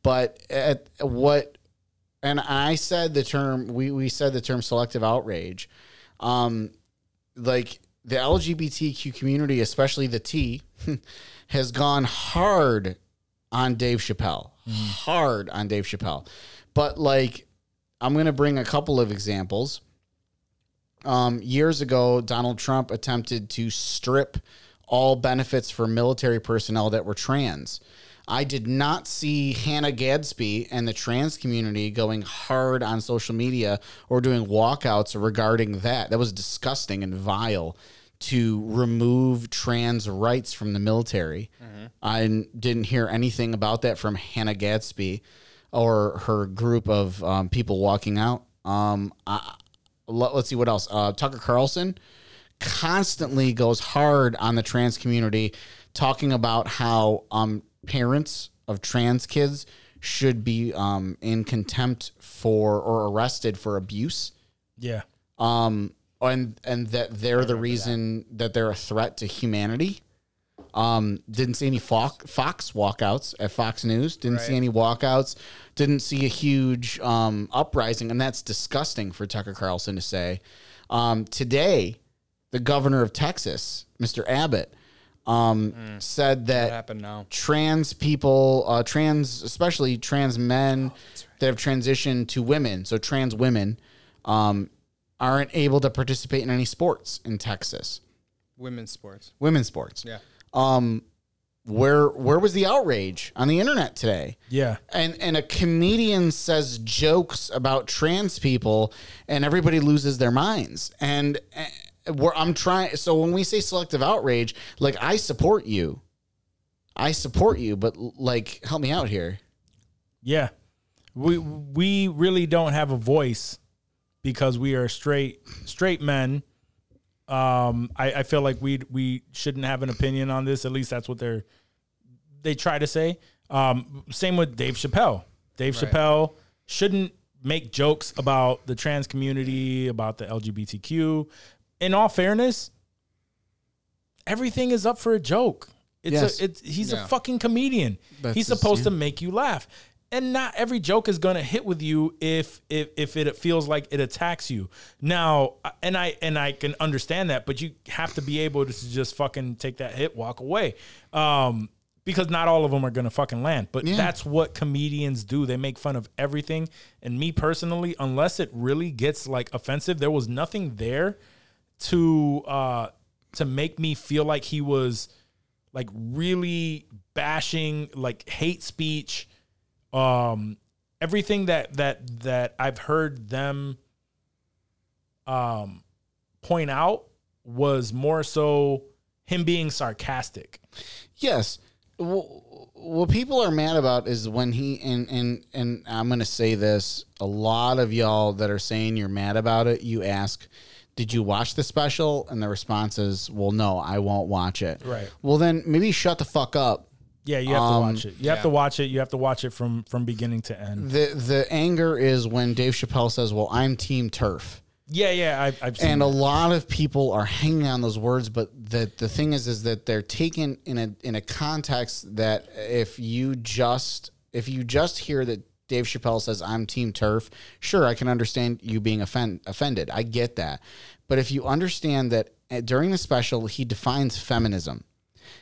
[SPEAKER 2] But at what, and I said the term. We we said the term selective outrage. Um, like the LGBTQ community, especially the T, [LAUGHS] has gone hard on Dave Chappelle. Hard on Dave Chappelle. But like I'm going to bring a couple of examples. Um, years ago, Donald Trump attempted to strip all benefits for military personnel that were trans. I did not see Hannah Gadsby and the trans community going hard on social media or doing walkouts regarding that. That was disgusting and vile to remove trans rights from the military. I didn't hear anything about that from Hannah Gadsby or her group of um, people walking out Um, I, let, us see what else. Uh, Tucker Carlson constantly goes hard on the trans community, talking about how um, parents of trans kids should be um, in contempt for or arrested for abuse.
[SPEAKER 1] Yeah.
[SPEAKER 2] Um, and and that they're the reason that. they're a threat to humanity. Um, didn't see any Fox, Fox walkouts at Fox News. Didn't see any walkouts. Didn't see a huge um, uprising, and that's disgusting for Tucker Carlson to say. Um, today, the governor of Texas, Mr. Abbott, um, said that trans people, uh, trans, especially trans men that have transitioned to women, so trans women, um, aren't able to participate in any sports in Texas,
[SPEAKER 5] Women's sports.
[SPEAKER 2] women's sports.
[SPEAKER 5] Yeah.
[SPEAKER 2] Um, where where was the outrage on the internet today?
[SPEAKER 1] Yeah.
[SPEAKER 2] And and a comedian says jokes about trans people, and everybody loses their minds. And uh, where I'm trying, so when we say selective outrage, like I support you, I support you, but like help me out here.
[SPEAKER 1] Yeah. We we really don't have a voice because we are straight straight men. Um I, I feel like we we shouldn't have an opinion on this. At least that's what they're they try to say. Um same with Dave Chappelle. Dave Chappelle shouldn't make jokes about the trans community, about the LGBTQ. In all fairness, everything is up for a joke. It's
[SPEAKER 2] Yes.
[SPEAKER 1] a, it's he's
[SPEAKER 5] Yeah.
[SPEAKER 1] a fucking comedian.
[SPEAKER 2] That's
[SPEAKER 1] he's
[SPEAKER 2] just-
[SPEAKER 1] supposed
[SPEAKER 2] yeah.
[SPEAKER 1] to make you laugh. And not every joke is gonna hit with you if if if it feels like it attacks you. Now, and I and I can understand that, but you have to be able to just fucking take that hit, walk away. Um, because not all of them are gonna fucking land. But
[SPEAKER 2] Yeah.
[SPEAKER 1] that's what comedians do. They make fun of everything. And me personally, unless it really gets like offensive, there was nothing there to uh to make me feel like he was like really bashing like hate speech um everything that that that I've heard them um point out was more so him being sarcastic.
[SPEAKER 2] Yes. Wh- What people are mad about is when he and and and I'm gonna say this. A lot of y'all that are saying you're mad about it, you ask, "Did you watch the special?" And the response is, "Well, no, I won't watch it."
[SPEAKER 1] Right.
[SPEAKER 2] Well, then maybe shut the fuck up.
[SPEAKER 1] Yeah, you have to
[SPEAKER 2] Um,
[SPEAKER 1] watch it. You have to watch it. You have to watch it from from beginning to end.
[SPEAKER 2] The the anger is when Dave Chappelle says, "Well, I'm Team Turf."
[SPEAKER 1] Yeah, yeah, I've, I've seen
[SPEAKER 2] and a lot of people are hanging on those words but the the thing is is that they're taken in a in a context that if you just if you just hear that Dave Chappelle says I'm team turf sure I can understand you being offend, offended I get that but if you understand that uh, during the special he defines feminism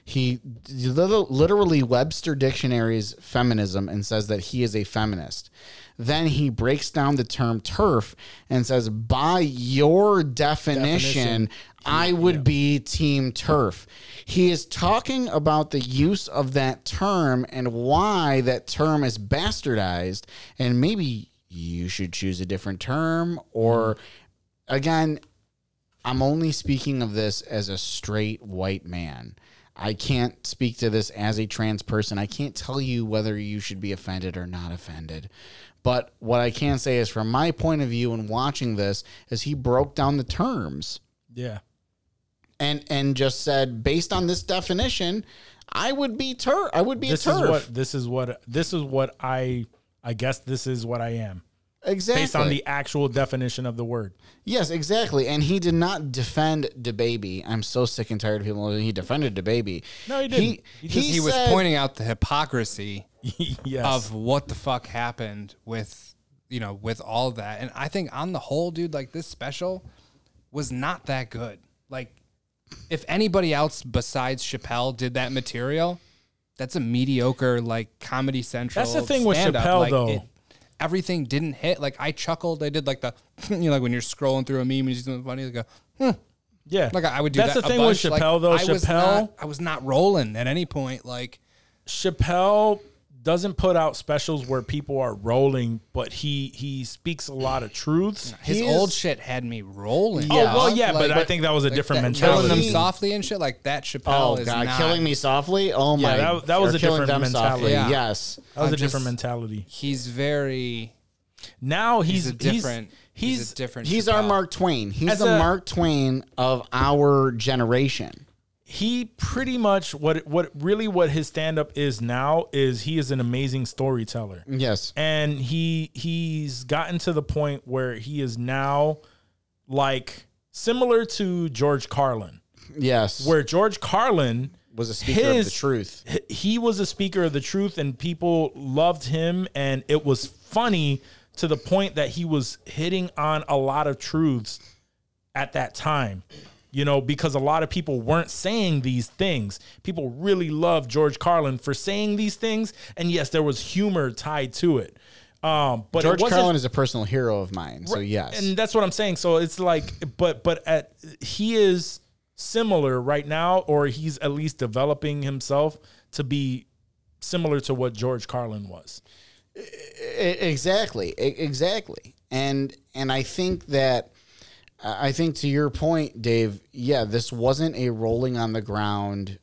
[SPEAKER 2] he literally Webster dictionaries feminism and says that he is a feminist. Then he breaks down the term turf and says, by your definition, I would be team turf. He is talking about the use of that term and why that term is bastardized. And maybe you should choose a different term or mm-hmm. again, I'm only speaking of this as a straight white man. I can't speak to this as a trans person. I can't tell you whether you should be offended or not offended. But what I can say is from my point of view in watching this is he broke down the terms
[SPEAKER 1] yeah.
[SPEAKER 2] and and just said based on this definition, I would be tur I would be
[SPEAKER 1] This
[SPEAKER 2] a
[SPEAKER 1] is what this is what this is what I I guess this is what I am
[SPEAKER 2] exactly.
[SPEAKER 1] based on the actual definition of the word.
[SPEAKER 2] Yes, exactly. And he did not defend DaBaby. I'm so sick and tired of people. He defended DaBaby.
[SPEAKER 1] No, he didn't.
[SPEAKER 2] He,
[SPEAKER 1] He
[SPEAKER 2] he,
[SPEAKER 1] just-
[SPEAKER 5] He was
[SPEAKER 2] said-
[SPEAKER 5] pointing out the hypocrisy [LAUGHS]
[SPEAKER 1] yes.
[SPEAKER 5] of what the fuck happened with you know with all that and i think on the whole dude like this special was not that good like if anybody else besides chappelle did that material that's a mediocre like comedy central
[SPEAKER 1] That's the thing with
[SPEAKER 5] stand-up.
[SPEAKER 1] Chappelle,
[SPEAKER 5] Like,
[SPEAKER 1] though.
[SPEAKER 5] it- everything didn't hit like i chuckled I did like the [LAUGHS] you know like when you're scrolling through a meme and you see something funny like a hmm.
[SPEAKER 1] yeah.
[SPEAKER 5] like I would do
[SPEAKER 1] That's
[SPEAKER 5] that
[SPEAKER 1] the thing with
[SPEAKER 5] Like,
[SPEAKER 1] Chappelle though.
[SPEAKER 5] I was
[SPEAKER 1] Chappelle
[SPEAKER 5] not, I was not rolling at any point like
[SPEAKER 1] Chappelle doesn't put out specials where people are rolling, but he he speaks a lot of truths.
[SPEAKER 5] his
[SPEAKER 2] He
[SPEAKER 5] old shit had me rolling
[SPEAKER 1] Oh well,
[SPEAKER 5] dog.
[SPEAKER 1] yeah, but
[SPEAKER 5] Like,
[SPEAKER 1] I think that was a different
[SPEAKER 5] that killing them softly and shit like that. Chappelle
[SPEAKER 2] Oh
[SPEAKER 5] is
[SPEAKER 2] God,
[SPEAKER 5] not,
[SPEAKER 2] killing me softly. Oh my,
[SPEAKER 1] that- that was
[SPEAKER 2] or
[SPEAKER 1] a
[SPEAKER 2] killing
[SPEAKER 1] different
[SPEAKER 2] them softly.
[SPEAKER 1] mentality.
[SPEAKER 5] Yeah.
[SPEAKER 2] Yes,
[SPEAKER 1] That was
[SPEAKER 5] I'm
[SPEAKER 1] a different
[SPEAKER 5] just-
[SPEAKER 1] mentality.
[SPEAKER 5] He's very
[SPEAKER 1] Now he's
[SPEAKER 5] He's a different- He's,
[SPEAKER 1] he's
[SPEAKER 5] a different.
[SPEAKER 2] He's our
[SPEAKER 5] Chappelle.
[SPEAKER 2] Mark Twain. He's
[SPEAKER 1] As
[SPEAKER 2] the
[SPEAKER 1] a-
[SPEAKER 2] Mark Twain of our generation.
[SPEAKER 1] He pretty much what what really what his stand up is now is he is an amazing storyteller.
[SPEAKER 2] Yes.
[SPEAKER 1] and he he's gotten to the point where he is now like similar to George Carlin,
[SPEAKER 2] Yes.
[SPEAKER 1] where George Carlin
[SPEAKER 2] was a speaker of the truth.
[SPEAKER 1] he was a speaker of the truth and people loved him and it was funny to the point that he was hitting on a lot of truths at that time you know because a lot of people weren't saying these things people really loved george carlin for saying these things and yes there was humor tied to it um but
[SPEAKER 2] George Carlin is a personal hero of mine. So yes.
[SPEAKER 1] and that's what I'm saying. So it's like, but but at he is similar right now, or he's at least developing himself to be similar to what George Carlin was.
[SPEAKER 2] Exactly exactly and and i think that i think to your point dave yeah this wasn't a rolling on the ground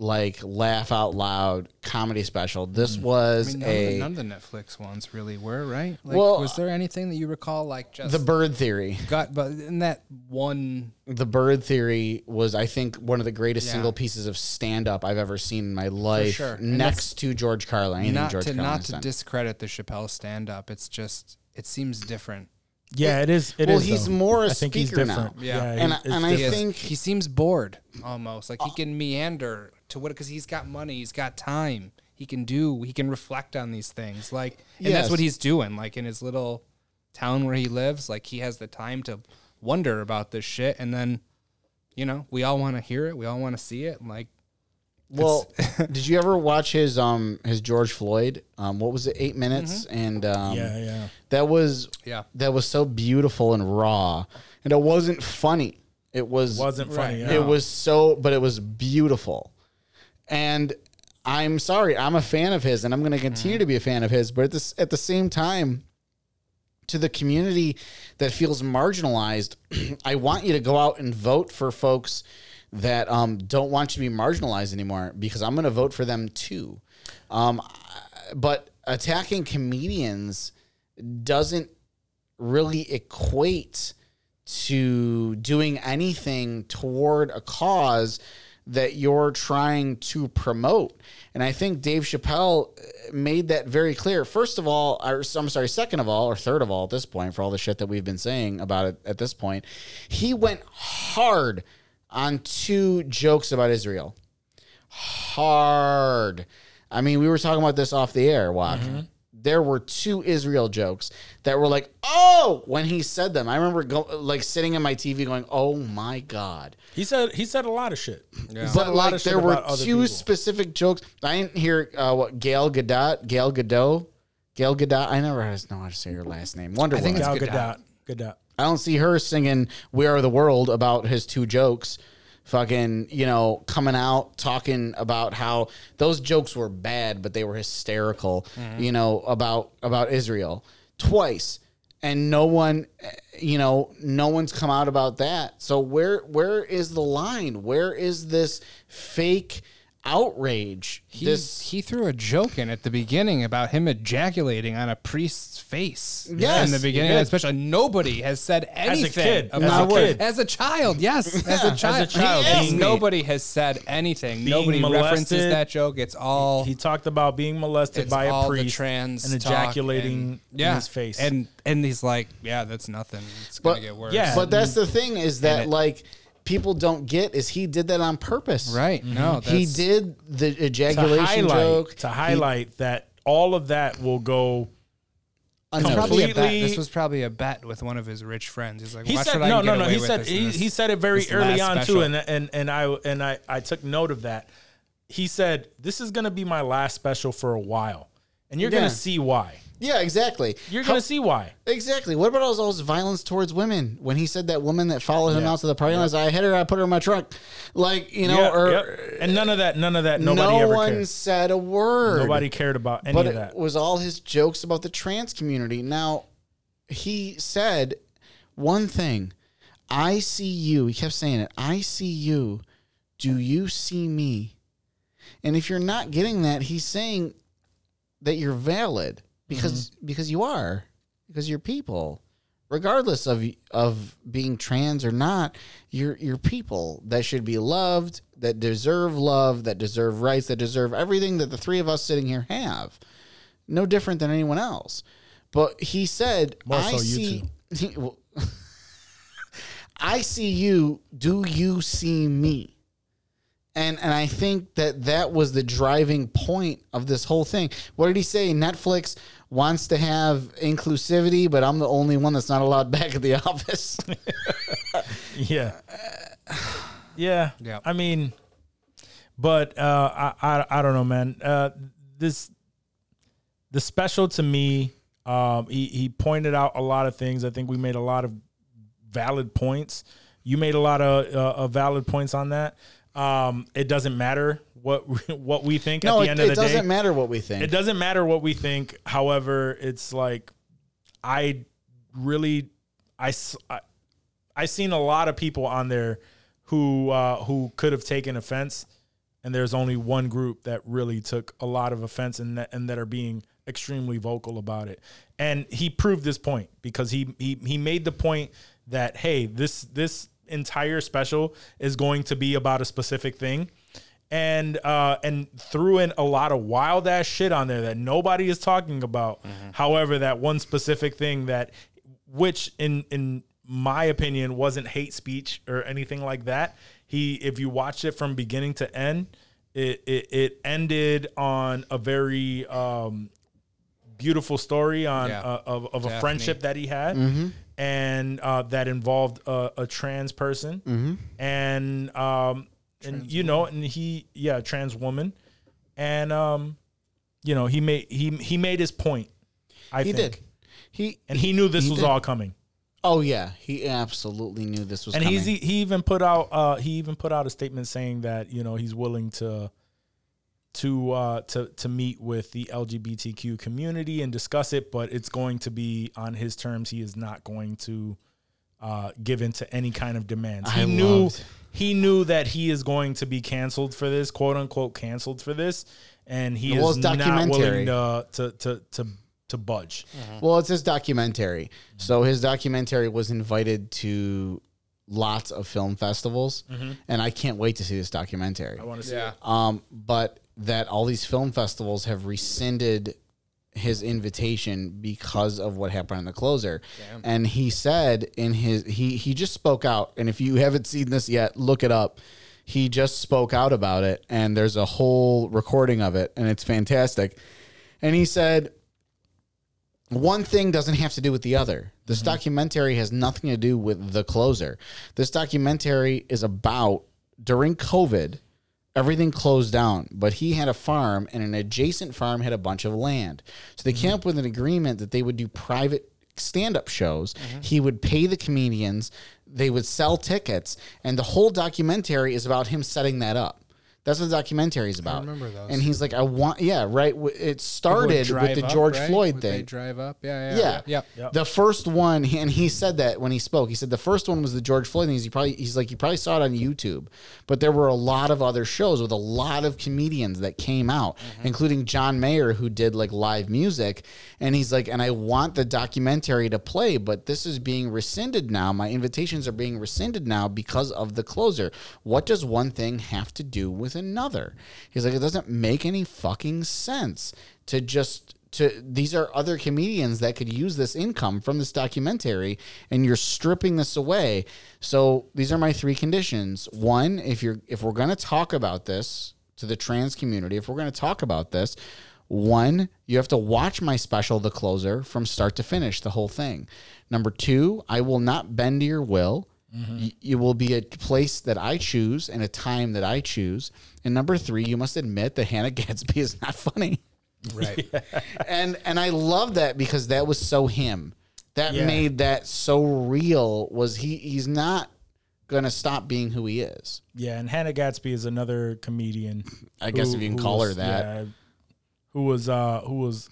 [SPEAKER 2] like laugh out loud comedy special this
[SPEAKER 1] Mm.
[SPEAKER 2] was
[SPEAKER 5] I mean, none, of
[SPEAKER 2] a
[SPEAKER 5] the, none of the Netflix ones really were right. Like,
[SPEAKER 2] Well,
[SPEAKER 5] was there anything that you recall like just
[SPEAKER 2] the bird theory
[SPEAKER 5] got? But in that one,
[SPEAKER 2] the bird theory was i think one of the greatest
[SPEAKER 5] Yeah.
[SPEAKER 2] single pieces of stand-up i've ever seen in my life
[SPEAKER 5] sure.
[SPEAKER 2] Next to george carlin
[SPEAKER 5] not
[SPEAKER 2] george
[SPEAKER 5] to not to
[SPEAKER 2] done.
[SPEAKER 5] discredit the Chappelle stand up. It's just it seems different.
[SPEAKER 1] Yeah, it is. It is.
[SPEAKER 2] well, he's
[SPEAKER 1] though.
[SPEAKER 2] more a
[SPEAKER 1] I think he's
[SPEAKER 2] speaker now.
[SPEAKER 1] different.
[SPEAKER 5] Yeah.
[SPEAKER 2] And I- and I think-
[SPEAKER 5] he seems bored almost like he oh. can meander to what because he's got money, he's got time, he can do, he can reflect on these things. Like, and that's what he's doing. Like in his little town where he lives, like he has the time to wonder about this shit, and then, you know, we all want to hear it, we all want to see it. and, Like,
[SPEAKER 2] Well, [LAUGHS] did you ever watch his um his George Floyd? Um, what was it? Eight minutes, and um,
[SPEAKER 1] yeah, yeah.
[SPEAKER 2] that was
[SPEAKER 5] Yeah.
[SPEAKER 2] that was so beautiful and raw, and it wasn't funny. It was
[SPEAKER 1] Wasn't funny.
[SPEAKER 5] Right.
[SPEAKER 1] yeah.
[SPEAKER 2] It was so, but it was beautiful, and I'm sorry, I'm a fan of his, and I'm going to continue to be a fan of his. But at this at the same time. To the community that feels marginalized, [CLEARS THROAT] I want you to go out and vote for folks that um, don't want you to be marginalized anymore because I'm going to vote for them too. Um, but attacking comedians doesn't really equate to doing anything toward a cause that you're trying to promote. And I think Dave Chappelle uh, made that very clear. First of all, or I'm sorry, second of all, or third of all at this point, for all the shit that we've been saying about it at this point, he went hard on two jokes about Israel. Hard. I mean, we were talking about this off the air, Walk. There were two Israel jokes that were like, oh, when he said them. I remember go, like sitting in my TV going, oh my God.
[SPEAKER 1] He said he said a lot of shit. He said
[SPEAKER 2] But
[SPEAKER 1] a lot
[SPEAKER 2] like
[SPEAKER 1] of shit
[SPEAKER 2] there were
[SPEAKER 1] about
[SPEAKER 2] two
[SPEAKER 1] people.
[SPEAKER 2] specific jokes. I didn't hear uh, what Gail Gadot, Gail Gadot, Gail Gadot. I never know how to say her last name. Wonder
[SPEAKER 5] I think it's
[SPEAKER 1] Gal
[SPEAKER 5] Gadot.
[SPEAKER 1] Gadot. Gadot.
[SPEAKER 2] I don't see her singing "We Are the World" about his two jokes. Fucking, you know, coming out talking about how those jokes were bad, but they were hysterical. Mm-hmm. You know about about Israel twice, and no one, you know, no one's come out about that. So where where is the line? Where is this fake outrage?
[SPEAKER 5] He,
[SPEAKER 2] this
[SPEAKER 5] he threw a joke in at the beginning about him ejaculating on a priest's face.
[SPEAKER 2] Yes,
[SPEAKER 5] in the beginning,
[SPEAKER 2] he
[SPEAKER 5] especially nobody has said anything
[SPEAKER 1] kid, as
[SPEAKER 2] a kid.
[SPEAKER 5] As a child, yes, as a child,
[SPEAKER 1] child,
[SPEAKER 5] Yes,
[SPEAKER 1] being-
[SPEAKER 5] nobody has said anything.
[SPEAKER 1] being
[SPEAKER 5] Nobody references that joke. It's all
[SPEAKER 1] He talked about being molested by a priest
[SPEAKER 5] trans
[SPEAKER 1] and ejaculating
[SPEAKER 5] and- yeah,
[SPEAKER 1] in his face.
[SPEAKER 5] and and he's like, yeah, that's nothing. It's
[SPEAKER 2] But-
[SPEAKER 5] gonna get worse.
[SPEAKER 1] Yeah.
[SPEAKER 2] but that's the thing is that
[SPEAKER 5] it-
[SPEAKER 2] like people don't get is he did that on purpose,
[SPEAKER 5] right. Mm-hmm. No,
[SPEAKER 2] he did the
[SPEAKER 1] to
[SPEAKER 2] ejaculation
[SPEAKER 1] highlight
[SPEAKER 2] joke
[SPEAKER 1] to highlight that all of that will go.
[SPEAKER 5] It's probably a bet.
[SPEAKER 1] completely-
[SPEAKER 5] This was probably a bet with one of his rich friends. He's like,
[SPEAKER 1] He
[SPEAKER 5] "Watch
[SPEAKER 1] said
[SPEAKER 5] what I
[SPEAKER 1] no,
[SPEAKER 5] can
[SPEAKER 1] no,
[SPEAKER 5] get
[SPEAKER 1] no.
[SPEAKER 5] away
[SPEAKER 1] He
[SPEAKER 5] with
[SPEAKER 1] said
[SPEAKER 5] this in
[SPEAKER 1] he,
[SPEAKER 5] this-
[SPEAKER 1] he said it very
[SPEAKER 5] this
[SPEAKER 1] early
[SPEAKER 5] last
[SPEAKER 1] on
[SPEAKER 5] special.
[SPEAKER 1] too, and and and I and I I took note of that. He said this is gonna be my last special for a while, and you're
[SPEAKER 2] Yeah.
[SPEAKER 1] gonna see why.
[SPEAKER 2] Yeah, exactly.
[SPEAKER 1] You're gonna see why.
[SPEAKER 2] exactly. What about all those violence towards women? When he said that woman that followed him
[SPEAKER 1] Yeah.
[SPEAKER 2] out to the party lot, I hit her, I put her in my trunk, like you know,
[SPEAKER 1] Yeah,
[SPEAKER 2] or
[SPEAKER 1] yep. and none of that, none of that. Nobody
[SPEAKER 2] no
[SPEAKER 1] ever
[SPEAKER 2] one
[SPEAKER 1] cared.
[SPEAKER 2] said a word.
[SPEAKER 1] Nobody cared about any
[SPEAKER 2] but
[SPEAKER 1] of
[SPEAKER 2] it
[SPEAKER 1] that.
[SPEAKER 2] was all his jokes about the trans community. Now, he said one thing. I see you. He kept saying it. I see you. Do you see me? And if you're not getting that, he's saying that you're valid because mm-hmm. because you are because you're people, regardless of of being trans or not, you're you're people that should be loved, that deserve love, that deserve rights, that deserve everything that the three of us sitting here have. No different than anyone else. But he said,
[SPEAKER 1] More
[SPEAKER 2] "I
[SPEAKER 1] so
[SPEAKER 2] see." well, [LAUGHS] I see you. Do you see me? And and I think that that was the driving point of this whole thing. What did he say? Netflix wants to have inclusivity, but I'm the only one that's not allowed [LAUGHS] back at the office. [LAUGHS]
[SPEAKER 1] Yeah. [SIGHS] Yeah.
[SPEAKER 5] Yeah.
[SPEAKER 1] I mean, but uh, I, I I don't know, man. Uh, this the special to me, um, he he pointed out a lot of things. I think we made a lot of valid points. You made a lot of uh, of valid points on that. Um, it doesn't matter what [LAUGHS] what we think
[SPEAKER 2] no,
[SPEAKER 1] at the
[SPEAKER 2] it,
[SPEAKER 1] end of the day.
[SPEAKER 2] it doesn't matter what we think.
[SPEAKER 1] It doesn't matter what we think. However, it's like I really i i seen a lot of people on there who uh, who could have taken offense, and there's only one group that really took a lot of offense and that and that are being extremely vocal about it. And he proved this point because he he he made the point that hey, this this entire special is going to be about a specific thing and uh and threw in a lot of wild ass shit on there that nobody is talking about. However, that one specific thing that which in in my opinion wasn't hate speech or anything like that. He if you watched it from beginning to end, it it, it ended on a very um beautiful story on
[SPEAKER 5] Yeah.
[SPEAKER 1] uh, of, of a
[SPEAKER 5] Daphne.
[SPEAKER 1] friendship that he had and uh, that involved a, a trans person. And um and you know and he yeah trans woman. And um you know he made he he made his point i
[SPEAKER 2] he
[SPEAKER 1] think.
[SPEAKER 2] did. He
[SPEAKER 1] and he knew this
[SPEAKER 2] he
[SPEAKER 1] was
[SPEAKER 2] did.
[SPEAKER 1] all coming.
[SPEAKER 2] Oh yeah, he absolutely knew this was
[SPEAKER 1] and
[SPEAKER 2] coming.
[SPEAKER 1] he's he even put out uh he even put out a statement saying that you know he's willing to to uh to to meet with the LGBTQ community and discuss it but it's going to be on his terms he is not going to uh give into any kind of demands he
[SPEAKER 2] I
[SPEAKER 1] knew
[SPEAKER 2] loved-
[SPEAKER 1] he knew that he is going to be canceled for this quote unquote canceled for this and he
[SPEAKER 2] Well,
[SPEAKER 1] is not willing to to to to, to budge
[SPEAKER 2] Well, it's his documentary. So his documentary was invited to lots of film festivals, and I can't wait to see this documentary.
[SPEAKER 1] Mm-hmm. I want to see
[SPEAKER 5] Yeah.
[SPEAKER 1] it.
[SPEAKER 2] Um, but that all these film festivals have rescinded his invitation because of what happened in the closer. And he said in his he he just spoke out. And if you haven't seen this yet, look it up. He just spoke out about it, and there's a whole recording of it, and it's fantastic. And he said, one thing doesn't have to do with the other. This mm-hmm. documentary has nothing to do with the closer. This documentary is about during COVID, everything closed down, but he had a farm and an adjacent farm had a bunch of land. So they came up with an agreement that they would do private stand up shows. Mm-hmm. He would pay the comedians, they would sell tickets, and the whole documentary is about him setting that up. That's what the documentary is about.
[SPEAKER 5] I remember those.
[SPEAKER 2] And he's like, I want, yeah, right. It started with
[SPEAKER 5] drive
[SPEAKER 2] the
[SPEAKER 5] up,
[SPEAKER 2] George
[SPEAKER 5] right?
[SPEAKER 2] Floyd
[SPEAKER 5] Would They
[SPEAKER 2] thing.
[SPEAKER 5] drive up. Yeah.
[SPEAKER 2] Yeah.
[SPEAKER 5] Yeah. Yep.
[SPEAKER 2] The first one, and he said that when he spoke, he said the first one was the George Floyd thing. He's probably he's like you probably saw it on YouTube, but there were a lot of other shows with a lot of comedians that came out, mm-hmm. including John Mayer who did like live music, and he's like, and I want the documentary to play, but this is being rescinded now. My invitations are being rescinded now because of the closer. What does one thing have to do with another? He's like, it doesn't make any fucking sense to just to these are other comedians that could use this income from this documentary and you're stripping this away. So these are my three conditions. One if you're if we're going to talk about this to the trans community if we're going to talk about this one you have to watch my special the closer from start to finish the whole thing. Number two i will not bend to your will Y- It will be a place that I choose and a time that I choose. And number three, you must admit that Hannah [LAUGHS] Gadsby is not funny
[SPEAKER 5] Right. [LAUGHS]
[SPEAKER 2] and and I love that because that was so him. That
[SPEAKER 1] Yeah.
[SPEAKER 2] made that so real. Was he? He's not gonna stop being who he is.
[SPEAKER 1] Yeah, and Hannah Gadsby is another comedian. [CLEARS THROAT]
[SPEAKER 2] I guess if you can call her that.
[SPEAKER 1] yeah, who was uh who was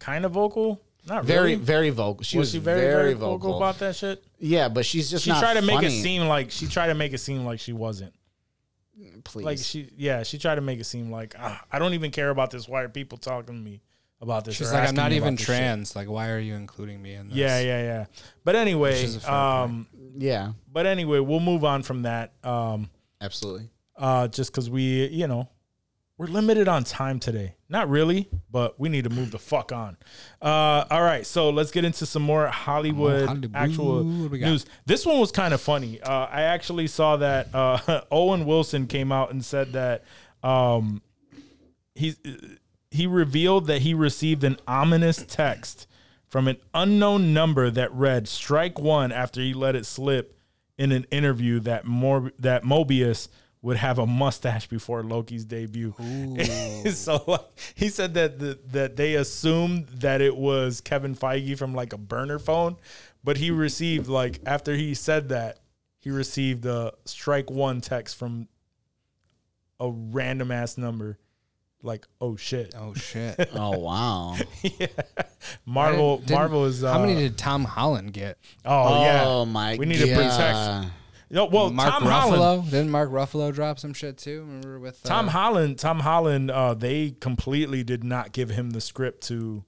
[SPEAKER 1] kind of vocal? Not
[SPEAKER 2] Very
[SPEAKER 1] really.
[SPEAKER 2] very vocal. She
[SPEAKER 1] was,
[SPEAKER 2] was,
[SPEAKER 1] she very very, vocal. about that shit?
[SPEAKER 2] Yeah, but she's just
[SPEAKER 1] She
[SPEAKER 2] not
[SPEAKER 1] tried to make it seem like she tried to make it seem like she wasn't.
[SPEAKER 2] Please.
[SPEAKER 1] Like she yeah, she tried to make it seem like ah, I don't even care about this. Why are people talking to me about this.
[SPEAKER 5] She's like, I'm not even
[SPEAKER 1] about this shit."
[SPEAKER 5] trans. Like, why are you including me in this?
[SPEAKER 1] Yeah, yeah, yeah. But anyway,
[SPEAKER 5] is a fair
[SPEAKER 1] um,
[SPEAKER 2] Yeah,
[SPEAKER 1] but anyway, we'll move on from that. Um,
[SPEAKER 2] absolutely.
[SPEAKER 1] uh, just because we, you know, we're limited on time today. Not really, but we need to move the fuck on. Uh, all right, so let's get into some more Hollywood,
[SPEAKER 5] Oh, Hollywood.
[SPEAKER 1] actual
[SPEAKER 5] What we got?
[SPEAKER 1] news. This one was kind of funny. Uh, I actually saw that uh, [LAUGHS] Owen Wilson came out and said that um, he's he revealed that he received an ominous text from an unknown number that read "Strike One" after he let it slip in an interview that more that Mobius would have a mustache before Loki's debut. [LAUGHS] so like, he said that the, that they assumed that it was Kevin Feige from like a burner phone, but he received like after he said that he received a strike one text from a random ass number. Like oh shit,
[SPEAKER 5] Oh shit. [LAUGHS]
[SPEAKER 2] Oh wow.
[SPEAKER 1] yeah,
[SPEAKER 5] Marvel
[SPEAKER 1] Marvel is uh,
[SPEAKER 5] How many did Tom Holland get?
[SPEAKER 1] oh yeah
[SPEAKER 2] Oh my.
[SPEAKER 1] God We need to
[SPEAKER 2] God.
[SPEAKER 1] protect. No, well
[SPEAKER 5] Mark
[SPEAKER 1] Tom
[SPEAKER 5] Ruffalo.
[SPEAKER 1] Holland
[SPEAKER 5] Didn't Mark Ruffalo drop some shit too? Remember with uh,
[SPEAKER 1] Tom Holland, Tom Holland, uh, they completely did not give him the script to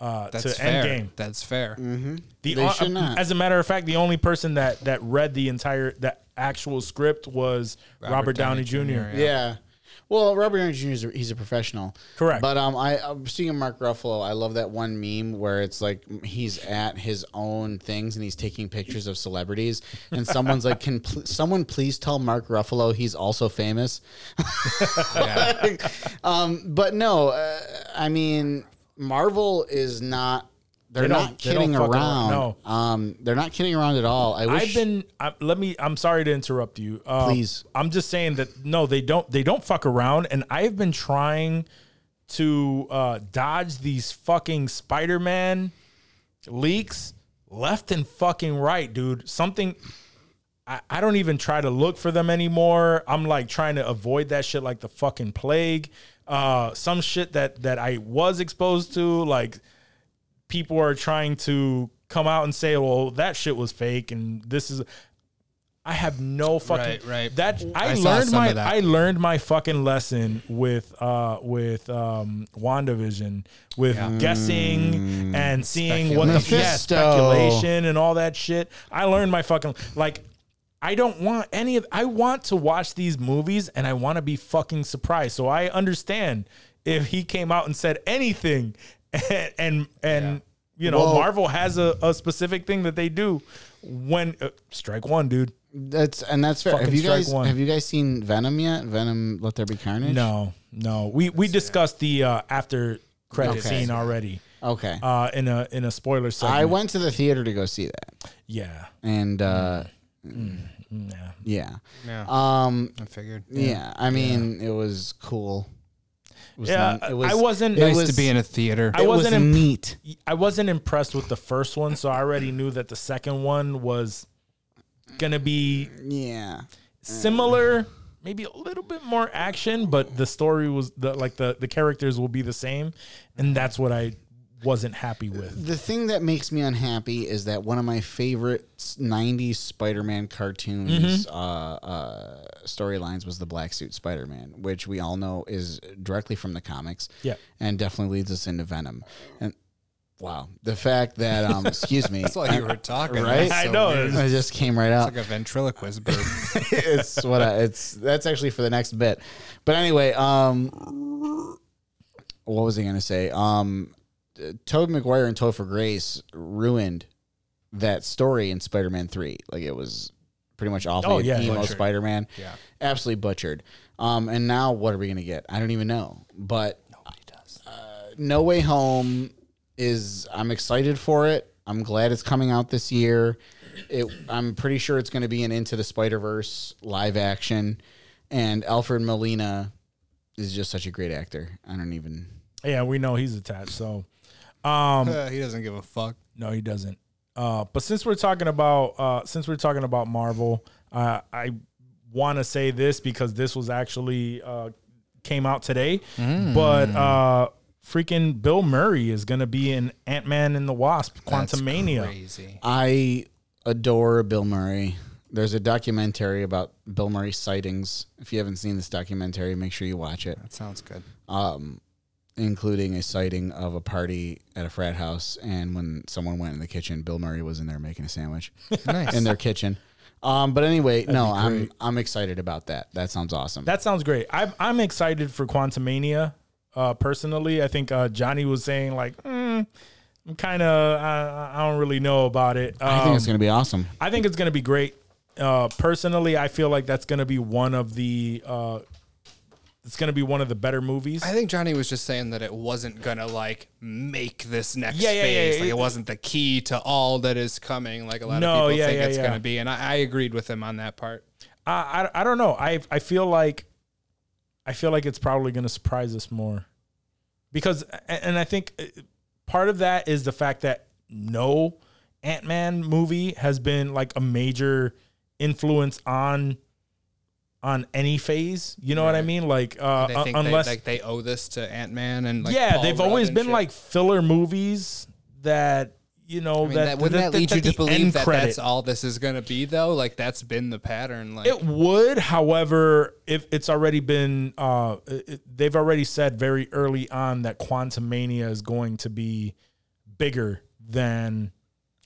[SPEAKER 1] uh,
[SPEAKER 5] That's
[SPEAKER 1] to
[SPEAKER 5] fair.
[SPEAKER 1] Endgame.
[SPEAKER 5] That's fair.
[SPEAKER 1] The
[SPEAKER 2] They should not.
[SPEAKER 1] As a matter of fact, the only person that that read the entire that actual script was Robert, Downey, Jr.
[SPEAKER 5] yeah.
[SPEAKER 2] Yeah. Well, Robert Downey Jr. is a, he's a professional.
[SPEAKER 1] Correct.
[SPEAKER 2] But um, I I'm seeing Mark Ruffalo. I love that one meme where it's like he's at his own things and he's taking pictures of celebrities, and someone's like, "Can pl- someone please tell Mark Ruffalo he's also famous?" [LAUGHS] um, but no, uh, I mean, Marvel is not. They're
[SPEAKER 1] They
[SPEAKER 2] not
[SPEAKER 1] they
[SPEAKER 2] kidding around.
[SPEAKER 1] around,
[SPEAKER 2] Um, they're not kidding around at all. I wish.
[SPEAKER 1] I've been. I, let me. I'm sorry to interrupt you. Um,
[SPEAKER 2] Please.
[SPEAKER 1] I'm just saying that no, they don't. They don't fuck around, and I've been trying to uh, dodge these fucking Spider-Man leaks left and fucking right, dude. Something. I, I don't even try to look for them anymore. I'm like trying to avoid that shit like the fucking plague. Uh, some shit that that I was exposed to, like people are trying to come out and say, "Well, that shit was fake," and this is. I have no fucking
[SPEAKER 5] Right, right.
[SPEAKER 1] That I,
[SPEAKER 5] I
[SPEAKER 1] learned my
[SPEAKER 5] that.
[SPEAKER 1] I learned my fucking lesson with uh with um WandaVision with guessing and seeing what the yeah, speculation and all that shit. I learned my fucking like I don't want any of I want to watch these movies and I want to be fucking surprised. So I understand if he came out and said anything [LAUGHS] and and, and you know
[SPEAKER 2] Well-
[SPEAKER 1] Marvel has a, a specific thing that they do when uh, strike one dude.
[SPEAKER 2] That's and that's fair.
[SPEAKER 1] Fucking
[SPEAKER 2] Have you guys
[SPEAKER 1] one.
[SPEAKER 2] have you guys seen Venom yet? Venom, Let There Be Carnage.
[SPEAKER 1] No, no. We we discussed the uh, after credit
[SPEAKER 2] Okay.
[SPEAKER 1] scene already.
[SPEAKER 2] Okay.
[SPEAKER 1] Uh, in a in a spoiler segment.
[SPEAKER 2] I went to the theater to go see that,
[SPEAKER 1] Yeah.
[SPEAKER 2] and uh,
[SPEAKER 1] Yeah.
[SPEAKER 2] yeah,
[SPEAKER 5] Yeah.
[SPEAKER 2] um,
[SPEAKER 5] I figured.
[SPEAKER 2] yeah. I mean, it was cool. Was
[SPEAKER 1] Yeah,
[SPEAKER 2] it was,
[SPEAKER 1] I wasn't-
[SPEAKER 2] It
[SPEAKER 5] Nice
[SPEAKER 2] was,
[SPEAKER 5] to be in a theater.
[SPEAKER 1] I
[SPEAKER 2] it
[SPEAKER 1] wasn't
[SPEAKER 2] was
[SPEAKER 1] imp-
[SPEAKER 2] neat.
[SPEAKER 1] I wasn't impressed with the first one, so I already knew that the second one was gonna be
[SPEAKER 2] Yeah.
[SPEAKER 1] similar, maybe a little bit more action, but the story was the like the the characters will be the same, and that's what I wasn't happy with.
[SPEAKER 2] The thing that makes me unhappy is that one of my favorite '90s Spider-Man cartoons
[SPEAKER 1] Mm-hmm.
[SPEAKER 2] uh, uh, storylines was the Black Suit Spider-Man, which we all know is directly from the comics.
[SPEAKER 1] Yeah.
[SPEAKER 2] and definitely leads us into Venom. And wow, the fact that um, [LAUGHS] excuse me,
[SPEAKER 5] That's all you were [LAUGHS] talking.
[SPEAKER 2] Right?
[SPEAKER 5] That's
[SPEAKER 1] I
[SPEAKER 5] so
[SPEAKER 1] know.
[SPEAKER 5] weird.
[SPEAKER 2] it just came right out.
[SPEAKER 5] It's like a ventriloquist bird. [LAUGHS]
[SPEAKER 2] it's what I, it's that's actually for the next bit. But anyway, um what was I going to say? Um Tobey Maguire and Topher Grace ruined that story in Spider-Man 3. Like it was pretty much awful.
[SPEAKER 1] Oh, yeah,
[SPEAKER 2] emo
[SPEAKER 1] butchered.
[SPEAKER 2] Spider-Man.
[SPEAKER 5] Yeah.
[SPEAKER 2] Absolutely butchered. Um and now what are we going to get? I don't even know. But
[SPEAKER 5] Nobody does.
[SPEAKER 2] no Way Home is I'm excited for it. I'm glad it's coming out this year. It I'm pretty sure it's going to be an Into the Spider-Verse live action and Alfred Molina is just such a great actor. I don't even
[SPEAKER 1] Yeah, we know he's attached, so um
[SPEAKER 5] Uh, he doesn't give a fuck.
[SPEAKER 1] No, he doesn't. Uh, but since we're talking about uh, since we're talking about Marvel, uh, I want to say this because this was actually uh, came out today. But uh, freaking Bill Murray is gonna be in Ant Man and the Wasp: Quantumania.
[SPEAKER 2] I adore Bill Murray. There's a documentary about Bill Murray sightings. If you haven't seen this documentary, make sure you watch it.
[SPEAKER 5] That sounds good.
[SPEAKER 2] Um, including a sighting of a party at a frat house, and when someone went in the kitchen, Bill Murray was in there making a sandwich [LAUGHS]
[SPEAKER 5] Nice.
[SPEAKER 2] in their kitchen. Um, but anyway, no, I'm I'm excited about that. That sounds awesome.
[SPEAKER 1] That sounds great. I'm I'm excited for Quantumania. Uh, personally, I think uh, Johnny was saying like, mm, I'm kind of I, I don't really know about it.
[SPEAKER 2] I think it's
[SPEAKER 1] Um,
[SPEAKER 2] gonna be awesome.
[SPEAKER 1] I think it's going to be great. Uh, personally, I feel like that's going to be one of the. Uh, it's going to be one of the better movies.
[SPEAKER 5] I think Johnny was just saying that it wasn't gonna like make this next
[SPEAKER 1] Yeah, yeah,
[SPEAKER 5] phase.
[SPEAKER 1] yeah.
[SPEAKER 5] Like it wasn't the key to all that is coming. Like a lot
[SPEAKER 1] No,
[SPEAKER 5] of people think it's
[SPEAKER 1] yeah.
[SPEAKER 5] gonna be, and I, I agreed with him on that part.
[SPEAKER 1] I, I I don't know. I I feel like I feel like it's probably going to surprise us more because and I think uh, part of that is the fact that no Ant Man movie has been like a major influence on on any phase. You know what I mean? Like uh,
[SPEAKER 5] They
[SPEAKER 1] unless
[SPEAKER 5] they, like they owe this to Ant Man and like
[SPEAKER 1] yeah,
[SPEAKER 5] Paul
[SPEAKER 1] they've
[SPEAKER 5] Rudd
[SPEAKER 1] always been
[SPEAKER 5] shit.
[SPEAKER 1] like filler movies that you know
[SPEAKER 5] I mean,
[SPEAKER 1] that,
[SPEAKER 5] that, wouldn't that, lead you to believe that
[SPEAKER 1] credit-
[SPEAKER 5] that's all this is gonna be though? Like that's been the pattern. Like
[SPEAKER 1] It would, however, if it's already been, uh, it, they've already said very early on that Quantumania is going to be bigger than,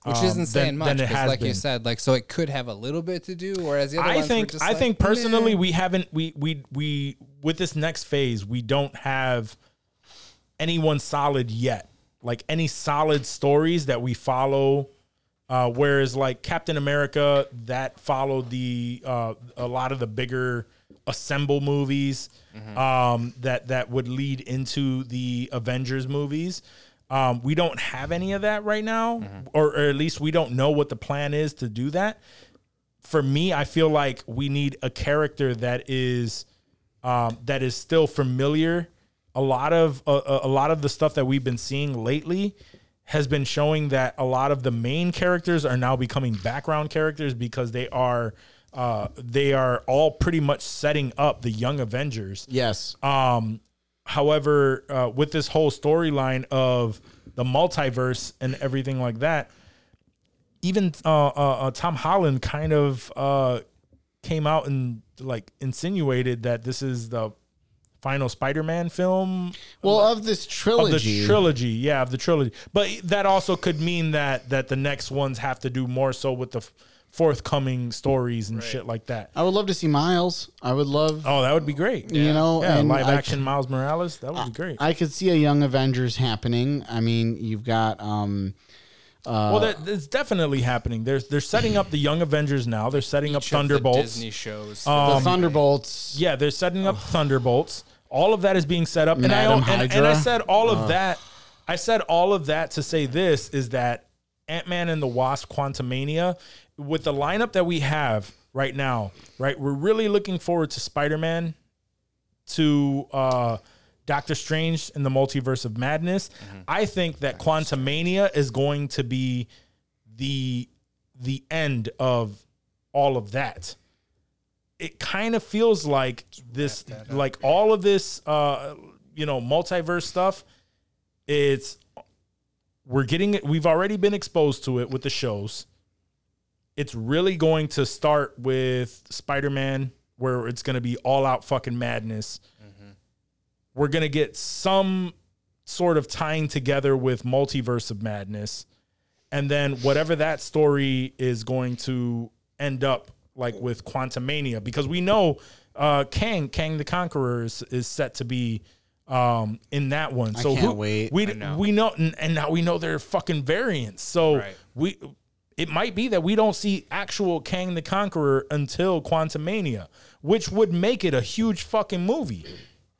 [SPEAKER 5] which
[SPEAKER 1] um,
[SPEAKER 5] isn't saying
[SPEAKER 1] than-
[SPEAKER 5] much,
[SPEAKER 1] than it
[SPEAKER 5] 'cause
[SPEAKER 1] has
[SPEAKER 5] like you said, like so it could have a little bit to do. Whereas the other
[SPEAKER 1] I
[SPEAKER 5] ones were
[SPEAKER 1] think,
[SPEAKER 5] just
[SPEAKER 1] I
[SPEAKER 5] like,
[SPEAKER 1] think personally, we haven't, we, we, we, with this next phase, we don't have anyone solid yet. Like any solid stories that we follow. Uh, whereas like Captain America, that followed the uh, a lot of the bigger assemble movies um, that that would lead into the Avengers movies. Um, we don't have any of that right now, or, or at least we don't know what the plan is to do that. For me, I feel like we need a character that is um, that is still familiar. A lot of uh, a lot of the stuff that we've been seeing lately has been showing that a lot of the main characters are now becoming background characters because they are uh, they are all pretty much setting up the young Avengers.
[SPEAKER 2] Yes.
[SPEAKER 1] Um, however, uh, with this whole storyline of the multiverse and everything like that, even uh, uh, uh, Tom Holland kind of uh, came out and like insinuated that this is the final Spider-Man film
[SPEAKER 2] Well, of this
[SPEAKER 1] of
[SPEAKER 2] trilogy,
[SPEAKER 1] the trilogy, yeah, of the trilogy. But that also could mean that that the next ones have to do more so with the forthcoming stories and shit like that.
[SPEAKER 2] I would love to see Miles. I would love,
[SPEAKER 1] Oh, that would be great.
[SPEAKER 2] you know,
[SPEAKER 1] yeah,
[SPEAKER 2] and
[SPEAKER 1] live
[SPEAKER 2] I
[SPEAKER 1] action Miles Morales, that would be great.
[SPEAKER 2] I could see a Young Avengers happening. I mean, you've got um,
[SPEAKER 1] well, that, that's definitely happening. They're they're setting up the Young Avengers now. They're setting up
[SPEAKER 5] Each of the
[SPEAKER 1] Thunderbolts.
[SPEAKER 5] Disney shows.
[SPEAKER 2] the Thunderbolts.
[SPEAKER 1] Yeah, they're setting up Thunderbolts. All of that is being set up, and I and, and I said all of that. I said all of that to say this is that Ant Man and the Wasp: Quantumania, with the lineup that we have right now, right, we're really looking forward to Spider Man, to uh, Doctor Strange in the Multiverse of Madness. I think that Quantumania is going to be the the end of all of that. It kind of feels like this like all of this uh you know multiverse stuff it's we're getting it we've already been exposed to it with the shows it's really going to start with spider-man where it's going to be all out fucking madness we're going to get some sort of tying together with multiverse of madness and then whatever that story is going to end up like with Quantumania, because we know uh, Kang, Kang the Conqueror is, is set to be um, in that one. So
[SPEAKER 2] can't wait.
[SPEAKER 1] We we know, and, and now we know they're fucking variants. So
[SPEAKER 5] Right.
[SPEAKER 1] we it might be that we don't see actual Kang the Conqueror until Quantumania, which would make it a huge fucking movie.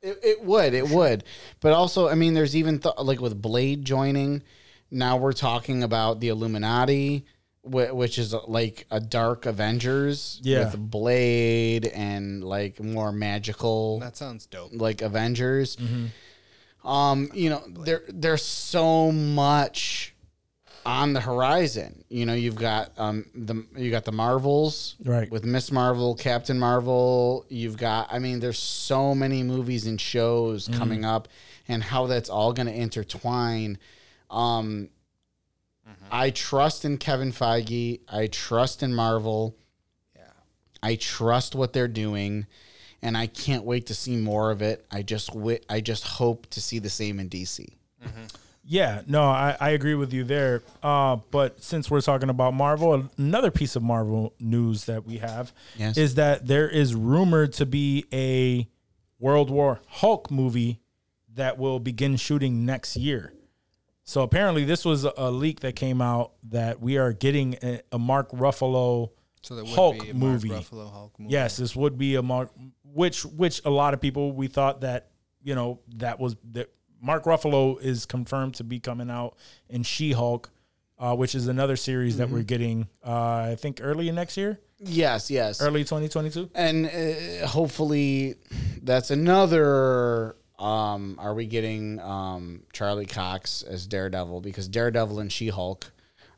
[SPEAKER 2] It, it would, it would, but also, I mean, there's even th- like with Blade joining. Now we're talking about the Illuminati, wh- which is like a dark Avengers
[SPEAKER 1] Yeah.
[SPEAKER 2] with Blade and like more magical,
[SPEAKER 5] that sounds dope.
[SPEAKER 2] like Avengers.
[SPEAKER 1] Mm-hmm.
[SPEAKER 2] Um, you know, there there's so much on the horizon. You know, you've got um the you got the Marvels,
[SPEAKER 1] Right.
[SPEAKER 2] With Miss Marvel, Captain Marvel. You've got, I mean, there's so many movies and shows
[SPEAKER 1] Mm-hmm.
[SPEAKER 2] coming up, and how that's all going to intertwine. Um, I trust in Kevin Feige. I trust in Marvel. Yeah, I trust what they're doing. and I can't wait to see more of it. I just wi- I just hope to see the same in DC.
[SPEAKER 1] Yeah, no, I, I agree with you there. Uh, but since we're talking about Marvel, another piece of Marvel news that we have
[SPEAKER 2] Yes.
[SPEAKER 1] is that there is rumored to be a World War Hulk movie that will begin shooting next year. So apparently, this was a, leak that came out that we are getting a, a Mark Ruffalo
[SPEAKER 5] So
[SPEAKER 1] Hulk
[SPEAKER 5] be a Mark
[SPEAKER 1] movie.
[SPEAKER 5] Ruffalo Hulk movie.
[SPEAKER 1] Yes, this would be a Mark, which which a lot of people we thought that you know that was that Mark Ruffalo is confirmed to be coming out in She Hulk, uh, which is another series that we're getting. Uh, I think early next year,
[SPEAKER 2] Yes, yes.
[SPEAKER 1] early twenty twenty two.
[SPEAKER 2] and uh, hopefully that's another um are we getting um charlie cox as daredevil because daredevil and she-hulk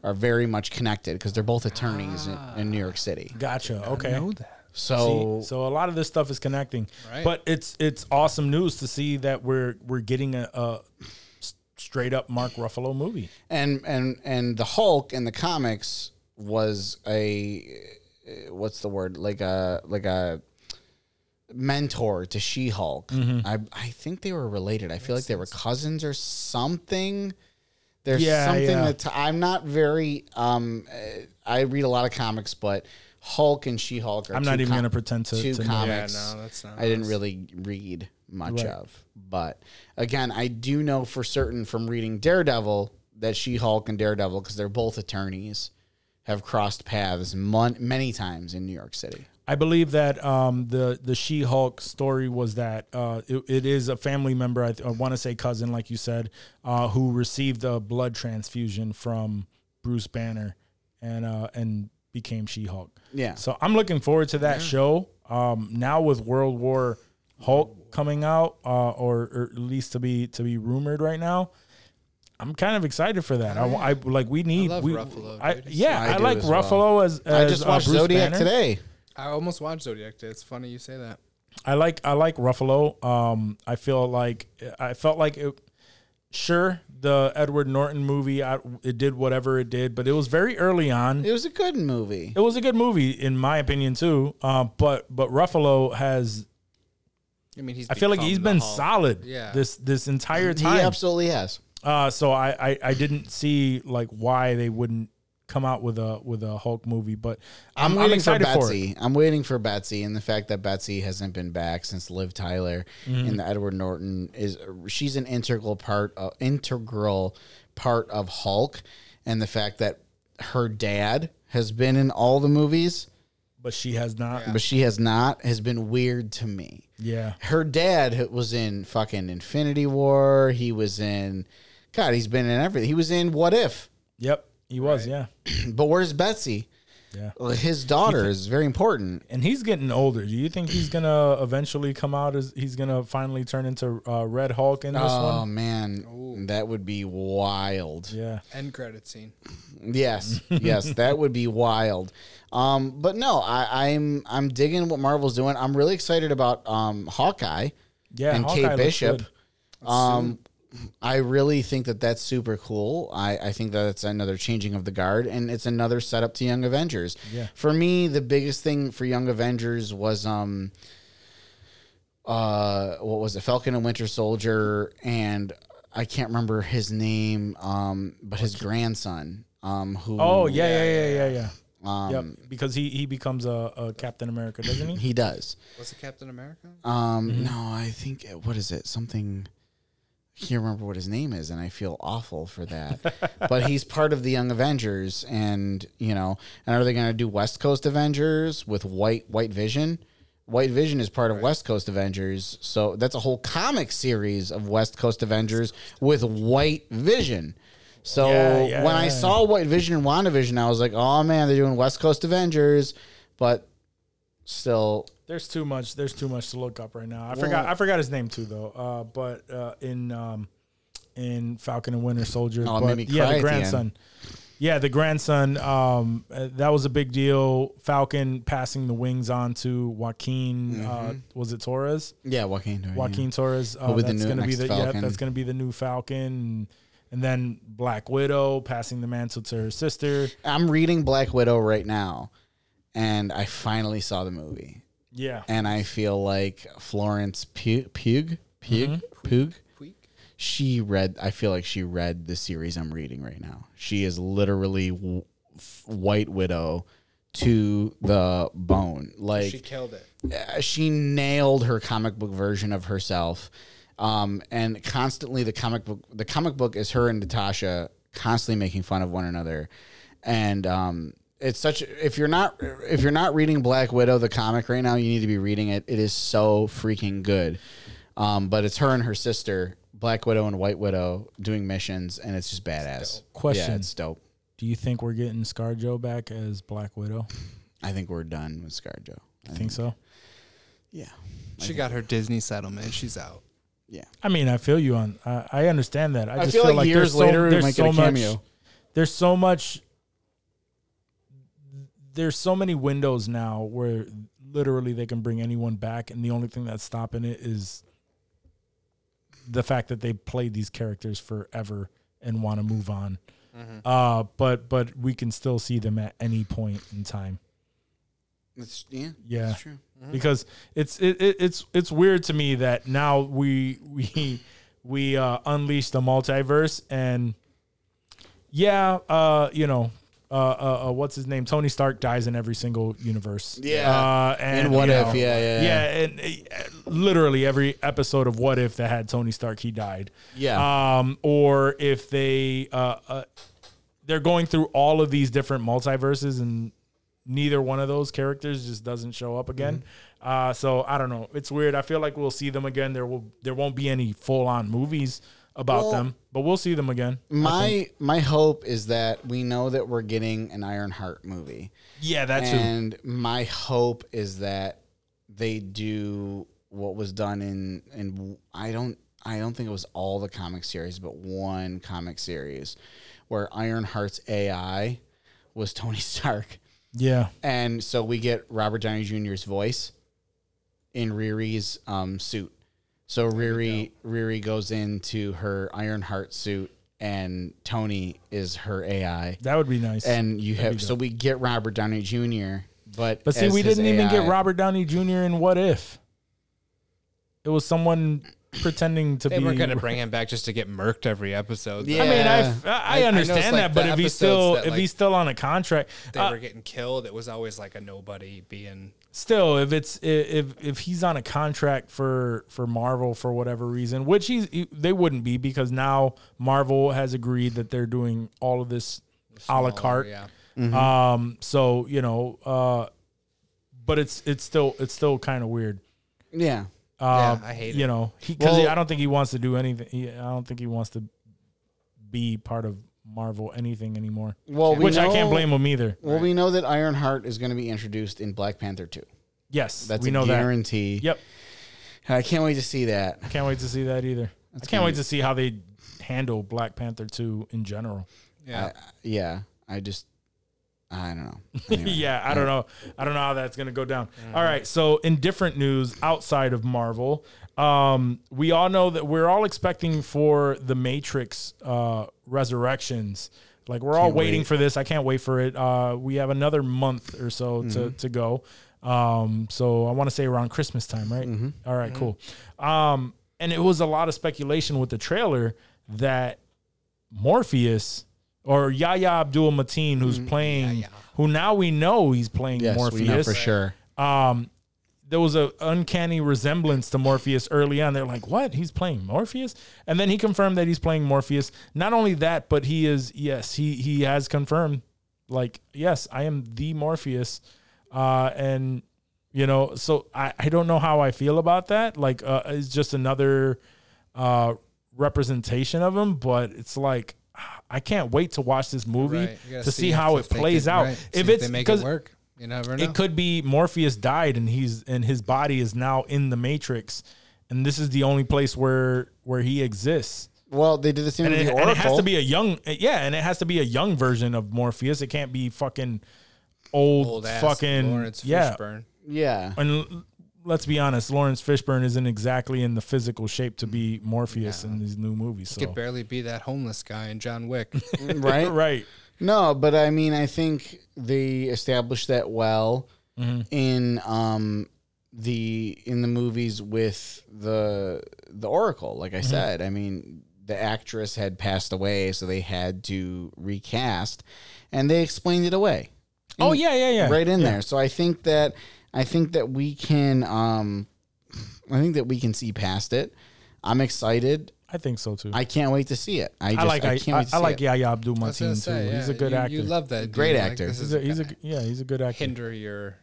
[SPEAKER 2] are very much connected because they're both attorneys in, in new york city
[SPEAKER 1] Gotcha. Okay.
[SPEAKER 5] know that.
[SPEAKER 2] So
[SPEAKER 1] See, so a lot of this stuff is connecting,
[SPEAKER 5] Right.
[SPEAKER 1] but it's it's awesome news to see that we're we're getting a straight up Mark Ruffalo movie.
[SPEAKER 2] and and and the hulk in the comics was a uh, what's the word like a like a mentor to she-hulk
[SPEAKER 1] Mm-hmm.
[SPEAKER 2] i i think they were related i feel like they were cousins or something there's
[SPEAKER 1] Yeah,
[SPEAKER 2] something
[SPEAKER 1] yeah.
[SPEAKER 2] that i'm not very um uh, i read a lot of comics but hulk and she-hulk are
[SPEAKER 1] I'm not even
[SPEAKER 2] com-
[SPEAKER 1] gonna pretend to-
[SPEAKER 2] two
[SPEAKER 1] to know.
[SPEAKER 2] comics
[SPEAKER 5] Yeah, no, that's not
[SPEAKER 2] i didn't really read much
[SPEAKER 1] Right.
[SPEAKER 2] of but again i do know for certain from reading daredevil that she-hulk and daredevil because they're both attorneys have crossed paths mon- many times in new york city
[SPEAKER 1] I believe that um, the the She Hulk story was that uh, it, it is a family member. I, th- I want to say cousin, like you said, uh, who received a blood transfusion from Bruce Banner, and uh, and became She Hulk.
[SPEAKER 2] Yeah.
[SPEAKER 1] So I'm looking forward to that show. Um, now with World War Hulk coming out, uh, or, or at least to be to be rumored right now. I'm kind of excited for that. I, wa- I like we need.
[SPEAKER 5] love
[SPEAKER 1] we,
[SPEAKER 5] Ruffalo,
[SPEAKER 1] I,
[SPEAKER 5] dude.
[SPEAKER 1] yeah,
[SPEAKER 2] I
[SPEAKER 1] I, like
[SPEAKER 2] as well.
[SPEAKER 1] Ruffalo as, as
[SPEAKER 2] i just
[SPEAKER 1] uh,
[SPEAKER 2] watched
[SPEAKER 1] Bruce
[SPEAKER 2] zodiac
[SPEAKER 1] Banner.
[SPEAKER 2] today
[SPEAKER 5] I almost watched Zodiac. It's funny you say that.
[SPEAKER 1] I like I like Ruffalo. Um, I feel like I felt like it. Sure, the Edward Norton movie, I, it did whatever it did, but it was very early on.
[SPEAKER 2] it was a good movie
[SPEAKER 1] It was a good movie in my opinion too. Um, but but Ruffalo has.
[SPEAKER 5] I mean, he's.
[SPEAKER 1] I feel like he's been
[SPEAKER 5] Hulk.
[SPEAKER 1] solid.
[SPEAKER 5] Yeah.
[SPEAKER 1] This this entire time, he
[SPEAKER 2] absolutely has
[SPEAKER 1] Uh, so I, I I didn't see like why they wouldn't come out with a with a Hulk movie, but
[SPEAKER 2] I'm,
[SPEAKER 1] I'm, I'm,
[SPEAKER 2] waiting
[SPEAKER 1] excited
[SPEAKER 2] for
[SPEAKER 1] for,
[SPEAKER 2] Betsy.
[SPEAKER 1] it.
[SPEAKER 2] I'm waiting for Betsy, and the fact that Betsy hasn't been back since Liv Tyler
[SPEAKER 1] Mm-hmm.
[SPEAKER 2] and the Edward Norton is she's an integral part, of, integral part of Hulk, and the fact that her dad has been in all the movies,
[SPEAKER 1] But she has not.
[SPEAKER 2] but she has not, has been weird to me.
[SPEAKER 1] Yeah.
[SPEAKER 2] Her dad was in fucking Infinity War. He was in, God, he's been in everything. He was in What If.
[SPEAKER 1] Yep. He was. Yeah. [CLEARS THROAT]
[SPEAKER 2] But where's Betsy?
[SPEAKER 1] Yeah.
[SPEAKER 2] His daughter is very important.
[SPEAKER 1] And he's getting older. Do you think he's gonna [CLEARS THROAT] eventually come out as he's gonna finally turn into uh, Red Hulk in this
[SPEAKER 2] Oh
[SPEAKER 1] one?
[SPEAKER 2] man, that would be wild.
[SPEAKER 1] Yeah.
[SPEAKER 5] End credit scene.
[SPEAKER 2] Yes, [LAUGHS] yes, that would be wild. Um, but no, I, I'm I'm digging what Marvel's doing. I'm really excited about um, Hawkeye
[SPEAKER 1] Yeah.
[SPEAKER 2] and
[SPEAKER 1] Hawkeye
[SPEAKER 2] Kate Bishop. Um, I really think that that's super cool. I, I think that it's another changing of the guard, and it's another setup to Young Avengers.
[SPEAKER 1] Yeah.
[SPEAKER 2] For me, the biggest thing for Young Avengers was um, uh, what was it? Falcon and Winter Soldier, and I can't remember his name, um, but his grandson, um, who
[SPEAKER 1] Oh yeah, yeah, yeah, yeah, yeah.
[SPEAKER 2] um,
[SPEAKER 1] yep. Because he he becomes a, a Captain America, doesn't he?
[SPEAKER 2] he does.
[SPEAKER 5] Was it Captain America?
[SPEAKER 2] Um,
[SPEAKER 1] Mm-hmm.
[SPEAKER 2] no, I think what is it? Something. Can't remember what his name is, and I feel awful for that. [LAUGHS] but he's part of the Young Avengers, and you know, and are they going to do West Coast Avengers with White White Vision? White Vision is part of West Coast Avengers, so that's a whole comic series of West Coast Avengers with White Vision. So
[SPEAKER 1] Yeah, yeah,
[SPEAKER 2] when I saw White Vision and WandaVision, I was like, oh man, they're doing West Coast Avengers, but still
[SPEAKER 1] There's too much. There's too much to look up right now. I forgot. I forgot his name too, though. Uh, but uh, in um, in Falcon and Winter Soldier,
[SPEAKER 2] Oh,
[SPEAKER 1] but yeah, the
[SPEAKER 2] at the
[SPEAKER 1] grandson. Yeah, the grandson. Um, uh, that was a big deal. Falcon passing the wings on to Joaquin. Uh,
[SPEAKER 2] Mm-hmm.
[SPEAKER 1] was it Torres?
[SPEAKER 2] Yeah, Joaquin. Torres, yeah.
[SPEAKER 1] Joaquin Torres. Uh, that's
[SPEAKER 2] new
[SPEAKER 1] gonna be the yeah, that's gonna be the new Falcon. And then Black Widow passing the mantle to her sister.
[SPEAKER 2] I'm reading Black Widow right now, and I finally saw the movie.
[SPEAKER 1] Yeah.
[SPEAKER 2] and I feel like Florence Pugh, Pugh, Pugh, Pugh, she read. I feel like she read the series I'm reading right now. She is literally w- f- White Widow to the bone. Like
[SPEAKER 5] She killed it.
[SPEAKER 2] uh, she nailed her comic book version of herself um, and constantly the comic book the comic book is her and natasha constantly making fun of one another and um, it's such if you're not if you're not reading black widow the comic right now you need to be reading it it is so freaking good um, but it's her and her sister black widow and white widow doing missions and it's just badass
[SPEAKER 1] Question.
[SPEAKER 2] yeah it's dope
[SPEAKER 1] Do you think we're getting ScarJo back as Black Widow?
[SPEAKER 2] i think we're done with scarjo
[SPEAKER 1] I think so.
[SPEAKER 2] yeah
[SPEAKER 5] She got her Disney settlement. She's out.
[SPEAKER 2] yeah
[SPEAKER 1] I mean, I feel you on. I I understand that. I,
[SPEAKER 2] I
[SPEAKER 1] just
[SPEAKER 2] feel
[SPEAKER 1] feel,
[SPEAKER 2] like
[SPEAKER 1] like
[SPEAKER 2] years
[SPEAKER 1] there's so,
[SPEAKER 2] later we
[SPEAKER 1] there's
[SPEAKER 2] might
[SPEAKER 1] so
[SPEAKER 2] get a
[SPEAKER 1] much.
[SPEAKER 2] cameo.
[SPEAKER 1] There's so much. There's so many windows now where literally they can bring anyone back, and the only thing that's stopping it is the fact that they played these characters forever and want to move on. Uh, but but we can still see them at any point in time.
[SPEAKER 2] it's, yeah
[SPEAKER 1] Yeah,
[SPEAKER 2] that's true
[SPEAKER 1] because it's it, it, it's it's weird to me that now we we [LAUGHS] we uh, unleash the multiverse and yeah, uh, you know. Uh, uh, uh, what's his name? Tony Stark dies in every single universe.
[SPEAKER 2] Yeah.
[SPEAKER 1] Uh, and
[SPEAKER 2] And What If,
[SPEAKER 1] know,
[SPEAKER 2] yeah, yeah,
[SPEAKER 1] yeah. And uh, literally every episode of What If that had Tony Stark, he died.
[SPEAKER 2] Yeah.
[SPEAKER 1] Um, or if they uh, uh, they're going through all of these different multiverses and neither one of those characters just doesn't show up again.
[SPEAKER 2] Mm-hmm.
[SPEAKER 1] Uh, so I don't know. It's weird. I feel like we'll see them again. There will there won't be any full on movies about
[SPEAKER 2] Well,
[SPEAKER 1] them, but we'll see them again.
[SPEAKER 2] My my hope is that we know that we're getting an Ironheart movie,
[SPEAKER 1] yeah, that's
[SPEAKER 2] and my hope is that they do what was done in in I don't I don't think it was all the comic series, but one comic series where Ironheart's AI was Tony [LAUGHS] Stark,
[SPEAKER 1] Yeah,
[SPEAKER 2] and so we get Robert Downey Jr.'s voice in Riri's um, suit. So Riri Riri goes into her Ironheart suit, and Tony is her AI,
[SPEAKER 1] that would be nice.
[SPEAKER 2] and you have so we get Robert Downey Jr. But
[SPEAKER 1] but see, we didn't even get Robert Downey Jr. in What If. It was someone pretending to
[SPEAKER 5] They
[SPEAKER 1] be.
[SPEAKER 5] They weren't going to bring him back just to get murked every episode.
[SPEAKER 2] Yeah.
[SPEAKER 1] I mean, I,
[SPEAKER 5] I-
[SPEAKER 1] I
[SPEAKER 5] I
[SPEAKER 1] understand
[SPEAKER 5] like
[SPEAKER 1] that, but if he's still
[SPEAKER 5] that,
[SPEAKER 1] if
[SPEAKER 5] like,
[SPEAKER 1] he's still on a contract,
[SPEAKER 5] They
[SPEAKER 1] uh,
[SPEAKER 5] were getting killed. It was always like a nobody being.
[SPEAKER 1] Still if it's if if he's on a contract for for Marvel for whatever reason, which he's he, they wouldn't be because now Marvel has agreed that they're doing all of this a la carte.
[SPEAKER 5] Yeah.
[SPEAKER 1] Um, so you know, uh, but it's it's still it's still kind of weird.
[SPEAKER 2] Yeah,
[SPEAKER 1] Uh,
[SPEAKER 5] I hate
[SPEAKER 1] you
[SPEAKER 5] it.
[SPEAKER 1] know, because
[SPEAKER 2] Well-
[SPEAKER 1] I don't think he wants to do anything. He, I don't think he wants to be part of Marvel anything anymore.
[SPEAKER 2] well, we
[SPEAKER 1] which I can't blame them either.
[SPEAKER 2] Well, we know that Ironheart is going to be introduced in Black Panther two.
[SPEAKER 1] Yes,
[SPEAKER 2] That's
[SPEAKER 1] we
[SPEAKER 2] a
[SPEAKER 1] know that.
[SPEAKER 2] guarantee.
[SPEAKER 1] Yep,
[SPEAKER 2] I can't wait to see that.
[SPEAKER 1] I can't wait to see that either. I can't wait
[SPEAKER 2] be-
[SPEAKER 1] to see how they handle Black Panther two in general.
[SPEAKER 5] Yeah.
[SPEAKER 2] I- yeah, I just I don't know. [LAUGHS] Anyway.
[SPEAKER 1] yeah, I don't know. I don't know how that's going to go down. Mm-hmm. All right. So, in different news outside of Marvel, um, we all know that we're all expecting for the Matrix uh, Resurrections. Like we're all
[SPEAKER 2] Can't
[SPEAKER 1] waiting
[SPEAKER 2] wait.
[SPEAKER 1] for this. I can't wait for it. Uh, we have another month or so to
[SPEAKER 2] Mm-hmm.
[SPEAKER 1] to go. Um, so I want to say around Christmas time, right?
[SPEAKER 2] Mm-hmm.
[SPEAKER 1] All right, cool. Um, and it was a lot of speculation with the trailer that Morpheus or Yahya Abdul Mateen, who's playing, who now we know he's playing
[SPEAKER 2] Mm-hmm. Yes,
[SPEAKER 1] Morpheus.
[SPEAKER 2] we know for sure.
[SPEAKER 1] Um, there was an uncanny resemblance to Morpheus early on. They're like, "What? He's playing Morpheus?" And then he confirmed that he's playing Morpheus. Not only that, but he is yes, he he has confirmed, like, yes, I am the Morpheus. Uh, and you know, so I I don't know how I feel about that. Like, uh, it's just another uh representation of him, but it's like. I can't wait to watch this movie
[SPEAKER 5] Right.
[SPEAKER 1] To see, how it plays
[SPEAKER 5] can-
[SPEAKER 1] out.
[SPEAKER 5] right. See
[SPEAKER 1] If
[SPEAKER 5] they
[SPEAKER 1] it's because
[SPEAKER 5] it work, you never know.
[SPEAKER 1] it could be Morpheus died and he's and his body is now in the Matrix, and this is the only place where where he exists.
[SPEAKER 2] Well, they did the same
[SPEAKER 1] And
[SPEAKER 2] with
[SPEAKER 1] it,
[SPEAKER 2] the
[SPEAKER 1] and it has to be a young, yeah, and it has to be a young version of Morpheus. It can't be fucking old,
[SPEAKER 5] old
[SPEAKER 1] fucking
[SPEAKER 5] Lawrence
[SPEAKER 1] yeah.
[SPEAKER 5] Fishburne.
[SPEAKER 2] yeah.
[SPEAKER 1] And let's be honest, Laurence Fishburne isn't exactly in the physical shape to be Morpheus in these new movies. So
[SPEAKER 5] Could barely be that homeless guy in John Wick. [LAUGHS]
[SPEAKER 2] right? [LAUGHS]
[SPEAKER 1] right,
[SPEAKER 2] No, but I mean, I think they established that well
[SPEAKER 1] Mm-hmm.
[SPEAKER 2] in um the in the movies with the the Oracle. Like I
[SPEAKER 1] Mm-hmm.
[SPEAKER 2] said, I mean, the actress had passed away, so they had to recast, and they explained it away.
[SPEAKER 1] Oh yeah, yeah, yeah.
[SPEAKER 2] right in
[SPEAKER 1] Yeah.
[SPEAKER 2] there. So I think that I think that we can um I think that we can see past it. I'm excited.
[SPEAKER 1] I think so too. I,
[SPEAKER 2] I can't wait to see it. I, just,
[SPEAKER 1] like
[SPEAKER 2] I
[SPEAKER 1] I,
[SPEAKER 2] can't
[SPEAKER 1] I,
[SPEAKER 2] wait to
[SPEAKER 1] I
[SPEAKER 2] see
[SPEAKER 1] like
[SPEAKER 2] it.
[SPEAKER 1] Yahya Abdul
[SPEAKER 5] I
[SPEAKER 1] Mateen too.
[SPEAKER 5] say,
[SPEAKER 1] He's a good
[SPEAKER 5] you,
[SPEAKER 1] actor.
[SPEAKER 5] You love that.
[SPEAKER 2] Great
[SPEAKER 5] dude. Like,
[SPEAKER 2] actor.
[SPEAKER 5] this
[SPEAKER 2] He's
[SPEAKER 5] is
[SPEAKER 1] He's a, he's a
[SPEAKER 5] gonna
[SPEAKER 1] yeah, he's a good actor.
[SPEAKER 5] hinder your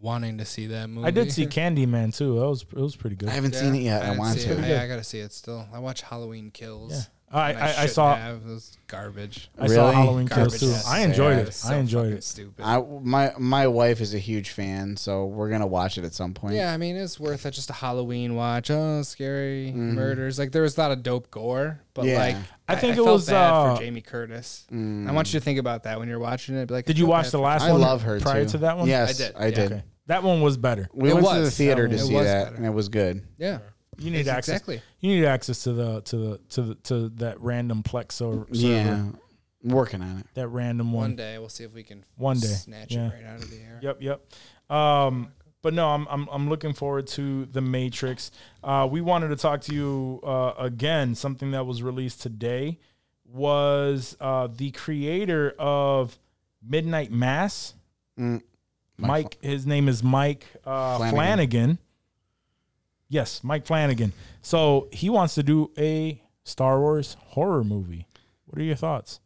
[SPEAKER 5] wanting to see that movie.
[SPEAKER 1] I did see Candyman too. That was it was pretty good.
[SPEAKER 2] I haven't seen it yet. I,
[SPEAKER 5] didn't
[SPEAKER 2] want
[SPEAKER 5] see
[SPEAKER 2] to.
[SPEAKER 5] It.
[SPEAKER 1] Pretty
[SPEAKER 5] Yeah. I gotta see it still. I watch Halloween Kills.
[SPEAKER 1] Yeah. I I, I saw
[SPEAKER 5] have. It was garbage.
[SPEAKER 1] I saw
[SPEAKER 2] Really?
[SPEAKER 1] Halloween Kills
[SPEAKER 5] Garbage.
[SPEAKER 1] too.
[SPEAKER 5] ass
[SPEAKER 1] I enjoyed
[SPEAKER 5] sad.
[SPEAKER 1] it.
[SPEAKER 5] It's so
[SPEAKER 1] I enjoyed
[SPEAKER 5] fucking
[SPEAKER 1] it.
[SPEAKER 5] Stupid.
[SPEAKER 2] I my my wife is a huge fan, so we're gonna watch it at some point.
[SPEAKER 5] yeah, I mean it's worth it. Just a Halloween watch. Oh, scary
[SPEAKER 1] Mm-hmm.
[SPEAKER 5] murders. Like there was a lot of dope gore, but
[SPEAKER 2] Yeah.
[SPEAKER 5] like
[SPEAKER 1] I think it
[SPEAKER 5] felt
[SPEAKER 1] was,
[SPEAKER 5] bad
[SPEAKER 1] uh,
[SPEAKER 5] for Jamie Curtis. I want you to think about that when you're watching it. Be like, I
[SPEAKER 1] Did you
[SPEAKER 5] feel
[SPEAKER 1] watch
[SPEAKER 5] bad
[SPEAKER 1] the
[SPEAKER 5] for-
[SPEAKER 1] last
[SPEAKER 2] I
[SPEAKER 1] one?
[SPEAKER 2] love her
[SPEAKER 1] prior
[SPEAKER 2] too.
[SPEAKER 1] to that one.
[SPEAKER 2] Yes,
[SPEAKER 5] I did,
[SPEAKER 2] I
[SPEAKER 5] yeah.
[SPEAKER 2] did.
[SPEAKER 1] Okay. That one was better.
[SPEAKER 2] We
[SPEAKER 5] It
[SPEAKER 2] went to the theater to
[SPEAKER 1] It
[SPEAKER 2] see
[SPEAKER 5] was
[SPEAKER 2] that,
[SPEAKER 5] better.
[SPEAKER 2] and it was good.
[SPEAKER 5] Yeah,
[SPEAKER 1] You need
[SPEAKER 5] Yes,
[SPEAKER 1] access.
[SPEAKER 5] exactly.
[SPEAKER 1] You need access to the to the to the to that random Plex server.
[SPEAKER 2] Yeah, working on it.
[SPEAKER 1] That random one.
[SPEAKER 5] one day we'll see if we can
[SPEAKER 1] One day,
[SPEAKER 5] snatch
[SPEAKER 1] yeah.
[SPEAKER 5] it right out of the air.
[SPEAKER 1] Yep, yep. Um, but no, I'm, I'm I'm looking forward to the Matrix. Uh, we wanted to talk to you uh, again. Something that was released today was uh, the creator of Midnight Mass. Mike, his name is Mike uh,
[SPEAKER 2] Flanagan.
[SPEAKER 1] Flanagan. Yes, Mike Flanagan. So he wants to do a Star Wars horror movie. What are your thoughts?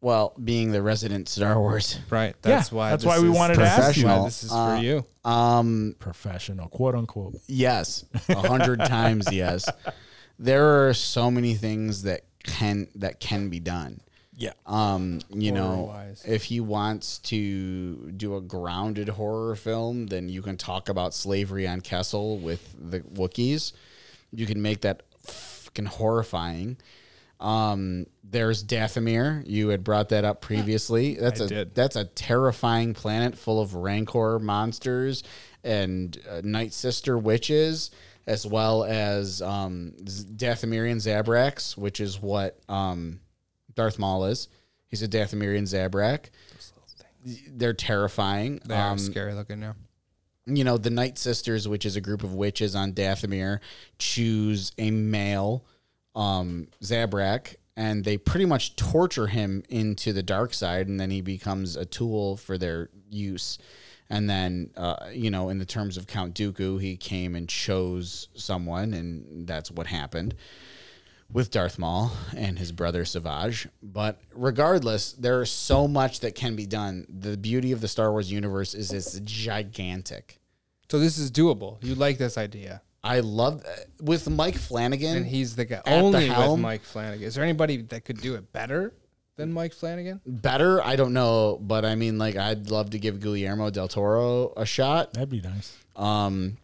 [SPEAKER 2] Well, being the resident Star Wars,
[SPEAKER 5] Right. That's
[SPEAKER 1] Yeah,
[SPEAKER 5] why.
[SPEAKER 1] that's why we wanted to ask you.
[SPEAKER 5] That's why
[SPEAKER 2] Professional.
[SPEAKER 5] this is
[SPEAKER 2] Uh,
[SPEAKER 5] for you.
[SPEAKER 2] um,
[SPEAKER 1] Professional, quote unquote.
[SPEAKER 2] yes, a hundred [LAUGHS] times yes. There are so many things that can that can be done.
[SPEAKER 1] Yeah.
[SPEAKER 2] Um, you know, if he wants to do a grounded horror film, then you can talk about slavery on Kessel with the Wookiees. You can make that fucking horrifying. Um, there's Dathomir. You had brought that up previously. [LAUGHS] That's
[SPEAKER 5] I
[SPEAKER 2] a
[SPEAKER 5] did.
[SPEAKER 2] that's a terrifying planet full of rancor monsters and uh, Night Sister witches, as well as um, Dathomirian Zabraks, which is what um, Darth Maul is. He's a Dathomirian Zabrak. They're terrifying.
[SPEAKER 5] They are
[SPEAKER 2] Um,
[SPEAKER 5] scary looking now.
[SPEAKER 2] you know, the Night Sisters, which is a group of witches on Dathomir, choose a male um, Zabrak, and they pretty much torture him into the dark side, and then he becomes a tool for their use. And then, uh, you know, in the terms of Count Dooku, he came and chose someone, and that's what happened with Darth Maul and his brother Savage. But regardless, there is so much that can be done. The beauty of the Star Wars universe is it's gigantic.
[SPEAKER 5] So this is doable. You like this idea,
[SPEAKER 2] I love with Mike Flanagan.
[SPEAKER 5] and he's the guy
[SPEAKER 2] the
[SPEAKER 5] only with. Mike Flanagan. Is there anybody that could do it better than Mike Flanagan?
[SPEAKER 2] better. I don't know, but I mean, like, I'd love to give Guillermo del Toro a shot.
[SPEAKER 1] That'd be nice.
[SPEAKER 2] Um,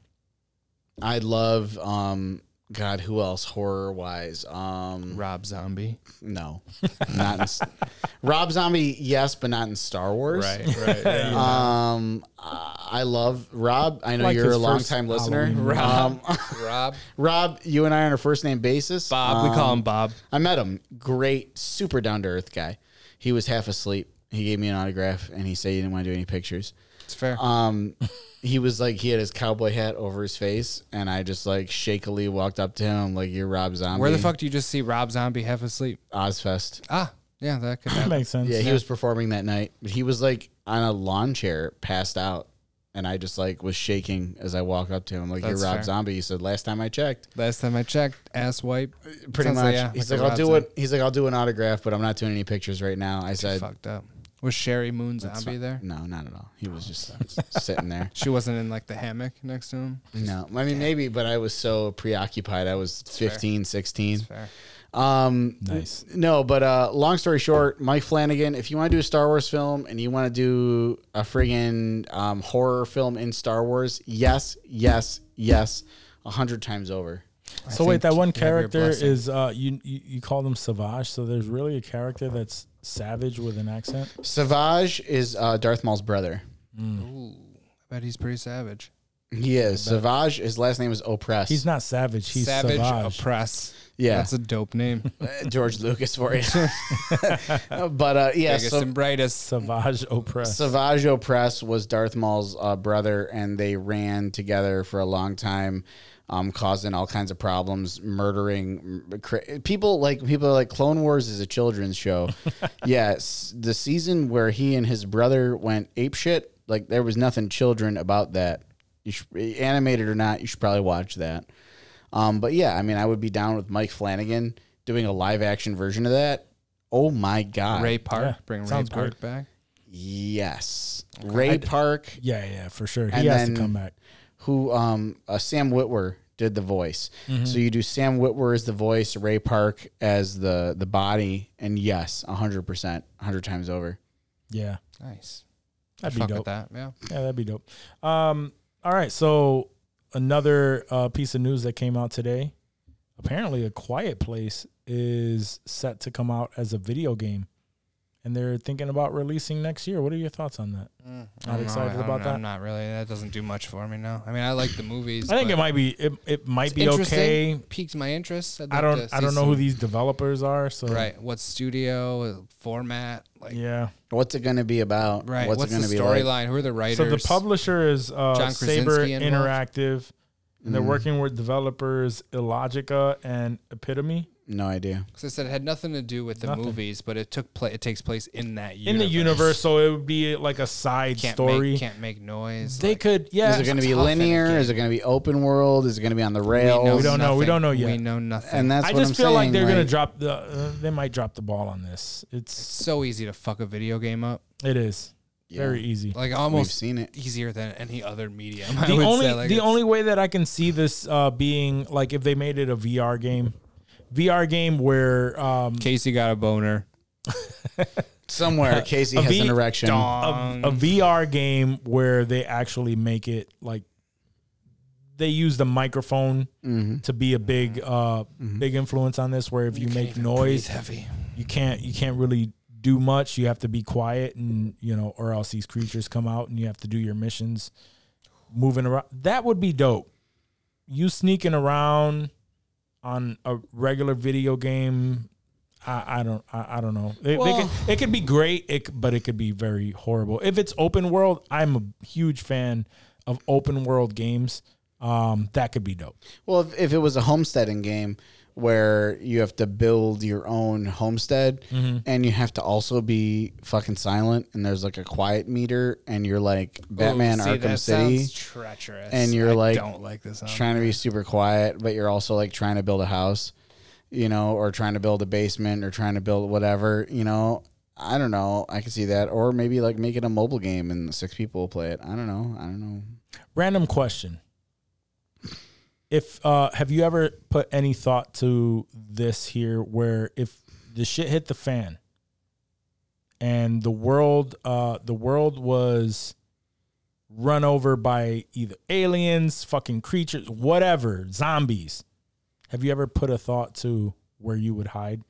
[SPEAKER 2] I'd love, um, God, who else horror wise? Um,
[SPEAKER 5] Rob Zombie.
[SPEAKER 2] no, not in, [LAUGHS] Rob Zombie. Yes, but not in Star Wars.
[SPEAKER 5] right. [LAUGHS] [LAUGHS]
[SPEAKER 2] Um, I love Rob. I know
[SPEAKER 1] Like
[SPEAKER 2] you're a long time listener.
[SPEAKER 1] Halloween.
[SPEAKER 2] Um,
[SPEAKER 5] Rob.
[SPEAKER 2] Rob, you and I are on a first name basis.
[SPEAKER 5] Bob. we call
[SPEAKER 2] Um,
[SPEAKER 5] him Bob.
[SPEAKER 2] I met him. Great, super down to earth guy. He was half asleep. He gave me an autograph and he said he didn't want to do any pictures.
[SPEAKER 5] It's fair.
[SPEAKER 2] Um, he was like, he had his cowboy hat over his face, and I just like shakily walked up to him, like, "You're Rob Zombie."
[SPEAKER 5] Where the fuck do you just see Rob Zombie half asleep?
[SPEAKER 2] Ozzfest.
[SPEAKER 5] Ah, yeah, that could
[SPEAKER 1] That [LAUGHS]
[SPEAKER 5] happen.
[SPEAKER 1] makes sense.
[SPEAKER 2] Yeah, he was performing that night, but he was like on a lawn chair, passed out, and I just like was shaking as I walk up to him, like,
[SPEAKER 5] That's
[SPEAKER 2] "You're Rob
[SPEAKER 5] fair.
[SPEAKER 2] Zombie." He said, "Last time I checked."
[SPEAKER 5] Last time I checked, ass wipe.
[SPEAKER 2] Pretty
[SPEAKER 5] Sounds
[SPEAKER 2] much.
[SPEAKER 5] like, yeah,
[SPEAKER 2] he's
[SPEAKER 5] like
[SPEAKER 2] like,
[SPEAKER 5] a
[SPEAKER 2] "I'll do
[SPEAKER 5] Rob
[SPEAKER 2] it." He's like, "I'll do an autograph, but I'm not doing any pictures right now." I said,
[SPEAKER 5] Fucked up. Was Sheri Moon Zombie there?
[SPEAKER 2] "No, not at all." He was just [LAUGHS] sitting there.
[SPEAKER 5] She wasn't in like the hammock next to him.
[SPEAKER 2] No, I mean maybe, but I was so preoccupied. I was 15, 16.
[SPEAKER 5] Fair.
[SPEAKER 2] Um,
[SPEAKER 1] Nice.
[SPEAKER 2] No, but uh, long story short, Mike Flanagan. If you want to do a Star Wars film and you want to do a friggin' um, horror film in Star Wars, yes, yes, yes, a hundred times over.
[SPEAKER 1] So wait, that one
[SPEAKER 5] you have your
[SPEAKER 1] character is uh you, you you call them Savage. So there's really a character that's savage with an accent.
[SPEAKER 2] Savage is uh, Darth Maul's brother.
[SPEAKER 5] Ooh, I bet he's pretty savage.
[SPEAKER 2] He is Savage. His last name is Opress.
[SPEAKER 1] He's not savage. He's
[SPEAKER 5] Savage
[SPEAKER 1] savage.
[SPEAKER 5] Opress.
[SPEAKER 2] Yeah.
[SPEAKER 5] That's a dope name. [LAUGHS]
[SPEAKER 2] Uh, George Lucas for you. [LAUGHS] but uh, yeah,
[SPEAKER 5] Biggest
[SPEAKER 2] so
[SPEAKER 5] and brightest.
[SPEAKER 1] Savage Opress.
[SPEAKER 2] Savage Opress was Darth Maul's uh, brother, and they ran together for a long time, um, causing all kinds of problems, murdering m- cra- people. Like people are like Clone Wars is a children's show. [LAUGHS] yes, the season where he and his brother went ape shit. Like there was nothing children about that. You should, animated or not, you should probably watch that. Um, but yeah, I mean, I would be down with Mike Flanagan doing a live action version of that. Oh my god,
[SPEAKER 5] Ray Park.
[SPEAKER 1] Yeah,
[SPEAKER 5] Bring Ray Park
[SPEAKER 1] good.
[SPEAKER 5] back.
[SPEAKER 2] Yes, Ray Park.
[SPEAKER 1] yeah, yeah, for sure. He
[SPEAKER 2] And
[SPEAKER 1] has
[SPEAKER 2] then-
[SPEAKER 1] to come back.
[SPEAKER 2] Who um uh, Sam Witwer did the voice.
[SPEAKER 1] Mm-hmm.
[SPEAKER 2] So you do Sam Witwer as the voice, Ray Park as the the body, and yes, hundred percent, hundred times over.
[SPEAKER 1] Yeah,
[SPEAKER 5] Nice.
[SPEAKER 1] that'd be dope.
[SPEAKER 5] that. Yeah.
[SPEAKER 1] Yeah, that'd be dope. Um, all right, so another uh, piece of news that came out today. Apparently, A Quiet Place is set to come out as a video game, and they're thinking about releasing next year. What are your thoughts on that?
[SPEAKER 5] I
[SPEAKER 1] Not
[SPEAKER 5] don't know.
[SPEAKER 1] excited
[SPEAKER 5] I'm-
[SPEAKER 1] about that.
[SPEAKER 5] I'm not really. That doesn't do much for me now. I mean, I like the movies.
[SPEAKER 1] I think it might be it, it might be okay.
[SPEAKER 5] Piqued my interest. I'd
[SPEAKER 1] I don't I don't know who these developers are. So
[SPEAKER 5] Right. What studio format? Like.
[SPEAKER 1] yeah.
[SPEAKER 2] What's it going to be about?
[SPEAKER 5] Right.
[SPEAKER 2] What's,
[SPEAKER 5] What's,
[SPEAKER 2] it going
[SPEAKER 5] the
[SPEAKER 2] to be like?
[SPEAKER 5] storyline? Who are the writers?
[SPEAKER 1] So the publisher is uh,
[SPEAKER 5] John
[SPEAKER 1] Saber
[SPEAKER 5] involved?
[SPEAKER 1] Interactive, and they're
[SPEAKER 2] Mm.
[SPEAKER 1] working with developers Illogika and Epitome.
[SPEAKER 2] No idea.
[SPEAKER 5] Because I said it had nothing to do with the
[SPEAKER 1] Nothing.
[SPEAKER 5] movies, but it took place. It takes place in that universe.
[SPEAKER 1] in the universe, so it would be like a side
[SPEAKER 5] Can't
[SPEAKER 1] story.
[SPEAKER 5] Make, can't make noise.
[SPEAKER 1] they
[SPEAKER 5] like-
[SPEAKER 1] could, yeah.
[SPEAKER 2] Is it going to be
[SPEAKER 5] tough in
[SPEAKER 2] linear? Is it going to be open world? Is it going to be on the rails?
[SPEAKER 1] We don't know. We don't know yet.
[SPEAKER 5] We know nothing.
[SPEAKER 2] And that's
[SPEAKER 1] I
[SPEAKER 2] what
[SPEAKER 1] just
[SPEAKER 2] I'm
[SPEAKER 1] feel like they're gonna drop the. Uh, they might drop the ball on this. It's
[SPEAKER 5] so easy to fuck a video game up.
[SPEAKER 1] it is very easy.
[SPEAKER 5] Like
[SPEAKER 2] We've
[SPEAKER 5] almost
[SPEAKER 2] seen it.
[SPEAKER 5] easier than any other medium. [LAUGHS] I
[SPEAKER 1] the
[SPEAKER 5] would
[SPEAKER 1] only
[SPEAKER 5] say, like,
[SPEAKER 1] the
[SPEAKER 5] it's-
[SPEAKER 1] only way that I can see this uh, being like if they made it a VR game, VR game where um,
[SPEAKER 5] Casey got a boner. [LAUGHS]
[SPEAKER 2] Somewhere [LAUGHS] Casey
[SPEAKER 1] a
[SPEAKER 2] has
[SPEAKER 1] V-
[SPEAKER 2] an erection.
[SPEAKER 1] a, a VR game where they actually make it like they use the microphone
[SPEAKER 2] Mm-hmm.
[SPEAKER 1] to be a big uh big influence on this where if you, make noise
[SPEAKER 5] heavy.
[SPEAKER 1] you can't you can't really do much you have to be quiet and you know or else these creatures come out and you have to do your missions moving around that would be dope you sneaking around on a regular video game I, I don't I, I don't know. It, it
[SPEAKER 5] Well-
[SPEAKER 1] could, it could be great it, but it could be very horrible. If it's open world I'm a huge fan of open world games. Um that could be dope.
[SPEAKER 2] Well, if, if it was a homesteading game where you have to build your own homestead
[SPEAKER 1] Mm-hmm.
[SPEAKER 2] and you have to also be fucking silent and there's like a quiet meter and you're like Batman
[SPEAKER 5] Ooh, see,
[SPEAKER 2] Arkham
[SPEAKER 5] that
[SPEAKER 2] City
[SPEAKER 5] sounds treacherous.
[SPEAKER 2] and you're
[SPEAKER 5] I
[SPEAKER 2] like
[SPEAKER 5] don't like this.
[SPEAKER 2] trying to be super quiet, but you're also like trying to build a house, you know, or trying to build a basement or trying to build whatever, you know. I don't know. I can see that. Or maybe like make it a mobile game and six people will play it. I don't know. I don't know.
[SPEAKER 1] Random question. If uh have you ever put any thought to this here where if the shit hit the fan and the world uh the world was run over by either aliens, fucking creatures, whatever, zombies. Have you ever put a thought to where you would hide?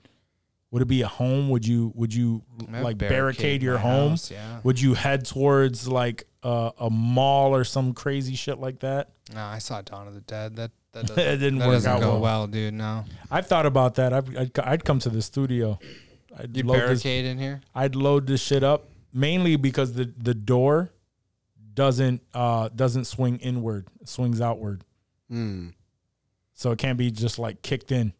[SPEAKER 1] Would it be a home? Would you would you
[SPEAKER 5] I'd
[SPEAKER 1] like barricade, your home?
[SPEAKER 5] house, yeah.
[SPEAKER 1] Would you head towards like a, a mall or some crazy shit like that?
[SPEAKER 5] No, I saw Dawn of the Dead. That that [LAUGHS] doesn't,
[SPEAKER 1] It didn't
[SPEAKER 5] that
[SPEAKER 1] work
[SPEAKER 5] doesn't
[SPEAKER 1] out
[SPEAKER 5] go
[SPEAKER 1] well.
[SPEAKER 5] well. dude. No,
[SPEAKER 1] I've thought about that. I'd, I'd, I'd come to the studio. I'd
[SPEAKER 5] you
[SPEAKER 1] load, this,
[SPEAKER 5] barricade in here.
[SPEAKER 1] I'd load this shit up mainly because the, the door doesn't uh doesn't swing inward, it swings outward.
[SPEAKER 2] Hmm.
[SPEAKER 1] So it can't be just like kicked in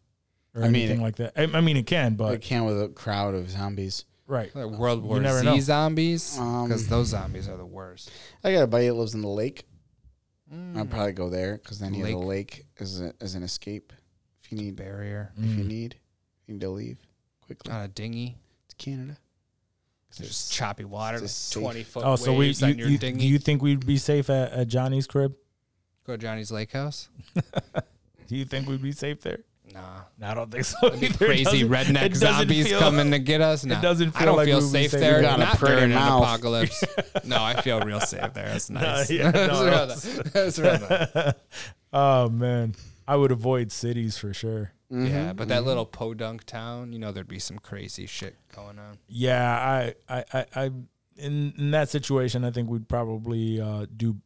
[SPEAKER 1] or
[SPEAKER 2] I
[SPEAKER 1] anything
[SPEAKER 2] it-
[SPEAKER 1] like that. I, I mean, it can, but
[SPEAKER 2] it can't with a crowd of zombies.
[SPEAKER 1] Right.
[SPEAKER 5] Like World War
[SPEAKER 1] never
[SPEAKER 5] Z
[SPEAKER 1] know.
[SPEAKER 5] zombies,
[SPEAKER 2] Um,
[SPEAKER 5] because those zombies are the worst.
[SPEAKER 2] I got a buddy that lives in the lake. I'd probably go there because then you have the
[SPEAKER 5] Lake.
[SPEAKER 2] lake as, a, as an escape. If you need,
[SPEAKER 5] Barrier,
[SPEAKER 2] if you need, you need to leave quickly.
[SPEAKER 5] not a dinghy.
[SPEAKER 2] It's Canada.
[SPEAKER 5] There's Just choppy water, like
[SPEAKER 2] it's safe.
[SPEAKER 5] twenty foot
[SPEAKER 1] Oh, so we you,
[SPEAKER 5] on your
[SPEAKER 1] you-
[SPEAKER 5] dinghy.
[SPEAKER 1] do you think we'd be safe at, at Johnny's crib?
[SPEAKER 5] Go to Johnny's Lake House. [LAUGHS]
[SPEAKER 1] Do you think we'd be safe there?
[SPEAKER 5] Nah,
[SPEAKER 1] No, I don't think so. Either.
[SPEAKER 5] Crazy redneck zombies
[SPEAKER 1] feel-
[SPEAKER 5] coming to get us. Nah.
[SPEAKER 1] doesn't
[SPEAKER 5] I
[SPEAKER 1] feel
[SPEAKER 5] don't
[SPEAKER 1] like
[SPEAKER 5] feel
[SPEAKER 1] we would be
[SPEAKER 5] safe
[SPEAKER 1] safe.
[SPEAKER 5] there.
[SPEAKER 2] You got a
[SPEAKER 5] Not
[SPEAKER 2] pretty
[SPEAKER 5] during an apocalypse. [LAUGHS] no, I feel real safe there. That's [LAUGHS] nice.
[SPEAKER 1] yeah, [LAUGHS]
[SPEAKER 5] That's
[SPEAKER 1] no,
[SPEAKER 5] real. That's real nice.
[SPEAKER 1] Oh man, I would avoid cities for sure.
[SPEAKER 5] Yeah, but that little podunk town, you know, there'd be some crazy shit going on.
[SPEAKER 1] Yeah, I, I, I, I in in that situation, I think we'd probably uh, do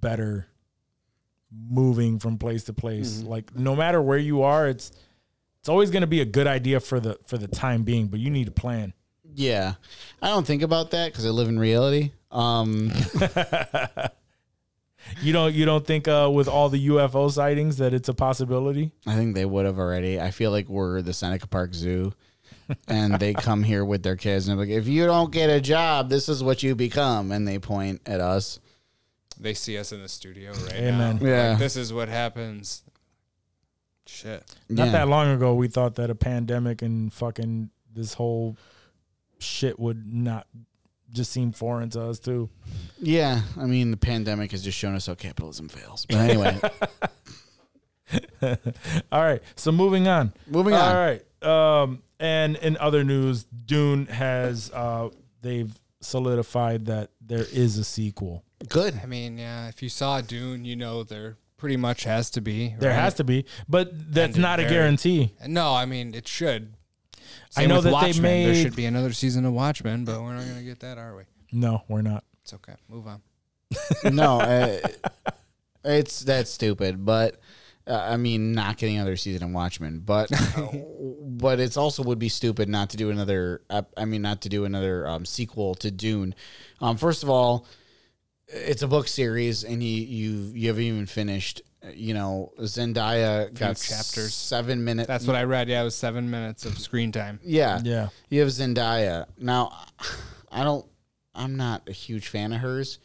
[SPEAKER 1] better moving from place to place. Like no matter where you are, it's it's always going to be a good idea for the for the time being, but you need a plan.
[SPEAKER 2] Yeah, I don't think about that because I live in reality. Um, [LAUGHS]
[SPEAKER 1] You don't you don't think uh, with all the UFO sightings that it's a possibility?
[SPEAKER 2] I think they would have already. I feel like we're the Seneca Park Zoo, and they [LAUGHS] come here with their kids and they're like, if you don't get a job, this is what you become, and they point at us.
[SPEAKER 5] They see us in the studio right
[SPEAKER 1] Amen.
[SPEAKER 5] now.
[SPEAKER 2] Yeah.
[SPEAKER 5] Like, this is what happens. Shit.
[SPEAKER 1] Not
[SPEAKER 2] Yeah.
[SPEAKER 1] that long ago, we thought that a pandemic and fucking this whole shit would not just seem foreign to us too.
[SPEAKER 2] Yeah, I mean, the pandemic has just shown us how capitalism fails. But anyway, [LAUGHS]
[SPEAKER 1] All right, so moving on.
[SPEAKER 2] Moving on.
[SPEAKER 1] All right, um, and in other news, Dune has uh, they've solidified that there is a sequel.
[SPEAKER 2] Good.
[SPEAKER 5] I mean, yeah, if you saw Dune, you know there pretty much has to be.
[SPEAKER 1] There
[SPEAKER 5] right?
[SPEAKER 1] has to be, but that's
[SPEAKER 5] Ended
[SPEAKER 1] not a
[SPEAKER 5] very-
[SPEAKER 1] guarantee.
[SPEAKER 5] No, I mean it should.
[SPEAKER 1] I
[SPEAKER 5] Same
[SPEAKER 1] know
[SPEAKER 5] with
[SPEAKER 1] that they
[SPEAKER 5] Watchmen. There should be another season of Watchmen, but we're not gonna get that, are we?
[SPEAKER 1] No, we're not.
[SPEAKER 5] It's okay. Move on. [LAUGHS]
[SPEAKER 2] no, uh, it's that's stupid. But uh, I mean, not getting another season of Watchmen, but [LAUGHS] but it's also would be stupid not to do another. ep- I mean, not to do another um, sequel to Dune. Um, first of all, it's a book series, and you you you haven't even finished. You know, Zendaya got
[SPEAKER 5] chapters.
[SPEAKER 2] seven minutes.
[SPEAKER 5] That's what I read. Yeah, it was seven minutes of screen time.
[SPEAKER 2] Yeah.
[SPEAKER 1] Yeah.
[SPEAKER 2] You have Zendaya. Now, I don't I'm not a huge fan of hers,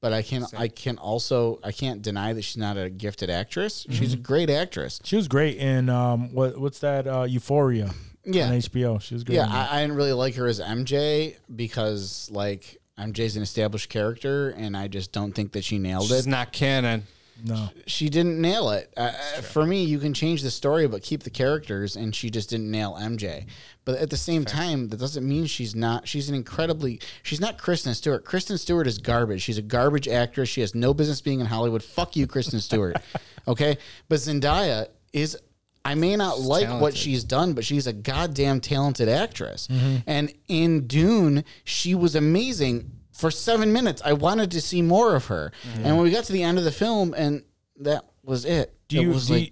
[SPEAKER 2] but I can I can also I can't deny that she's not a gifted actress. She's a great actress.
[SPEAKER 1] She was great in um, what what's that? Uh, Euphoria.
[SPEAKER 2] Yeah.
[SPEAKER 1] on HBO. She was great.
[SPEAKER 2] Yeah. I, I didn't really like her as MJ because like MJ's an established character and I just don't think that she nailed
[SPEAKER 5] She's
[SPEAKER 2] it.
[SPEAKER 5] not canon.
[SPEAKER 1] no.
[SPEAKER 2] she didn't nail it. Uh, uh, for me, you can change the story, but keep the characters, and she just didn't nail MJ. But at the same time, that doesn't mean she's not. She's an incredibly. She's not Kristen Stewart. Kristen Stewart is garbage. She's a garbage actress. She has no business being in Hollywood. Fuck you, Kristen Stewart. [LAUGHS] okay, but Zendaya is. I may not like what she's done, but she's a goddamn talented actress. And in Dune, she was amazing for seven minutes. I wanted to see more of her. And when we got to the end of the film, and that was it.
[SPEAKER 1] Do
[SPEAKER 2] it
[SPEAKER 1] you
[SPEAKER 2] was
[SPEAKER 1] do,
[SPEAKER 2] like,
[SPEAKER 1] you,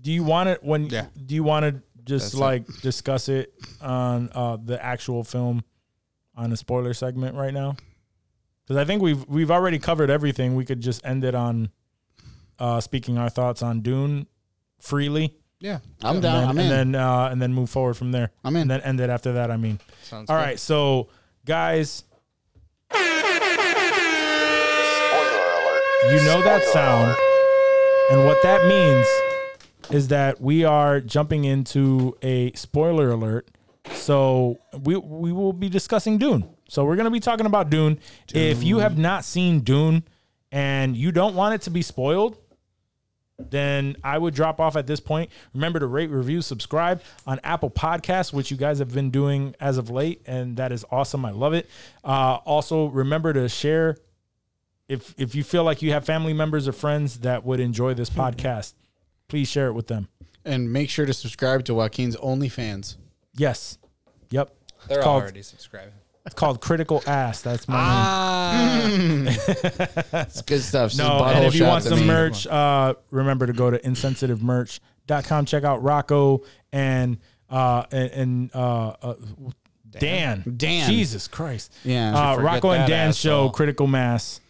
[SPEAKER 1] do you want it when?
[SPEAKER 5] Yeah.
[SPEAKER 1] Do you want to just
[SPEAKER 5] That's it.
[SPEAKER 1] like discuss it on uh, the actual film on a spoiler segment right now? Because I think we've we've already covered everything. We could just end it on uh, speaking our thoughts on Dune freely.
[SPEAKER 5] Yeah,
[SPEAKER 2] I'm
[SPEAKER 1] and
[SPEAKER 2] down.
[SPEAKER 1] then,
[SPEAKER 2] I'm in.
[SPEAKER 1] and then uh, and then move forward from there.
[SPEAKER 2] I'm in.
[SPEAKER 1] And then end it after that. I mean,
[SPEAKER 5] sounds
[SPEAKER 1] all
[SPEAKER 5] good.
[SPEAKER 1] right. So, guys, you know that sound, and what that means is that we are jumping into a spoiler alert. So we we will be discussing Dune. So we're going to be talking about Dune. If you have not seen Dune and you don't want it to be spoiled, then I would drop off at this point. Remember to rate, review, subscribe on Apple Podcasts, which you guys have been doing as of late, and that is awesome. I love it. Uh, also, remember to share if if you feel like you have family members or friends that would enjoy this podcast. Please share it with them.
[SPEAKER 2] and make sure to subscribe to Joaquin's OnlyFans.
[SPEAKER 1] Yes. Yep.
[SPEAKER 5] They're
[SPEAKER 1] it's called,
[SPEAKER 5] already subscribing.
[SPEAKER 1] It's called Critical Ass. That's my
[SPEAKER 5] Ah,
[SPEAKER 2] It's good stuff. It's
[SPEAKER 1] No, and if you want some
[SPEAKER 2] me.
[SPEAKER 1] merch, uh, remember to go to insensitivemerch.com. Check out Rocco and uh and, and uh, uh Dan.
[SPEAKER 2] Dan.
[SPEAKER 1] Jesus Christ.
[SPEAKER 2] Yeah.
[SPEAKER 1] Uh, Rocco and
[SPEAKER 5] that
[SPEAKER 1] Dan's show,
[SPEAKER 5] asshole.
[SPEAKER 1] Critical Mass.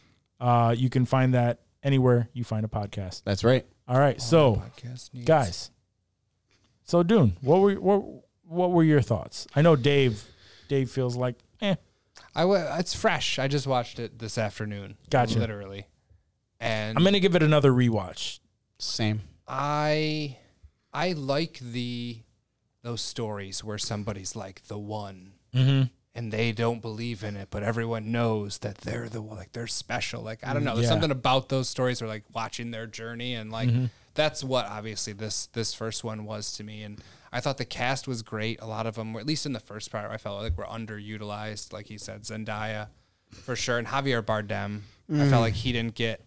[SPEAKER 1] Uh, you can find that anywhere you find a podcast.
[SPEAKER 2] That's right.
[SPEAKER 1] All right, so
[SPEAKER 5] podcast needs-
[SPEAKER 1] guys, so Dune, what were what what were your thoughts? I know Dave. Dave feels like,
[SPEAKER 5] I w- it's fresh. I just watched it this afternoon.
[SPEAKER 1] Gotcha. Mm-hmm.
[SPEAKER 5] Literally, and
[SPEAKER 1] I'm gonna give it another rewatch.
[SPEAKER 2] Same.
[SPEAKER 5] I I like the those stories where somebody's like the one mm-hmm. and they don't believe in it, but everyone knows that they're the one, like they're special. Like I don't know, mm, there's
[SPEAKER 1] Yeah.
[SPEAKER 5] something about those stories where like watching their journey and like mm-hmm. that's what obviously this this first one was to me. And I thought the cast was great. A lot of them, were, at least in the first part, I felt like were underutilized. Like he said, Zendaya for sure, and Javier Bardem. I felt mm. like he didn't get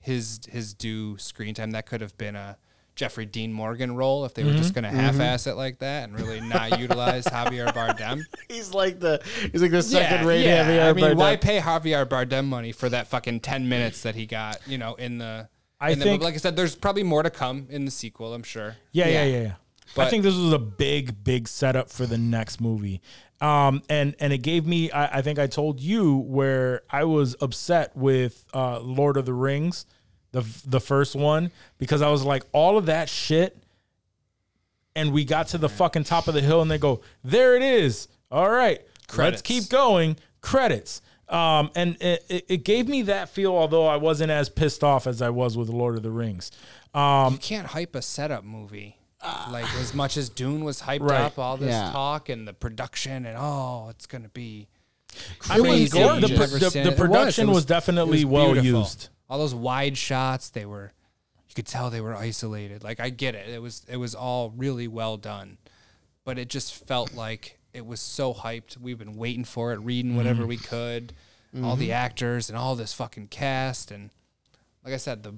[SPEAKER 5] his his due screen time. That could have been a Jeffrey Dean Morgan role if they were just mm-hmm. going to half-ass mm-hmm. it like that and really not utilize Javier Bardem. [LAUGHS]
[SPEAKER 2] He's like the he's like the second rate Javier
[SPEAKER 5] I mean,
[SPEAKER 2] Bardem.
[SPEAKER 5] why pay Javier Bardem money for that fucking ten minutes that he got? You know, in the
[SPEAKER 1] I
[SPEAKER 5] then,
[SPEAKER 1] think
[SPEAKER 5] but like I said, there's probably more to come in the sequel. I'm sure.
[SPEAKER 1] Yeah, yeah,
[SPEAKER 2] Yeah.
[SPEAKER 1] yeah, yeah. I think this was a big, big setup for the next movie. Um, and and it gave me, I, I think I told you where I was upset with uh, Lord of the Rings, the the first one, because I was like, all of that shit, and we got to the fucking top of the hill, and they go, there it is. All right,
[SPEAKER 5] Credits.
[SPEAKER 1] let's keep going. Credits. Um, and it, it, it gave me that feel, although I wasn't as pissed off as I was with Lord of the Rings. Um,
[SPEAKER 5] You can't hype a setup movie. Like as much as Dune was hyped
[SPEAKER 1] Right.
[SPEAKER 5] up, all this
[SPEAKER 2] Yeah.
[SPEAKER 5] talk and the production and oh, it's gonna be
[SPEAKER 1] I mean,
[SPEAKER 5] crazy.
[SPEAKER 1] the, the, the-
[SPEAKER 5] seen
[SPEAKER 1] the
[SPEAKER 5] it. It was.
[SPEAKER 1] production
[SPEAKER 5] It
[SPEAKER 1] was,
[SPEAKER 5] was-
[SPEAKER 1] definitely
[SPEAKER 5] was
[SPEAKER 1] well
[SPEAKER 5] beautiful.
[SPEAKER 1] used.
[SPEAKER 5] All those wide shots, they were you could tell they were isolated. Like I get it. It was it was all really well done. But it just felt like it was so hyped. We've been waiting for it, reading whatever
[SPEAKER 1] Mm-hmm.
[SPEAKER 5] we could. All the actors and all this fucking cast and like I said, the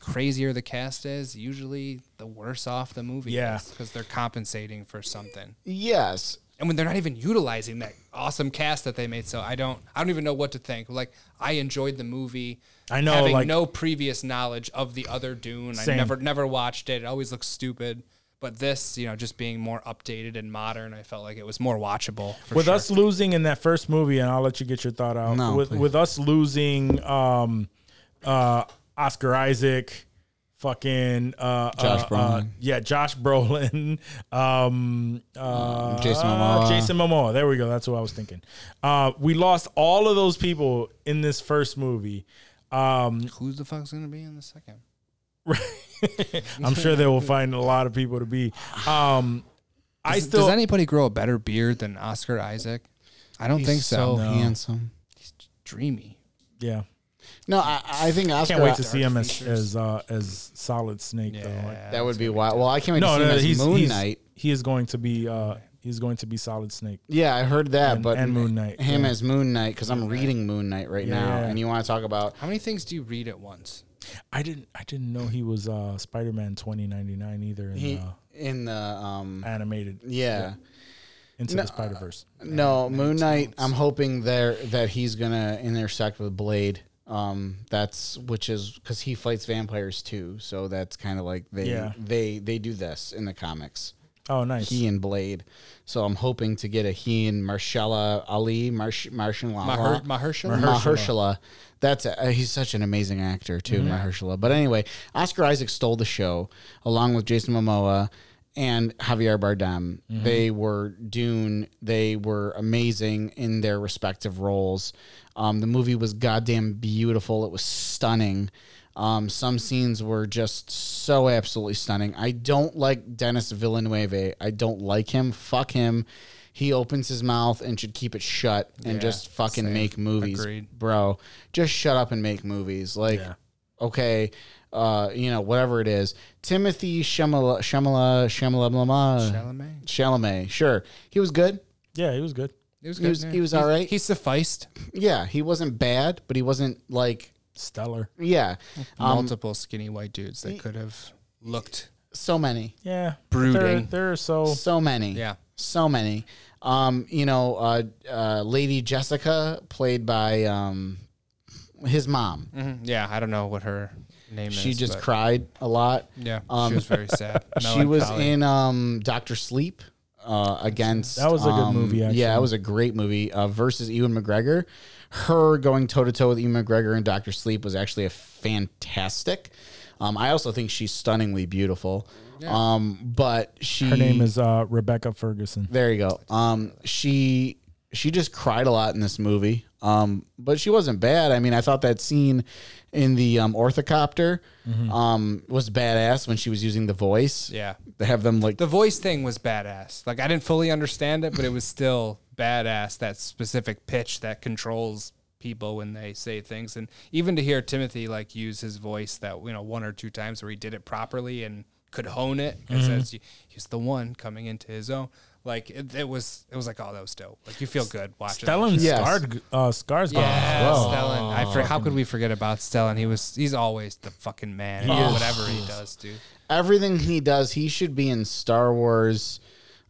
[SPEAKER 5] crazier the cast is, usually the worse off the movie
[SPEAKER 1] Yeah.
[SPEAKER 5] is because they're compensating for something
[SPEAKER 2] Yes.
[SPEAKER 5] and when they're not even utilizing that awesome cast that they made so i don't i don't even know what to think like i enjoyed the movie
[SPEAKER 1] I know,
[SPEAKER 5] having
[SPEAKER 1] like-
[SPEAKER 5] no previous knowledge of the other dune i never never watched it it always looks stupid but this you know just being more updated and modern i felt like it was more watchable for
[SPEAKER 1] with
[SPEAKER 5] sure.
[SPEAKER 1] us losing in that first movie, and I'll let you get your thought out.
[SPEAKER 2] No,
[SPEAKER 1] with
[SPEAKER 2] please.
[SPEAKER 1] with us losing um, uh, Oscar Isaac, fucking uh,
[SPEAKER 2] Josh
[SPEAKER 1] uh, uh,
[SPEAKER 2] Brolin.
[SPEAKER 1] yeah, Josh Brolin, [LAUGHS] um, uh,
[SPEAKER 2] Jason
[SPEAKER 1] uh,
[SPEAKER 2] Momoa.
[SPEAKER 1] Jason Momoa. There we go. That's what I was thinking. Uh, we lost all of those people in this first movie. Um,
[SPEAKER 5] who's the fuck's gonna be in the second Right. [LAUGHS]
[SPEAKER 1] I'm sure they will find a lot of people to be. Um, I
[SPEAKER 5] does,
[SPEAKER 1] still
[SPEAKER 5] does anybody grow a better beard than oscar isaac i don't think so,
[SPEAKER 2] So handsome.
[SPEAKER 5] He's dreamy
[SPEAKER 1] yeah.
[SPEAKER 2] No, I, I think Oscar.
[SPEAKER 1] Can't wait to see him as
[SPEAKER 5] features.
[SPEAKER 1] as uh, as Solid Snake though. Like,
[SPEAKER 2] That would be wild. Well, I can't wait
[SPEAKER 1] no,
[SPEAKER 2] to see
[SPEAKER 1] no,
[SPEAKER 2] him as
[SPEAKER 1] he's
[SPEAKER 2] Moon
[SPEAKER 1] he's,
[SPEAKER 2] Knight.
[SPEAKER 1] He is going to be uh he's going to be Solid Snake.
[SPEAKER 2] Yeah, I heard that,
[SPEAKER 1] And-
[SPEAKER 2] but
[SPEAKER 1] and Moon Knight,
[SPEAKER 2] Him
[SPEAKER 1] yeah.
[SPEAKER 2] as Moon Knight because I'm reading Moon Knight right now, and you want to talk about
[SPEAKER 5] how many things do you read at once
[SPEAKER 1] I didn't I didn't know he was uh Spider Man twenty ninety nine either in
[SPEAKER 2] he
[SPEAKER 1] uh,
[SPEAKER 2] in the um
[SPEAKER 1] animated
[SPEAKER 2] yeah.
[SPEAKER 1] into
[SPEAKER 2] No,
[SPEAKER 1] the Spider Verse.
[SPEAKER 2] No, Moon Knight. I'm hoping there that he's gonna intersect with Blade. Um, that's which is because he fights vampires too. So that's kind of like they
[SPEAKER 1] Yeah.
[SPEAKER 2] they they do this in the comics.
[SPEAKER 1] Oh, nice.
[SPEAKER 2] He and Blade. So I'm hoping to get a he and Marshala Ali Marsh Martian
[SPEAKER 5] Maher- Mahershala?
[SPEAKER 2] Mahershala. That's a, he's such an amazing actor too, Mahershala. But anyway, Oscar Isaac stole the show along with Jason Momoa and Javier Bardem. They were Dune. They were amazing in their respective roles. Um, the movie was goddamn beautiful. It was stunning. Um, some scenes were just so absolutely stunning. I don't like Denis Villeneuve. I don't like him. Fuck him. He opens his mouth and should keep it shut and
[SPEAKER 5] Yeah,
[SPEAKER 2] just fucking
[SPEAKER 5] same.
[SPEAKER 2] make movies,
[SPEAKER 5] Agreed.
[SPEAKER 2] bro. Just shut up and make movies. Like,
[SPEAKER 1] Yeah.
[SPEAKER 2] okay, uh, you know, whatever it is. Timothée Chalamet, Chalamet, Chalamet,
[SPEAKER 5] Chalamet?
[SPEAKER 2] Chalamet. Sure, he was good.
[SPEAKER 1] yeah, he was good.
[SPEAKER 5] It was
[SPEAKER 2] He was- he was all right.
[SPEAKER 5] He sufficed.
[SPEAKER 2] Yeah, he wasn't bad, but he wasn't like,
[SPEAKER 1] Stellar.
[SPEAKER 2] yeah, um,
[SPEAKER 5] Multiple skinny white dudes that could have looked.
[SPEAKER 2] so many,
[SPEAKER 1] Yeah.
[SPEAKER 5] Brooding.
[SPEAKER 1] There, there are so
[SPEAKER 2] so many,
[SPEAKER 5] Yeah.
[SPEAKER 2] so many. Um, you know, uh, uh, Lady Jessica, played by um, his mom.
[SPEAKER 5] Mhm. Yeah, I don't know what her name
[SPEAKER 2] She
[SPEAKER 5] is.
[SPEAKER 2] just
[SPEAKER 5] but-
[SPEAKER 2] cried a lot.
[SPEAKER 5] Yeah,
[SPEAKER 2] Um,
[SPEAKER 5] she was very sad. [LAUGHS]
[SPEAKER 2] she was
[SPEAKER 5] Melancholy.
[SPEAKER 2] in um Doctor Sleep uh against
[SPEAKER 1] That was a good
[SPEAKER 2] um,
[SPEAKER 1] movie, actually.
[SPEAKER 2] Yeah, it was a great movie. Uh versus Ewan McGregor. Her going toe to toe with Ewan McGregor in Doctor Sleep was actually a fantastic. Um I also think she's stunningly beautiful. Um but she
[SPEAKER 1] her name is uh Rebecca Ferguson.
[SPEAKER 2] there you go. Um, she she just cried a lot in this movie. Um, but she wasn't bad. I mean, I thought that scene in the um, orthocopter
[SPEAKER 1] Mm-hmm.
[SPEAKER 2] um, was badass when she was using the voice.
[SPEAKER 5] Yeah.
[SPEAKER 2] they have them like
[SPEAKER 5] The voice thing was badass. Like I didn't fully understand it, but it was still badass. That specific pitch that controls people when they say things, and even to hear Timothée like use his voice that you know one or two times where he did it properly and could hone it because
[SPEAKER 1] Mm-hmm.
[SPEAKER 5] he's the one coming into his own. Like it, it was, it was like oh that was dope. Like you feel good watching. that
[SPEAKER 1] Stellan
[SPEAKER 2] Yes.
[SPEAKER 1] Skard, uh, Skarsgård
[SPEAKER 5] Yeah,
[SPEAKER 1] as well.
[SPEAKER 5] Stellan. I for, how could we forget about Stellan? He was he's always the fucking man. in whatever he does, dude.
[SPEAKER 2] everything he does. He should be in Star Wars.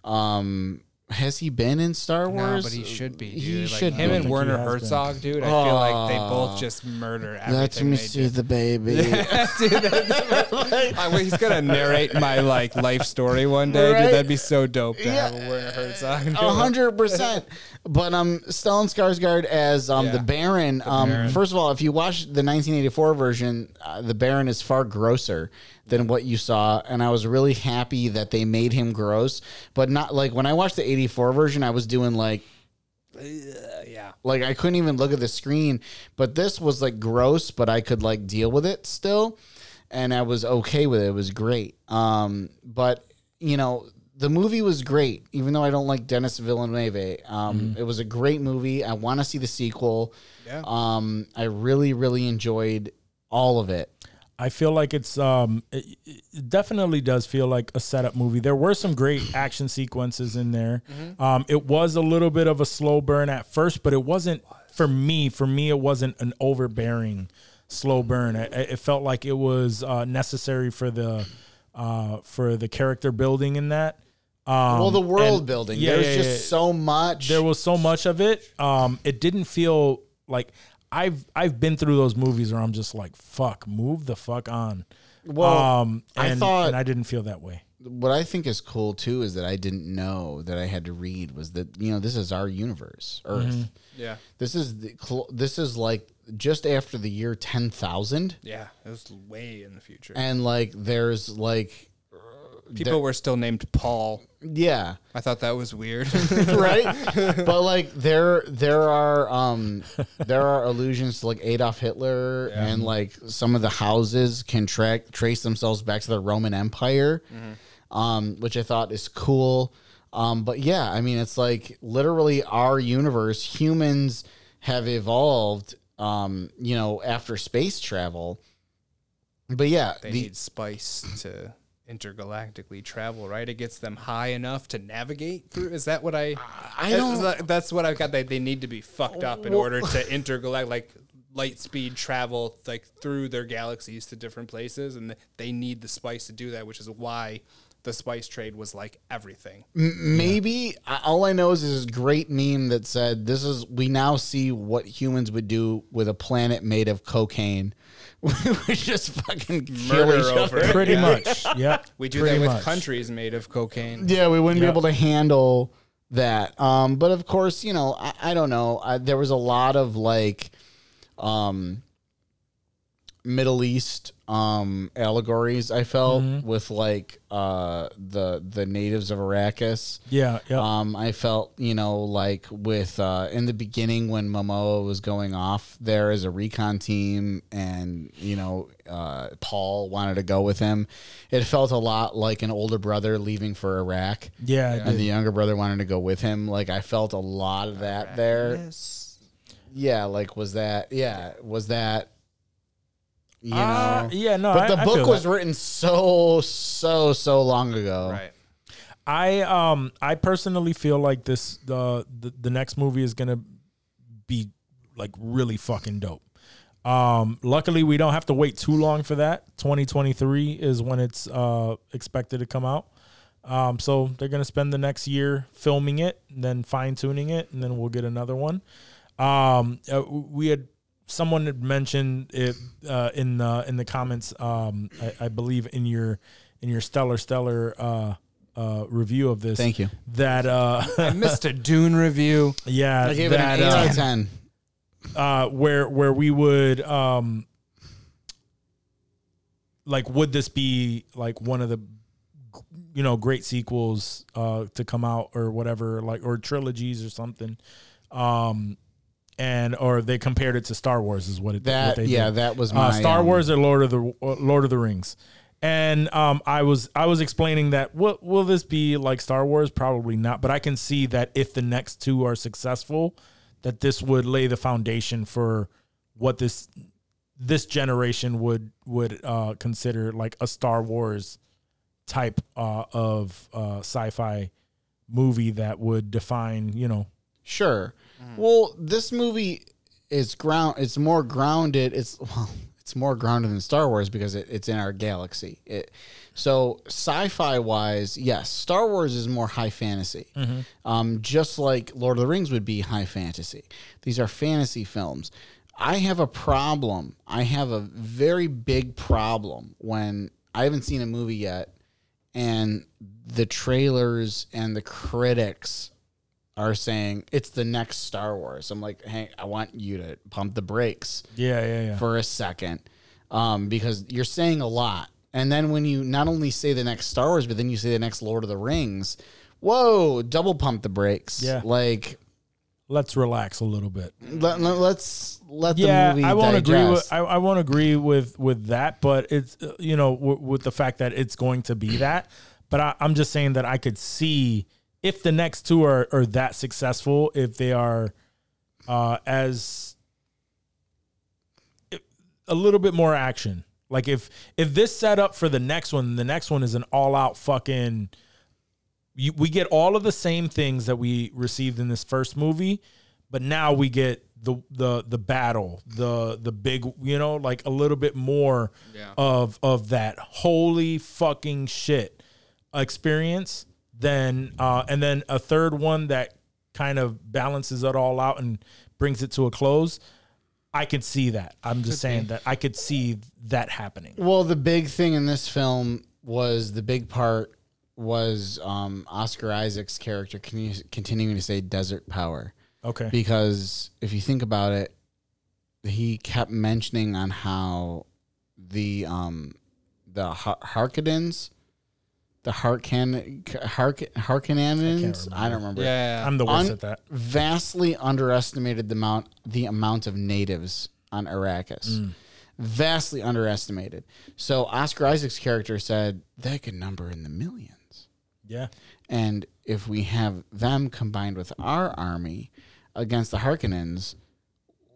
[SPEAKER 2] Um, Has he been in Star
[SPEAKER 5] No,
[SPEAKER 2] Wars?
[SPEAKER 5] but he should be. Dude.
[SPEAKER 2] He
[SPEAKER 5] like
[SPEAKER 2] should
[SPEAKER 5] him
[SPEAKER 2] be.
[SPEAKER 5] and Werner
[SPEAKER 1] he has been.
[SPEAKER 5] Herzog, dude. I feel like they both just murder everything.
[SPEAKER 2] Let me see the baby. [LAUGHS]
[SPEAKER 5] dude, that's- [LAUGHS] I he's gonna narrate my like life story one day,
[SPEAKER 2] Right?
[SPEAKER 5] dude. That'd be so dope to
[SPEAKER 2] Yeah.
[SPEAKER 5] have a Werner Herzog.
[SPEAKER 2] A hundred percent. But um, Stellan Skarsgård as um
[SPEAKER 5] Yeah.
[SPEAKER 2] the Baron. Um,
[SPEAKER 5] Baron.
[SPEAKER 2] first of all, if you watch the 1984 version, uh, the Baron is far grosser than what you saw, and I was really happy that they made him gross. But not like when I watched the 84 version, I was doing like
[SPEAKER 5] yeah.
[SPEAKER 2] like I couldn't even look at the screen. But this was like gross, but I could like deal with it still, and I was okay with it. It was great. Um, but you know. The movie was great, even though I don't like Denis Villeneuve. Um, It was a great movie. I want to see the sequel.
[SPEAKER 5] Yeah.
[SPEAKER 2] Um, I really, really enjoyed all of it.
[SPEAKER 1] I feel like it's um it, it definitely does feel like a setup movie. There were some great [COUGHS] action sequences in there. Um it was a little bit of a slow burn at first, but it wasn't for me. For me it wasn't an overbearing slow burn. It, it felt like it was uh, necessary for the uh for the character building in that. Um,
[SPEAKER 2] well, the world
[SPEAKER 1] and-
[SPEAKER 2] building.
[SPEAKER 1] yeah,
[SPEAKER 2] There's
[SPEAKER 1] yeah,
[SPEAKER 2] just
[SPEAKER 1] yeah.
[SPEAKER 2] so much.
[SPEAKER 1] there was so much of it. Um, it didn't feel like I've I've been through those movies where I'm just like, fuck, move the fuck on.
[SPEAKER 2] Well,
[SPEAKER 1] um,
[SPEAKER 2] I thought-
[SPEAKER 1] and I didn't feel that way.
[SPEAKER 2] what I think is cool too is that I didn't know that I had to read was that you know this is our universe, Earth.
[SPEAKER 1] Mm-hmm.
[SPEAKER 5] Yeah.
[SPEAKER 2] This is the this is like just after the year ten thousand,
[SPEAKER 5] Yeah. It was way in the future.
[SPEAKER 2] and like there's like
[SPEAKER 5] People were still named Paul.
[SPEAKER 2] Yeah.
[SPEAKER 5] I thought that was weird. [LAUGHS] [LAUGHS]
[SPEAKER 2] right? but like there there are um there are allusions to like Adolf Hitler and like some of the houses can track trace themselves back to the Roman Empire, um, which I thought is cool. Um, but yeah, I mean it's like literally our universe, humans have evolved um, you know, after space travel. But yeah,
[SPEAKER 5] they
[SPEAKER 2] the,
[SPEAKER 5] need spice to intergalactically travel, right? It gets them high enough to navigate through. Is that what I?
[SPEAKER 2] I don't-
[SPEAKER 5] that- That's what I've got. They they need to be fucked up in order to [LAUGHS] intergalactic like light speed travel like through their galaxies to different places, and they need the spice to do that, which is why the spice trade was like everything.
[SPEAKER 2] Maybe I- all I know is this great meme that said, "This is we now see what humans would do with a planet made of cocaine. [LAUGHS] we would just fucking kill
[SPEAKER 5] Murder
[SPEAKER 2] each
[SPEAKER 5] over
[SPEAKER 2] other. [LAUGHS]
[SPEAKER 5] it.
[SPEAKER 1] Pretty
[SPEAKER 5] Yeah.
[SPEAKER 1] much. Yep. [LAUGHS]
[SPEAKER 5] We do
[SPEAKER 1] pretty
[SPEAKER 5] that with
[SPEAKER 1] much.
[SPEAKER 5] countries made of cocaine.
[SPEAKER 2] Yeah, we wouldn't
[SPEAKER 1] Yep.
[SPEAKER 2] be able to handle that. Um, but of course, you know, I, I don't know. I, there was a lot of like, um, Middle East um allegories. I felt
[SPEAKER 1] Mm-hmm.
[SPEAKER 2] with like uh the the natives of Arrakis.
[SPEAKER 1] Yeah. Yeah.
[SPEAKER 2] Um, I felt, you know, like with uh, in the beginning when Momoa was going off there as a recon team, and you know, uh, Paul wanted to go with him. It felt a lot like an older brother leaving for Iraq,
[SPEAKER 1] yeah. it
[SPEAKER 2] and the younger brother wanted to go with him. Like I felt a lot of that there. Yeah, like was that? Yeah, was that? You know,
[SPEAKER 1] Uh, yeah. No.
[SPEAKER 2] but
[SPEAKER 1] I-
[SPEAKER 2] the
[SPEAKER 1] I
[SPEAKER 2] book
[SPEAKER 1] feel
[SPEAKER 2] was
[SPEAKER 1] that.
[SPEAKER 2] written so so so long ago.
[SPEAKER 5] Right.
[SPEAKER 1] I um I personally feel like this the the, the next movie is gonna be like really fucking dope. Um, luckily we don't have to wait too long for that. 2023 is when it's uh expected to come out. Um, so they're gonna spend the next year filming it, and then fine tuning it, and then we'll get another one. Um, uh, we had someone had mentioned it uh, in the in the comments. Um, I, I believe in your in your stellar stellar uh, uh, review of this.
[SPEAKER 2] Thank you.
[SPEAKER 1] That uh,
[SPEAKER 5] I missed a Dune review.
[SPEAKER 1] yeah,
[SPEAKER 2] I gave it an eight
[SPEAKER 1] uh,
[SPEAKER 2] out of ten.
[SPEAKER 1] uh, where where we would um like would this be like one of the you know great sequels uh to come out or whatever like or trilogies or something um and or they compared it to Star Wars is what it
[SPEAKER 2] That
[SPEAKER 1] what they
[SPEAKER 2] yeah,
[SPEAKER 1] did.
[SPEAKER 2] that was
[SPEAKER 1] uh,
[SPEAKER 2] my
[SPEAKER 1] Star
[SPEAKER 2] um,
[SPEAKER 1] Wars or Lord of the uh, Lord of the Rings. And um, I was I was explaining that will will this be like Star Wars? Probably not, but I can see that if the next two are successful, that this would lay the foundation for what this this generation would would uh, consider like a Star Wars type uh, of uh, sci-fi movie that would define you know
[SPEAKER 2] Sure. Well, this movie is ground. It's more grounded. It's [LAUGHS] well, it's more grounded than Star Wars because it, it's in our galaxy. It, so sci-fi wise, yes, Star Wars is more high fantasy, um, just like Lord of the Rings would be high fantasy. These are fantasy films. I have a problem. I have a very big problem when I haven't seen a movie yet, and the trailers and the critics are saying it's the next Star Wars. I'm like, hey, I want you to pump the brakes
[SPEAKER 1] Yeah, yeah, yeah.
[SPEAKER 2] for a second um, because you're saying a lot. And then when you not only say the next Star Wars, but then you say the next Lord of the Rings, whoa, double pump the brakes.
[SPEAKER 1] Yeah.
[SPEAKER 2] Like,
[SPEAKER 1] Let's relax a little bit.
[SPEAKER 2] let, let's let the
[SPEAKER 1] yeah,
[SPEAKER 2] movie
[SPEAKER 1] I won't agree with. I, I won't agree with with that, but it's uh, you know w- with the fact that it's going to be that. But I, I'm just saying that I could see if the next two are, are that successful, if they are uh, as a little bit more action. Like if if this set up for the next one, the next one is an all out fucking. You, we get all of the same things that we received in this first movie, but now we get the the the battle, the the big, you know, like a little bit more of of that holy fucking shit experience. Then uh, and then a third one that kind of balances it all out and brings it to a close. I could see that. I'm just saying that I could see that happening.
[SPEAKER 2] Well, the big thing in this film was the big part was um, Oscar Isaac's character con- continuing to say desert power.
[SPEAKER 1] Okay.
[SPEAKER 2] because if you think about it, he kept mentioning on how the um the Har- Harkonnens, the Harkan Hark Harkonnens, I, don't remember.
[SPEAKER 5] Yeah.
[SPEAKER 1] I'm the worst
[SPEAKER 2] Un-
[SPEAKER 1] at that.
[SPEAKER 2] Vastly underestimated the amount the amount of natives on Arrakis.
[SPEAKER 1] Mm.
[SPEAKER 2] Vastly underestimated. So Oscar Isaac's character said they could number in the millions.
[SPEAKER 1] Yeah.
[SPEAKER 2] And if we have them combined with our army against the Harkonnens,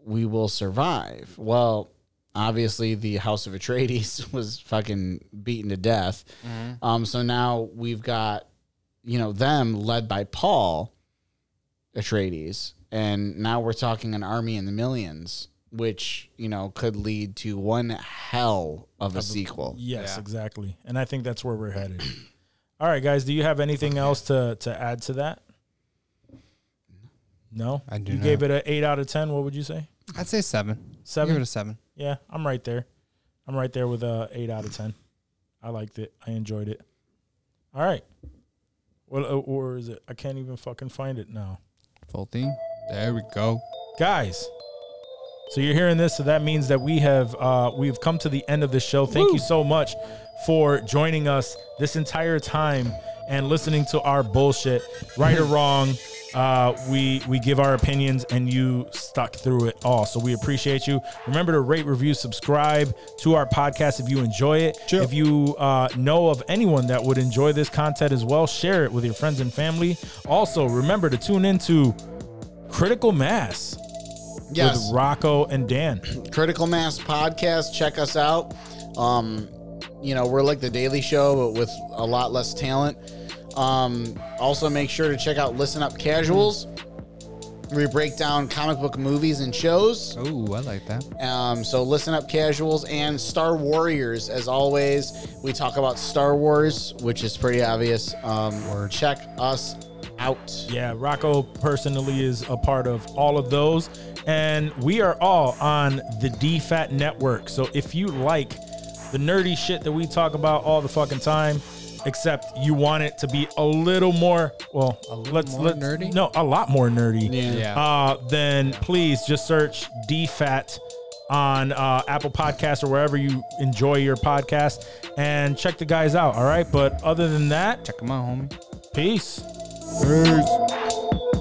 [SPEAKER 2] we will survive. Well, obviously the House of Atreides [LAUGHS] was fucking beaten to death. Um, so now we've got, you know, them led by Paul Atreides, and now we're talking an army in the millions, which you know could lead to one hell of a sequel.
[SPEAKER 1] Yes,
[SPEAKER 5] Yeah.
[SPEAKER 1] exactly. And I think that's where we're headed. [CLEARS THROAT] All right, guys. Do you have anything else to to add to that? No,
[SPEAKER 5] I do
[SPEAKER 1] You
[SPEAKER 5] not.
[SPEAKER 1] gave it an eight out of ten. What would you say?
[SPEAKER 5] I'd say seven.
[SPEAKER 1] Seven?
[SPEAKER 5] Give it a seven.
[SPEAKER 1] Yeah, I'm right there. I'm right there with a eight out of ten. I liked it. I enjoyed it. All right. Well, uh, or is it? I can't even fucking find it now,
[SPEAKER 5] Full theme. There we go.
[SPEAKER 1] guys. So you're hearing this, so that means that we have uh, we've come to the end of the show. Thank you so much for joining us this entire time and listening to our bullshit, right or wrong. Uh, we we give our opinions and you stuck through it all. So we appreciate you. Remember to rate, review, subscribe to our podcast if you enjoy it. If you uh, know of anyone that would enjoy this content as well, share it with your friends and family. Also, remember to tune into Critical Mass
[SPEAKER 2] Yes.
[SPEAKER 1] with Rocco and Dan. [CLEARS THROAT]
[SPEAKER 2] Critical Mass Podcast. Check us out. Um, you know, we're like the Daily Show, but with a lot less talent. Um, also, make sure to check out Listen Up Casuals. We break down comic book movies and shows.
[SPEAKER 5] Oh, I like that.
[SPEAKER 2] Um, so listen up, casuals, and Star Warriors. As always, we talk about Star Wars, which is pretty obvious. Um, or check us out.
[SPEAKER 1] Yeah, Rocco personally is a part of all of those. And we are all on the DFAT network. So if you like the nerdy shit that we talk about all the fucking time, except you want it to be a little more, well, let's
[SPEAKER 5] more
[SPEAKER 1] let's
[SPEAKER 5] nerdy?
[SPEAKER 1] No, a lot more nerdy.
[SPEAKER 5] Yeah.
[SPEAKER 1] Uh, then please just search DFAT on uh, Apple Podcasts or wherever you enjoy your podcast and check the guys out. All right. But other than that,
[SPEAKER 5] Check them out, homie.
[SPEAKER 1] peace.
[SPEAKER 5] Peace.